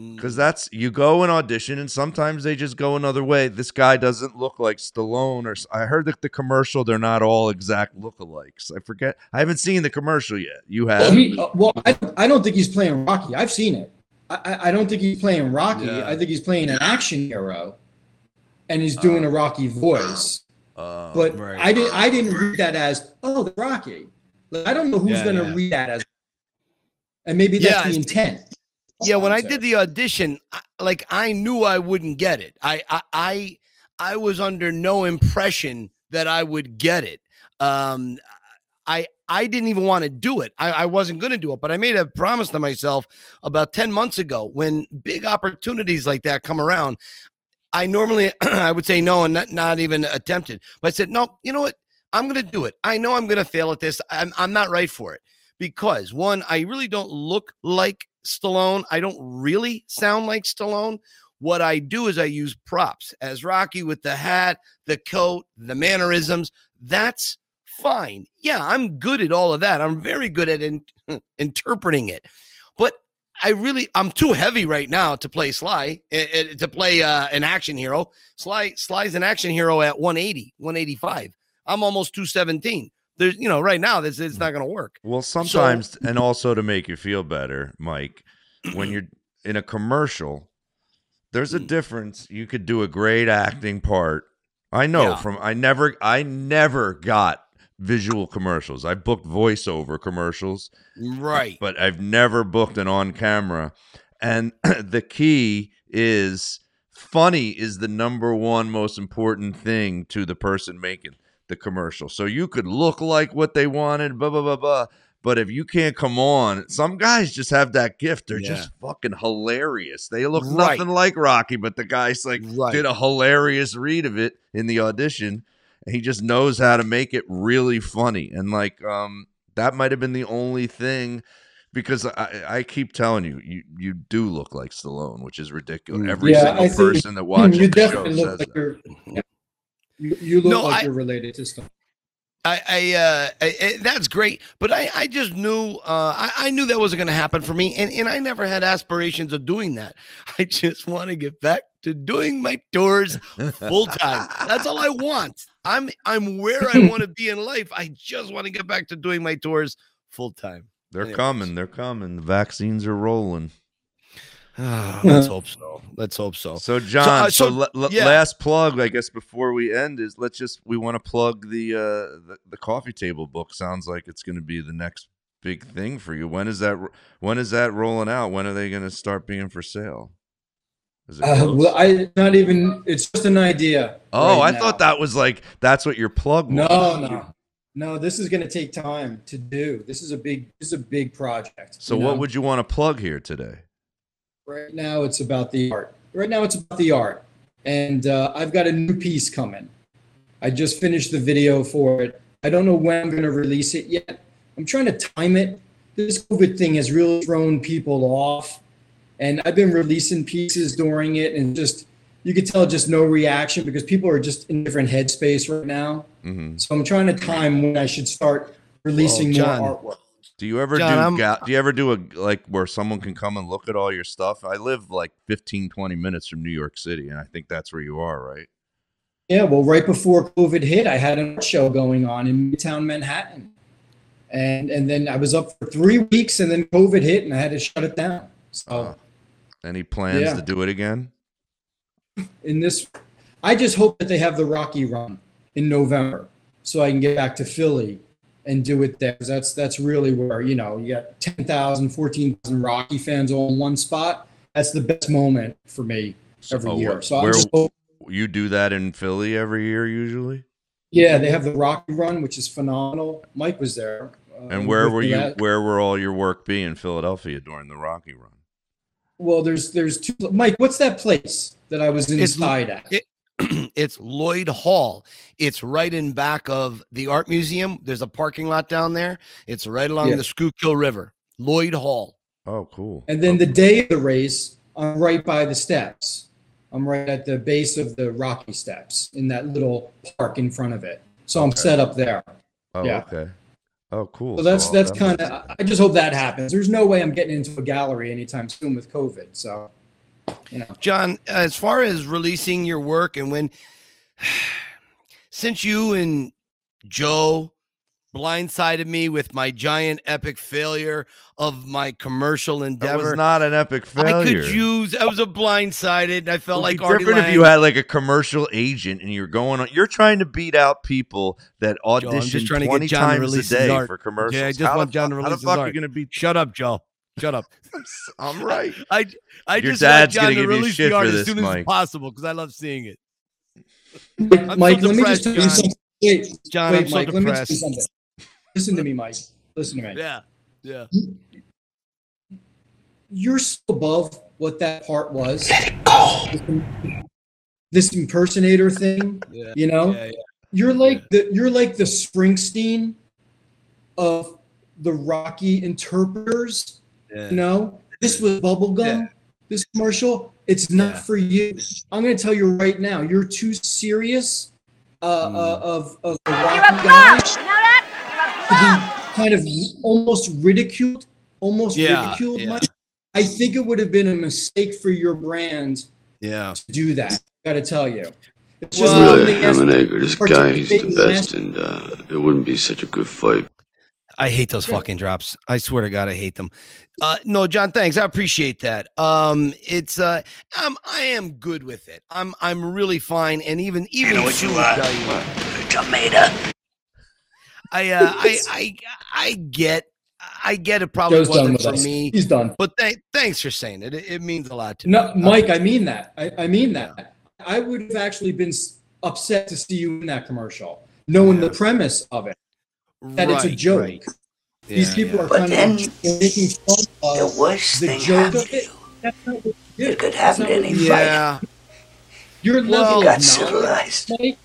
Mm. Because that's you go and audition, and sometimes they just go another way. This guy doesn't look like Stallone, or I heard that the commercial they're not all exact lookalikes. I forget. I haven't seen the commercial yet. You have? well, he, uh, well I, I don't think he's playing Rocky. I've seen it. I, I- I don't think he's playing Rocky. Yeah. I think he's playing an action hero, and he's doing a Rocky voice. Uh, but I didn't. I didn't read that as oh, the Rocky. Like, I don't know who's Yeah, going to yeah. read that as, and maybe that's Yeah, the intent. Yeah, when I did the audition, like I knew I wouldn't get it. I I I, I was under no impression that I would get it. Um, I I didn't even want to do it. I, I wasn't going to do it, but I made a promise to myself about ten months ago when big opportunities like that come around. I normally I would say no and not, not even attempted. But I said, no, you know what? I'm gonna do it. I know I'm gonna fail at this. I'm I'm not right for it. Because one, I really don't look like Stallone. I don't really sound like Stallone. What I do is I use props as Rocky with the hat, the coat, the mannerisms. That's fine. Yeah, I'm good at all of that. I'm very good at in- interpreting it. But I really, I'm too heavy right now to play Sly, eh, eh, to play uh, an action hero. Sly, Sly's an action hero at 180, 185. I'm almost 217. There's, you know, right now, this it's not going to work. Well, So- sometimes, and also to make you feel better, Mike, when you're in a commercial, there's a Mm. difference. You could do a great acting part. I know Yeah. from I never I never got visual commercials. I booked voiceover commercials, Right. but I've never booked an on camera. And the key is funny is the number one most important thing to the person making the commercial. So you could look like what they wanted, blah blah blah blah. But if you can't come on, some guys just have that gift. They're Yeah. just fucking hilarious. They look Right. nothing like Rocky, but the guy's like Right. did a hilarious read of it in the audition. And he just knows how to make it really funny. And like um that might have been the only thing because I, I keep telling you, you you do look like Stallone, which is ridiculous. Every Mm. yeah, single think person that watches you the show definitely look says like that. you're. yeah. You, you look No, like I- you're related to stuff. I, I, uh, I, I- that's great, but I, I just knew, uh, I, I knew that wasn't going to happen for me, and, and I never had aspirations of doing that. I just want to get back to doing my tours full time. that's all I want. I'm, I'm where I want to be in life. I just want to get back to doing my tours full time. They're Anyways. coming. They're coming. The vaccines are rolling. Let's hope so. Let's hope so. So, John, uh, so, so, la- la- yeah. last plug, I guess, before we end is let's just we want to plug the uh the, the coffee table book. Sounds like it's going to be the next big thing for you. When is that? When is that rolling out? When are they going to start being for sale? Uh, well, I not even. It's just an idea. oh, right I now. thought that was like that's what your plug was. No, no, no. This is going to take time to do. This is a big. This is a big project. So, what know? would you want to plug here today? Right now, it's about the art. Right now, it's about the art, and uh, I've got a new piece coming. I just finished the video for it. I don't know when I'm going to release it yet. I'm trying to time it. This COVID thing has really thrown people off, and I've been releasing pieces during it, and just you could tell just no reaction because people are just in different headspace right now. Mm-hmm. So I'm trying to time when I should start releasing Well, John, more artwork. Do you ever John, do ga- do you ever do a like where someone can come and look at all your stuff? I live like 15 20 minutes from New York City and I think that's where you are, right? Yeah, well, right before COVID hit, I had a show going on in Midtown Manhattan, and and then I was up for three weeks, and then COVID hit, and I had to shut it down. So Any plans Yeah. to do it again? in this, I just hope that they have the Rocky Run in November, so I can get back to Philly and do it there. That's that's really where you know you got 10,000, 14,000 Rocky fans all in one spot. That's the best moment for me every Oh, year. So where just hope. you do that in Philly every year usually? Yeah, they have the Rocky Run, which is phenomenal. Mike was there. uh, And where were you at- where were all your work be in Philadelphia during the Rocky run? Well, there's there's two. Mike, what's that place that I was It's- inside at? It, it's Lloyd Hall. It's right in back of the art museum. There's a parking lot down there. It's right along Yeah. the Schuylkill River. Lloyd Hall. Oh, cool. And then the day of the race, I'm right by the steps. I'm right at the base of the Rocky Steps in that little park in front of it. So I'm set up there. Oh, Yeah. okay. Oh, cool. So that's So that's that kind makes- of. I just hope that happens. There's no way I'm getting into a gallery anytime soon with COVID. So, you know. John, as far as releasing your work and when since you and Joe blindsided me with my giant epic failure of my commercial that endeavor. was not an epic failure. I could use I was a blindsided. I felt like be Artie different if Lange. you had like a commercial agent and you're going on. You're trying to beat out people that Joe, audition just trying to 20 to times release a day art. for commercials. Yeah, I just how want the John to release How his the fuck are you going to beat? Shut up, Joe. Shut up. I'm right. I I Your just dad's want John to release shit the art for as this, soon as possible because I love seeing it. Mike, so let me just depressed, tell you something. Wait, John, wait, I'm so Mike, let me tell you depressed. Something. Listen to me, Mike. Listen to me. Yeah, yeah. You're so above what that part was. This impersonator thing, Yeah, you know, yeah, yeah. you're like the you're like the Springsteen of the Rocky interpreters. Yeah. You know, this was bubblegum. This commercial, it's not for you. I'm going to tell you right now, you're too serious uh, Hmm. uh, of of the Rocky guys to be kind of almost ridiculed, almost Yeah, ridiculed. yeah. Mike. I think it would have been a mistake for your brand Yeah. to do that. Got to tell you. It's Really, something that's- Hammernager, this guy, he's the best, ass. and uh, it wouldn't be such a good fight. I hate those fucking drops. I swear to God, I hate them. Uh, no, John, thanks. I appreciate that. Um, it's uh, I'm I am good with it. I'm I'm really fine, and even even you know what you are? you- Tomato. I uh, I I I get I get it. Probably Joe's wasn't with for us. me. He's done. But th- thanks for saying it. it. It means a lot to No, me. Mike, I mean that. I, I mean that. I would have actually been upset to see you in that commercial, knowing the premise of it, that it's a joke. right. These people yeah. are But kind then of making fun of the worst the thing joke happened of it. you. That's not what you do. It could That's happen to what any you do. fighter. Yeah. Your Well, level You got of knowledge, civilized. Mike,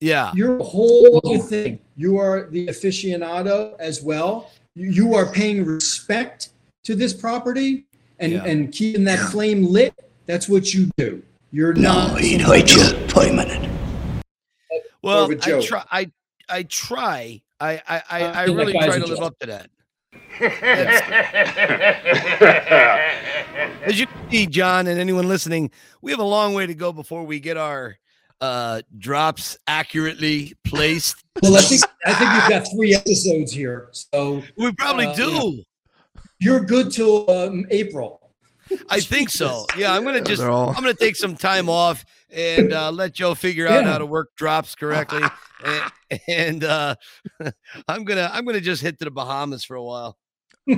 Yeah. you're whole thing. You are the aficionado as well. You, you are paying respect to this property and, Yeah. and keeping that flame lit. That's what you do. You're No, not. he'd somebody hurt you else. for a minute. Well, of a I joke. try. I I try. I I I, uh, I think that really guy's try a to live joke. up to that. As you can see, John, and anyone listening, we have a long way to go before we get our uh drops accurately placed. Well, I think I think we've got three episodes here, so We probably Uh, do. you're good till um, April. I think so. Yeah, I'm gonna just all- I'm gonna take some time off and uh, let Joe figure out Yeah. how to work drops correctly. and and uh, I'm gonna I'm gonna just hit to the Bahamas for a while.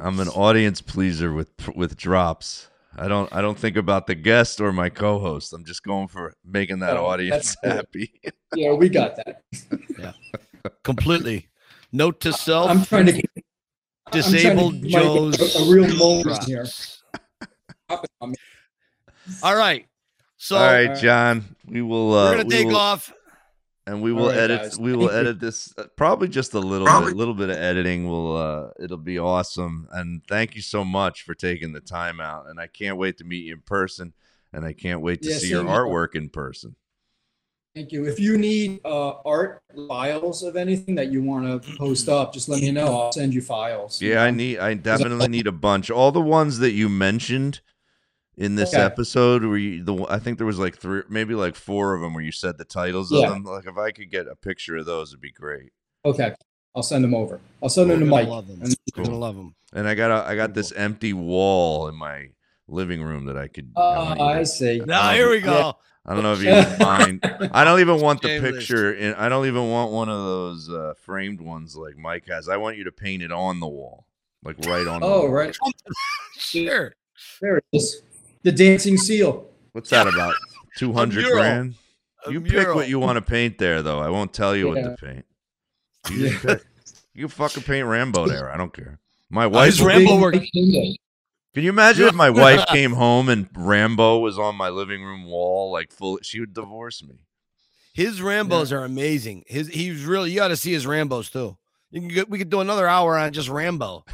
I'm an audience pleaser with with drops. I don't I don't think about the guest or my co-host. I'm just going for making that Oh, audience happy. yeah, we got that. yeah, Completely. Note to self. I'm trying to get I'm trying to disabled get Joe's a, a real moment here. All right. So All right, John. We will. Uh, we're gonna we take will- off. And we will right, edit. guys. We will edit this. Uh, probably just a little bit. A little bit of editing will. Uh, it'll be awesome. And thank you so much for taking the time out. And I can't wait to meet you in person. And I can't wait to Yeah, see your same artwork in person. Thank you. If you need uh, art files of anything that you want to post up, just let me know. I'll send you files. Yeah, I need. I definitely need a bunch. All the ones that you mentioned in this Okay. episode, where you the I think there was like three, maybe like four of them, where you said the titles Yeah. of them. Like if I could get a picture of those, it'd be great. Okay, I'll send them over. I'll send them to You're Mike. gonna love them. And- You're gonna love them. And I got a, I got this empty wall in my living room that I could. Oh, I see. Now here we go. I don't know if you can find. I don't even want the picture, in, I don't even want one of those uh, framed ones like Mike has. I want you to paint it on the wall, like right on. the Oh, wall. right. Sure. There it is. The dancing seal. What's that about? Two hundred grand. A You pick what you want to paint there, though. I won't tell you Yeah. what to paint. You, Yeah. pick. you fucking paint Rambo there. I don't care. My Uh, wife. his Rambo work. Can you imagine if my wife came home and Rambo was on my living room wall, like full? She would divorce me. His Rambos are amazing. His he's really you got to see his Rambos too. You can get, we could do another hour on just Rambo.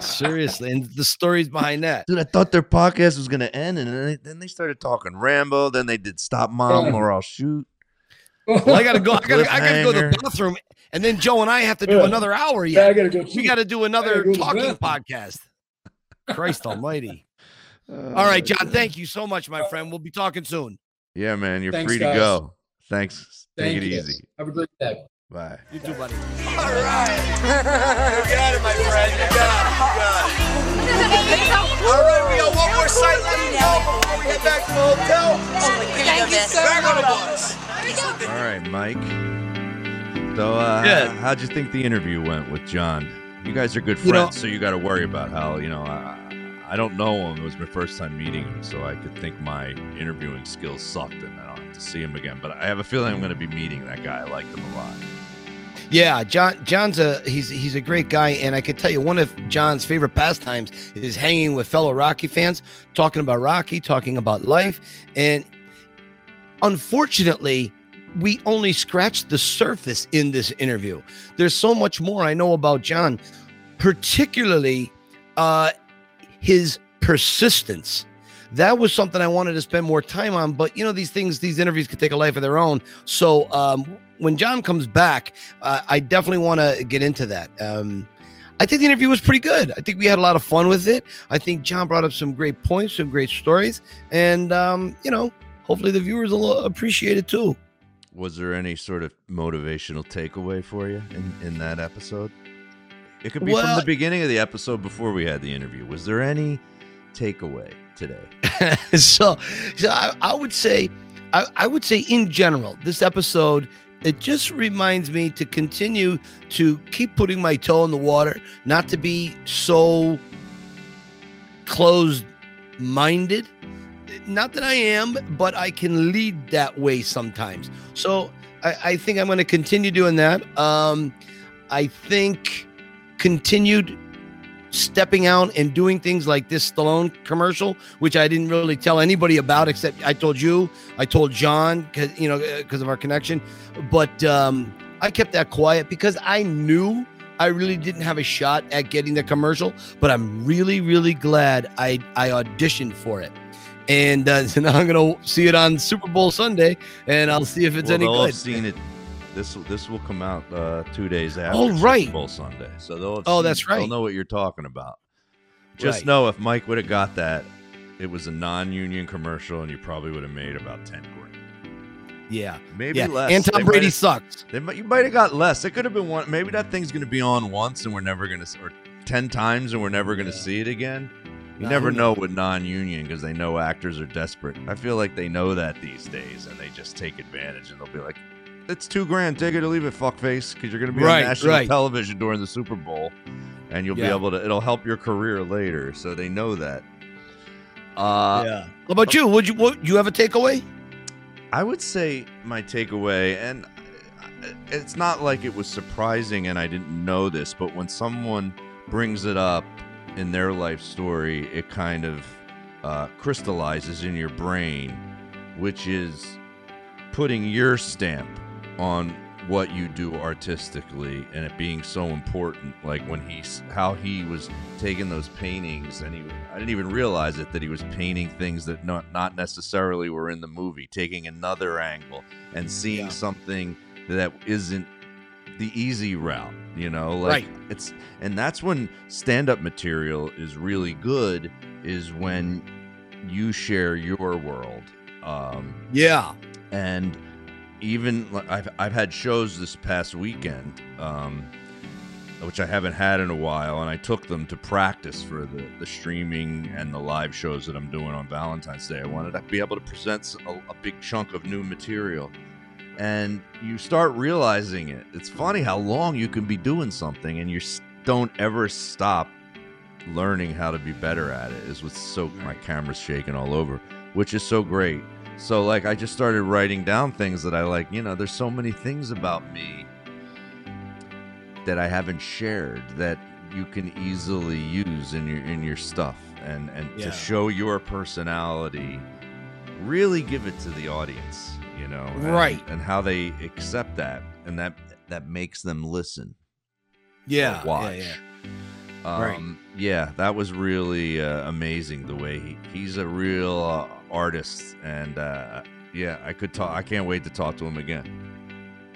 Seriously, and the stories behind that. Dude, I thought their podcast was gonna end, and then they, then they started talking Rambo. Then they did Stop Mom or I'll shoot. Well, I gotta go. I gotta, I gotta go to the bathroom, and then Joe and I have to do Yeah. another hour Yeah, I gotta go. We got to do another go to the talking podcast. Christ Almighty! Uh, All right, John. Thank you so much, my friend. We'll be talking soon. Yeah, man, you're Thanks, free guys. to go. Thanks. Take it you. easy. Have a great day. Bye. You too, buddy. All right. You got it, my friend. You got it. You got it. All right, we got one more site left to go before we head back to the hotel. Thank you so Back on the much. bus. All right, Mike. So, uh, Good. how'd you think the interview went with John? You guys are good friends, You know- so you got to worry about how you know. I, I don't know him. It was my first time meeting him, so I could think my interviewing skills sucked, and I don't have to see him again. But I have a feeling I'm going to be meeting that guy. I liked him a lot. Yeah, John. John's a he's he's a great guy, and I can tell you one of John's favorite pastimes is hanging with fellow Rocky fans, talking about Rocky, talking about life, and unfortunately, we only scratched the surface in this interview. There's so much more I know about John, particularly uh, his persistence. That was something I wanted to spend more time on, but you know these things, these interviews could take a life of their own. So um, when John comes back, uh, I definitely want to get into that. Um, I think the interview was pretty good. I think we had a lot of fun with it. I think John brought up some great points, some great stories, and um, you know, hopefully the viewers will appreciate it too. Was there any sort of motivational takeaway for you in, in that episode? It could be from the beginning of the episode before we had the interview. Was there any takeaway today? so, so I, I would say, I, I would say in general, this episode it just reminds me to continue to keep putting my toe in the water, not to be so closed minded. Not that I am, but I can lead that way sometimes. So I, I think I'm going to continue doing that. Um, I think continued stepping out and doing things like this Stallone commercial, which I didn't really tell anybody about except I told you, I told John, cause, you know, because of our connection. But um, I kept that quiet because I knew I really didn't have a shot at getting the commercial. But I'm really, really glad I I auditioned for it. And uh, so now I'm gonna see it on Super Bowl Sunday, and I'll see if it's well, any good. have seen it. This this will come out uh, two days after Oh, Super. Bowl Sunday, so they'll. Oh, seen that's right. They'll know what you're talking about. Just Right. know if Mike would have got that, it was a non-union commercial, and you probably would have made about ten grand. Yeah, Maybe yeah. less. And Tom might Brady sucks. They might, you might have got less. It could have been one. Maybe that thing's going to be on once, and we're never going to, or ten times, and we're never going to see it again. You Nah, never know with non-union because they know actors are desperate. I feel like they know that these days, and they just take advantage, and they'll be like, "It's two grand, take it or leave it, fuckface," because you're going to be Right, on national right. television during the Super Bowl, and you'll be able to. It'll help your career later, so they know that. Uh, yeah. How about you? Would you? Would you have a takeaway? I would say my takeaway, and it's not like it was surprising and I didn't know this, but when someone brings it up in their life story, it kind of uh, crystallizes in your brain, which is putting your stamp on what you do artistically and it being so important like when he's how he was taking those paintings and he I didn't even realize it that he was painting things that not not necessarily were in the movie taking another angle and seeing something that isn't the easy route you know like Right. it's and that's when stand-up material is really good is when you share your world um Yeah. and even I've I've had shows this past weekend, um, which I haven't had in a while, and I took them to practice for the the streaming and the live shows that I'm doing on Valentine's Day. I wanted to be able to present a big chunk of new material, and you start realizing it. It's funny how long you can be doing something, and you don't ever stop learning how to be better at it. Is what's so my camera's shaking all over, which is so great. So like I just started writing down things that I like, you know, there's so many things about me that I haven't shared that you can easily use in your in your stuff and and Yeah. to show your personality really give it to the audience, you know. and- Right. And how they accept that and that that makes them listen. Yeah. watch. Yeah. Um, Right. Yeah, that was really uh, amazing. The way he, he's a real uh, artist, and uh, yeah, I could talk. I can't wait to talk to him again.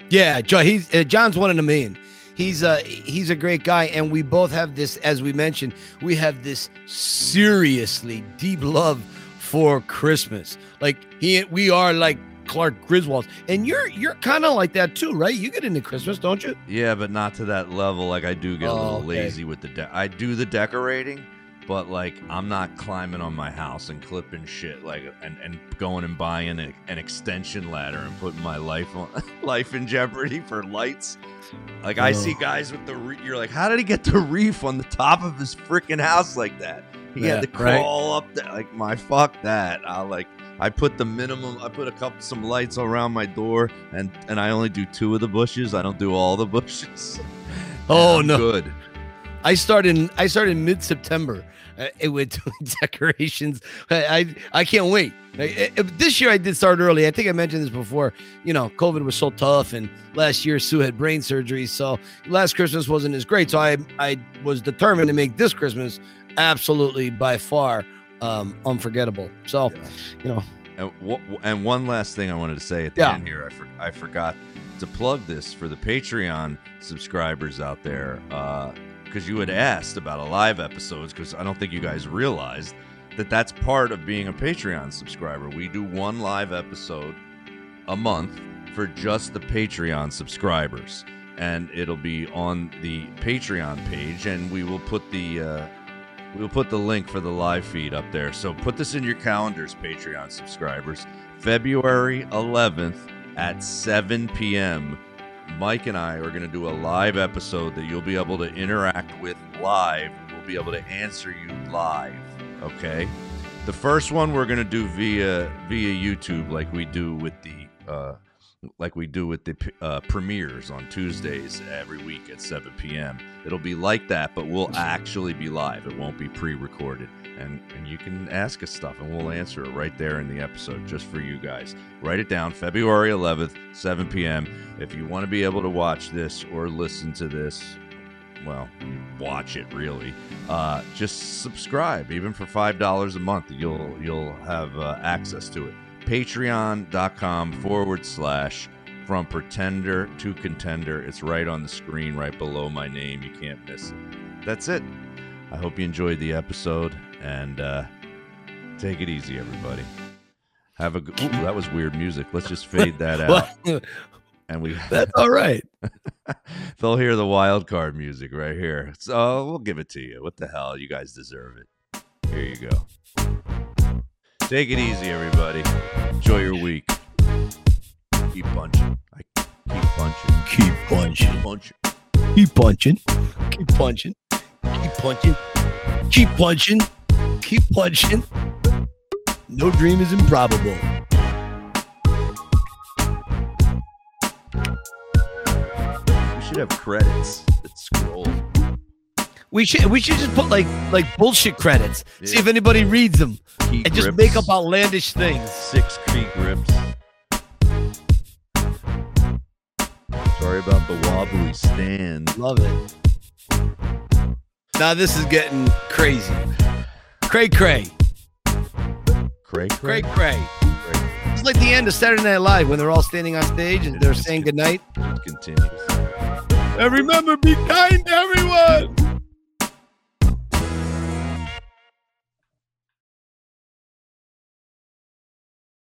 Yeah, Jo- he's uh, John's one in a million. He's uh he's a great guy, and we both have this, as we mentioned, we have this seriously deep love for Christmas. Like he, we are like Clark Griswold, and you're you're kind of like that too, right? You get into Christmas, don't you? Yeah, but not to that level. Like I do get a Oh, little okay. lazy with the. De- I do the decorating, but like I'm not climbing on my house and clipping shit like and, and going and buying a, an extension ladder and putting my life on life in jeopardy for lights. Like I see guys with the re- you're like, how did he get the reef on the top of his freaking house like that? He Yeah, had to right. crawl up there. Like my fuck that. I like I put the minimum. I put a couple some lights around my door, and and I only do two of the bushes. I don't do all the bushes. Oh, no. good. I started I started mid September. Uh, it with decorations. I, I I can't wait. I- I- this year I did start early. I think I mentioned this before. You know, COVID was so tough, and last year Sue had brain surgery, so last Christmas wasn't as great. So I I was determined to make this Christmas absolutely by far um, unforgettable. So, you know, And, wh- and one last thing I wanted to say at the Yeah. end here, I, for- I forgot to plug this for the Patreon subscribers out there, because you had asked about a live episodes, because I don't think you guys realized that that's part of being a Patreon subscriber. We do one live episode a month for just the Patreon subscribers, and it'll be on the Patreon page, and we will put the uh, we'll put the link for the live feed up there. So put this in your calendars, Patreon subscribers. February 11th at 7 p.m. Mike and I are going to do a live episode that you'll be able to interact with live. We'll be able to answer you live. Okay. The first one we're going to do via via YouTube, like we do with the uh, like we do with the uh, premieres on Tuesdays every week at 7 p.m. It'll be like that, but we'll actually be live. It won't be pre-recorded, and and you can ask us stuff, and we'll answer it right there in the episode, just for you guys. Write it down, February 11th, 7 p.m. If you want to be able to watch this or listen to this well, watch it really. Uh, just subscribe, even for five dollars a month. You'll you'll have uh, access to it. Patreon.com forward slash from pretender to contender. It's right on the screen, right below my name. You can't miss it. That's it. I hope you enjoyed the episode and uh, take it easy, everybody. Have a good. Ooh, that was weird music. Let's just fade that out. and we That's all right. they'll hear the wild card music right here. So we'll give it to you. What the hell? You guys deserve it. Here you go. Take it easy, everybody. Enjoy your week. Keep punching. I keep punching. Keep punching. Punching. Keep punching. Keep punching. Keep punching. Keep punching. Keep punching. No dream is improbable. We should have credits that scroll. We should we should just put like like bullshit credits. See if anybody reads them, Key and just make up outlandish things. Six key grips. Sorry about the wobbly stand. Love it. Now this is getting crazy. Cray cray. Cray Cray cray. It's like the end of Saturday Night Live when they're all standing on stage and they're saying goodnight. It continues. And remember, be kind to everyone.